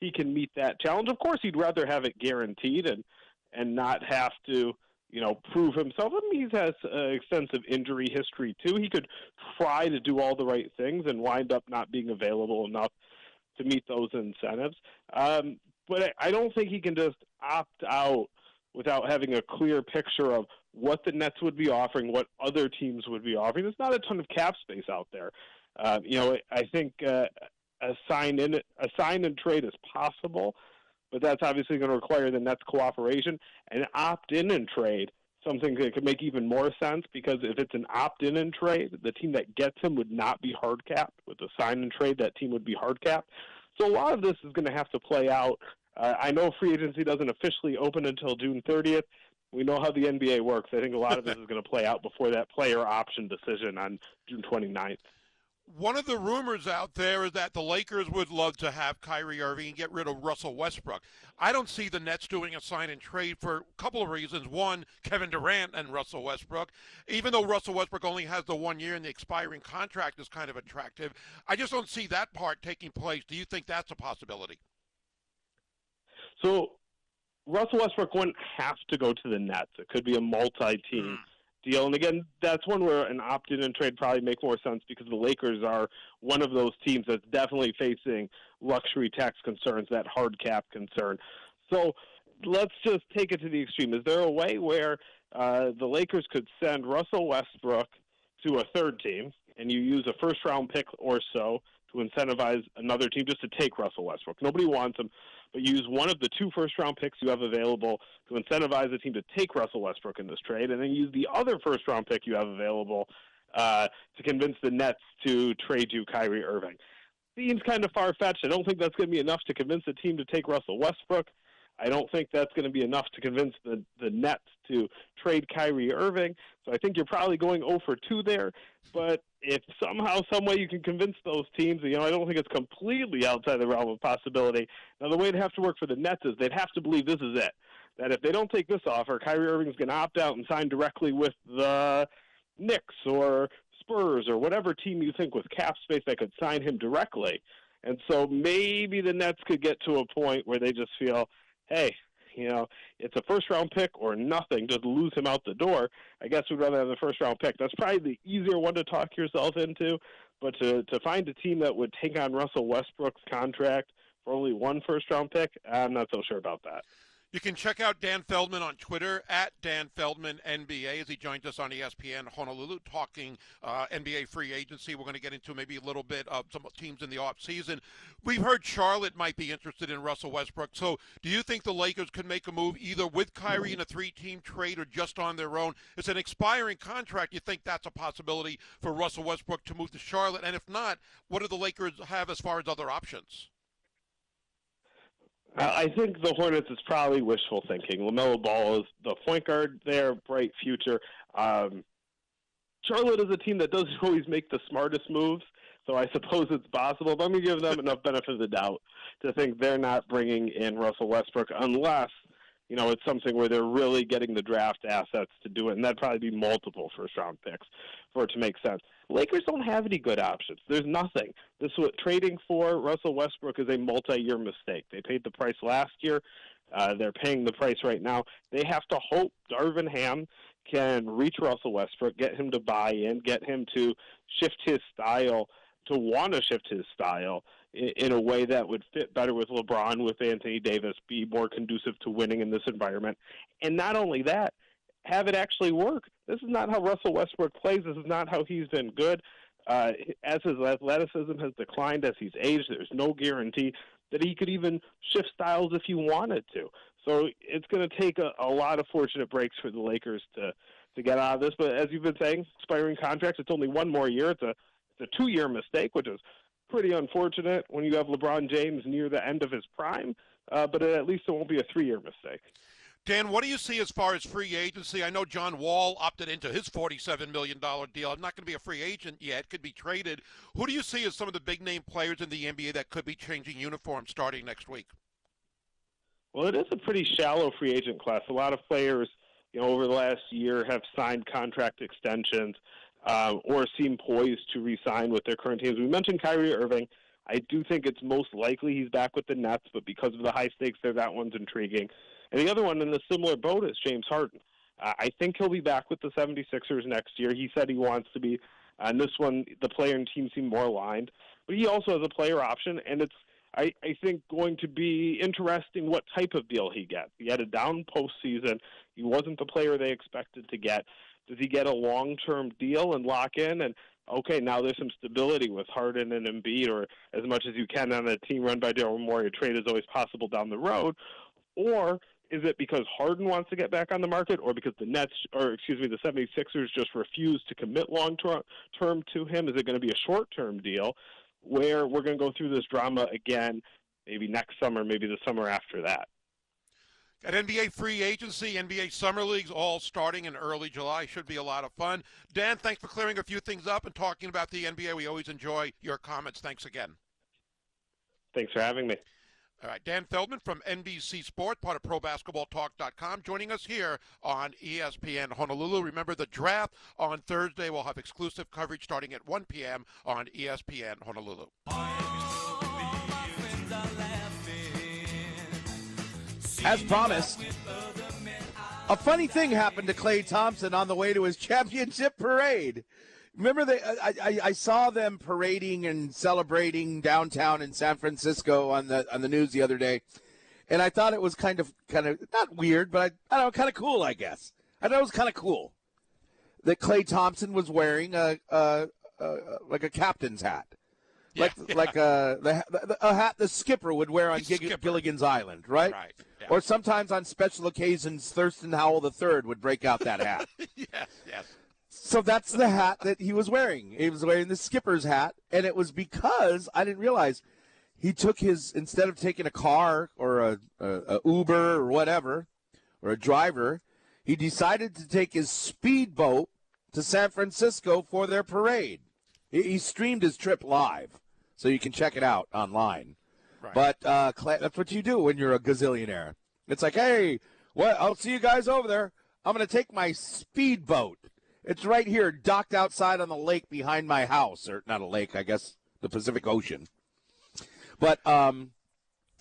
he can meet that challenge. Of course, he'd rather have it guaranteed and and not have to you know, prove himself. I mean, he has uh, extensive injury history too. He could try to do all the right things and wind up not being available enough to meet those incentives. Um, but I, don't think he can just opt out without having a clear picture of what the Nets would be offering, what other teams would be offering. There's not a ton of cap space out there. Um, you know, I think uh, a sign in a sign and trade is possible but that's obviously going to require the Nets' cooperation. And opt-in and trade, something that could make even more sense because if it's an opt-in and trade, the team that gets him would not be hard capped. With a sign and trade, that team would be hard capped. So a lot of this is going to have to play out. Uh, I know free agency doesn't officially open until June 30th. We know how the NBA works. I think a lot of this is going to play out before that player option decision on June 29th. One of the rumors out there is that the Lakers would love to have Kyrie Irving and get rid of Russell Westbrook. I don't see the Nets doing a sign and trade for a couple of reasons. One, Kevin Durant and Russell Westbrook. Even though Russell Westbrook only has the one year and the expiring contract is kind of attractive, I just don't see that part taking place. Do you think that's a possibility? So Russell Westbrook wouldn't have to go to the Nets. It could be a multi-team hmm. Deal. And again, that's one where an opt-in and trade probably make more sense because the Lakers are one of those teams that's definitely facing luxury tax concerns, that hard cap concern. So let's just take it to the extreme. Is there a way where uh, the Lakers could send Russell Westbrook to a third team, and you use a first-round pick or so to incentivize another team just to take Russell Westbrook? Nobody wants him but use one of the two first round picks you have available to incentivize the team to take Russell Westbrook in this trade, and then use the other first round pick you have available uh, to convince the Nets to trade you Kyrie Irving. Seems kind of far fetched. I don't think that's going to be enough to convince the team to take Russell Westbrook. I don't think that's going to be enough to convince the, the Nets to trade Kyrie Irving. So I think you're probably going 0 for 2 there. But if somehow, some way you can convince those teams, you know, I don't think it's completely outside the realm of possibility. Now, the way it'd have to work for the Nets is they'd have to believe this is it. That if they don't take this offer, Kyrie Irving's going to opt out and sign directly with the Knicks or Spurs or whatever team you think with cap space that could sign him directly. And so maybe the Nets could get to a point where they just feel, hey, you know, it's a first round pick or nothing. Just lose him out the door. I guess we'd rather have the first round pick. That's probably the easier one to talk yourself into. But to to find a team that would take on Russell Westbrook's contract for only one first round pick, I'm not so sure about that. You can check out Dan Feldman on Twitter at Dan Feldman NBA as he joins us on ESPN Honolulu talking uh, NBA free agency. We're going to get into maybe a little bit of some teams in the off season. We've heard Charlotte might be interested in Russell Westbrook. So, do you think the Lakers could make a move either with Kyrie in a three-team trade or just on their own? It's an expiring contract. You think that's a possibility for Russell Westbrook to move to Charlotte? And if not, what do the Lakers have as far as other options? I think the Hornets is probably wishful thinking. LaMelo Ball is the point guard there, bright future. Um, Charlotte is a team that doesn't [laughs] always make the smartest moves, so I suppose it's possible. But I'm going to give them enough benefit of the doubt to think they're not bringing in Russell Westbrook unless you know, it's something where they're really getting the draft assets to do it, and that'd probably be multiple first round picks for it to make sense. Lakers don't have any good options. There's nothing. This what trading for Russell Westbrook is a multi-year mistake. They paid the price last year. Uh, they're paying the price right now. They have to hope Darvin Ham can reach Russell Westbrook, get him to buy in, get him to shift his style, to want to shift his style in, in a way that would fit better with LeBron, with Anthony Davis, be more conducive to winning in this environment. And not only that, have it actually work. This is not how Russell Westbrook plays. This is not how he's been good. Uh, as his athleticism has declined as he's aged, there's no guarantee that he could even shift styles if he wanted to. So it's going to take a, a lot of fortunate breaks for the Lakers to to get out of this. But as you've been saying, expiring contracts, it's only one more year. It's a it's a two year mistake, which is pretty unfortunate when you have LeBron James near the end of his prime. Uh, but at least it won't be a three year mistake. Dan, what do you see as far as free agency? I know John Wall opted into his $47 million deal. I'm not going to be a free agent yet, could be traded. Who do you see as some of the big name players in the NBA that could be changing uniforms starting next week? Well, it is a pretty shallow free agent class. A lot of players, you know, over the last year have signed contract extensions uh, or seem poised to re-sign with their current teams. We mentioned Kyrie Irving. I do think it's most likely he's back with the Nets, but because of the high stakes there, that one's intriguing. And the other one in a similar boat is James Harden. I think he'll be back with the 76ers next year. He said he wants to be. And this one, the player and team seem more aligned. But he also has a player option, and it's, I, I think, going to be interesting what type of deal he gets. He had a down postseason. He wasn't the player they expected to get. Does he get a long-term deal and lock in? And okay, now there's some stability with Harden and Embiid, or as much as you can on a team run by Daryl Morey. A trade is always possible down the road, or is it because Harden wants to get back on the market or because the Nets or excuse me the 76ers just refuse to commit long term to him? Is it going to be a short term deal where we're going to go through this drama again maybe next summer, maybe the summer after that? At NBA free agency, NBA summer leagues all starting in early July. Should be a lot of fun. Dan, thanks for clearing a few things up and talking about the NBA. We always enjoy your comments. Thanks again. Thanks for having me. All right, Dan Feldman from NBC Sports, part of ProBasketballTalk.com, joining us here on ESPN Honolulu. Remember the draft on Thursday. We'll have exclusive coverage starting at 1 p.m. on ESPN Honolulu. As promised, a funny thing happened to Klay Thompson on the way to his championship parade. Remember, they, I, I, I saw them parading and celebrating downtown in San Francisco on the on the news the other day, and I thought it was kind of kind of not weird, but I, I don't know, kind of cool, I guess. I thought it was kind of cool that Klay Thompson was wearing a, a, a like a captain's hat, like Yeah. like [laughs] a uh, the, the, a hat the skipper would wear on Gig- Gilligan's Island, right? Right. Yeah. Or sometimes on special occasions, Thurston Howell III would break out that hat. [laughs] yes, yes. So that's the hat that he was wearing. He was wearing the skipper's hat, and it was because I didn't realize he took his instead of taking a car or a, a, a Uber or whatever or a driver, he decided to take his speedboat to San Francisco for their parade. He, he streamed his trip live, so you can check it out online. Right. But uh, that's what you do when you're a gazillionaire. It's like, hey, what? I'll see you guys over there. I'm going to take my speedboat. It's right here, docked outside on the lake behind my house, or not a lake, I guess, the Pacific Ocean. But um,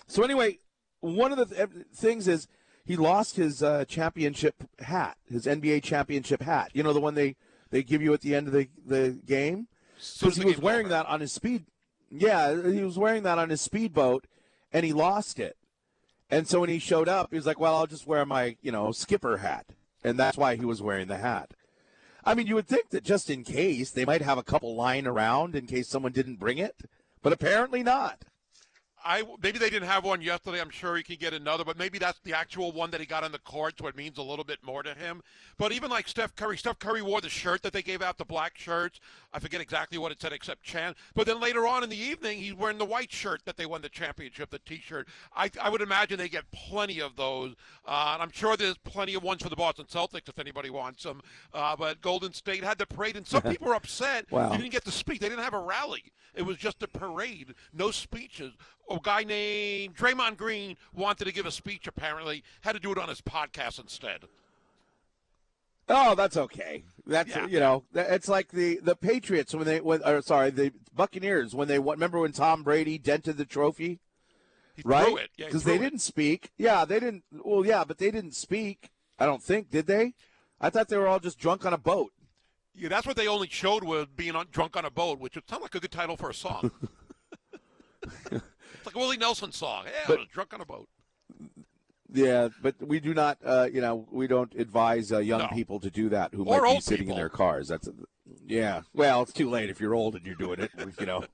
so anyway, one of the th- things is he lost his uh, championship hat, his NBA championship hat. You know, the one they they give you at the end of the the game So because he was wearing over. that on his speed. Yeah, he was wearing that on his speedboat, and he lost it. And so when he showed up, he was like, "Well, I'll just wear my, you know, skipper hat," and that's why he was wearing the hat. I mean, you would think that just in case they might have a couple lying around in case someone didn't bring it, but apparently not. I maybe they didn't have one yesterday. I'm sure he can get another, but maybe that's the actual one that he got on the court, so it means a little bit more to him. But even like Steph Curry, Steph Curry wore the shirt that they gave out, the black shirts. I forget exactly what it said, except Chan. But then later on in the evening, he's wearing the white shirt that they won the championship, the T-shirt. I, I would imagine they get plenty of those, uh, and I'm sure there's plenty of ones for the Boston Celtics if anybody wants them. Uh, but Golden State had the parade, and some people were upset. Wow. He didn't get to speak. They didn't have a rally. It was just a parade, no speeches. A guy named Draymond Green wanted to give a speech. Apparently, had to do it on his podcast instead. Oh, that's okay. That's Yeah. you know, it's like the the Patriots when they when or sorry, the Buccaneers when they remember when Tom Brady dented the trophy, He right? it. Yeah, Because they it. didn't speak. Yeah, they didn't. Well, yeah, but they didn't speak. I don't think did they? I thought they were all just drunk on a boat. Yeah, that's what they only showed was being on, drunk on a boat, which would sound like a good title for a song. [laughs] it's like a Willie Nelson song. Yeah, But- drunk on a boat. Yeah, but we do not. Uh, you know, we don't advise uh, young No. people to do that who Or might be sitting people. in their cars. That's yeah. Well, it's too late if you're old and you're doing it. You know. [laughs]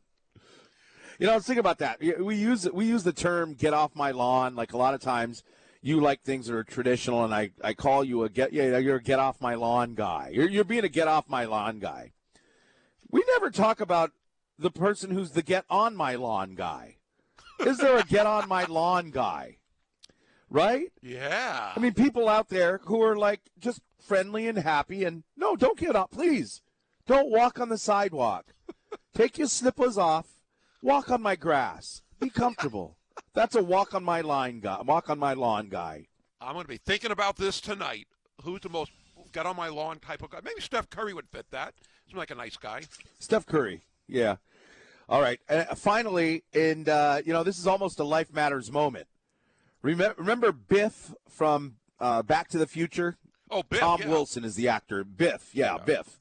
You know, let's think about that. We use we use the term "get off my lawn." Like a lot of times, you like things that are traditional, and I, I call you a get yeah you're a get off my lawn guy. You're you're being a get off my lawn guy. We never talk about the person who's the get on my lawn guy. Is there a get on my lawn guy? Right? Yeah. I mean, people out there who are like just friendly and happy, and no, don't get up, please. Don't walk on the sidewalk. Take your slippers off. Walk on my grass. Be comfortable. That's a walk on my line guy. Walk on my lawn guy. I'm going to be thinking about this tonight. Who's the most get on my lawn type of guy? Maybe Steph Curry would fit that. Seems like a nice guy. Steph Curry. Yeah. All right. Uh, finally, and uh, you know, this is almost a life matters moment. Remember, remember Biff from uh, Back to the Future? Oh, Biff. Tom yeah. Wilson is the actor. Biff, yeah, Yeah. Biff.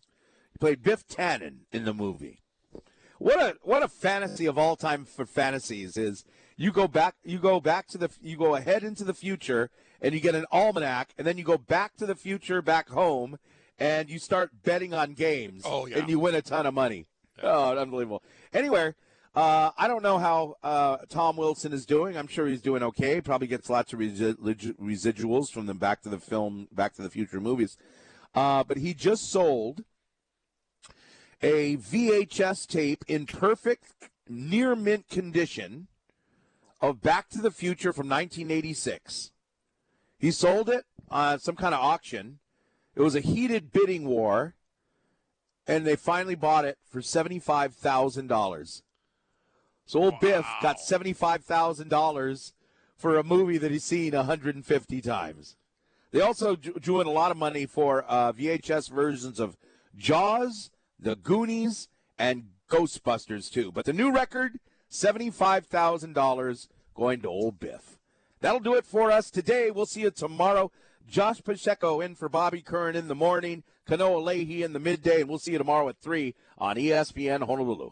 He played Biff Tannen in the movie. What a what a fantasy of all time for fantasies is you go back you go back to the you go ahead into the future and you get an almanac and then you go back to the future back home and you start betting on games Oh, yeah. and you win a ton of money. [laughs] Oh, unbelievable. Anyway, uh, I don't know how uh, Tom Wilson is doing. I'm sure he's doing okay. Probably gets lots of resi- residuals from the Back to the film, Back to the Future movies. Uh, but he just sold a VHS tape in perfect, near mint condition of Back to the Future from 1986. He sold it on some kind of auction. It was a heated bidding war, and they finally bought it for seventy-five thousand dollars. So old Biff got seventy-five thousand dollars for a movie that he's seen 150 times. They also drew drew in a lot of money for uh, VHS versions of Jaws, The Goonies, and Ghostbusters too. But the new record, seventy-five thousand dollars, going to old Biff. That'll do it for us today. We'll see you tomorrow. Josh Pacheco in for Bobby Curran in the morning, Kanoa Leahy in the midday, and we'll see you tomorrow at 3 on ESPN Honolulu.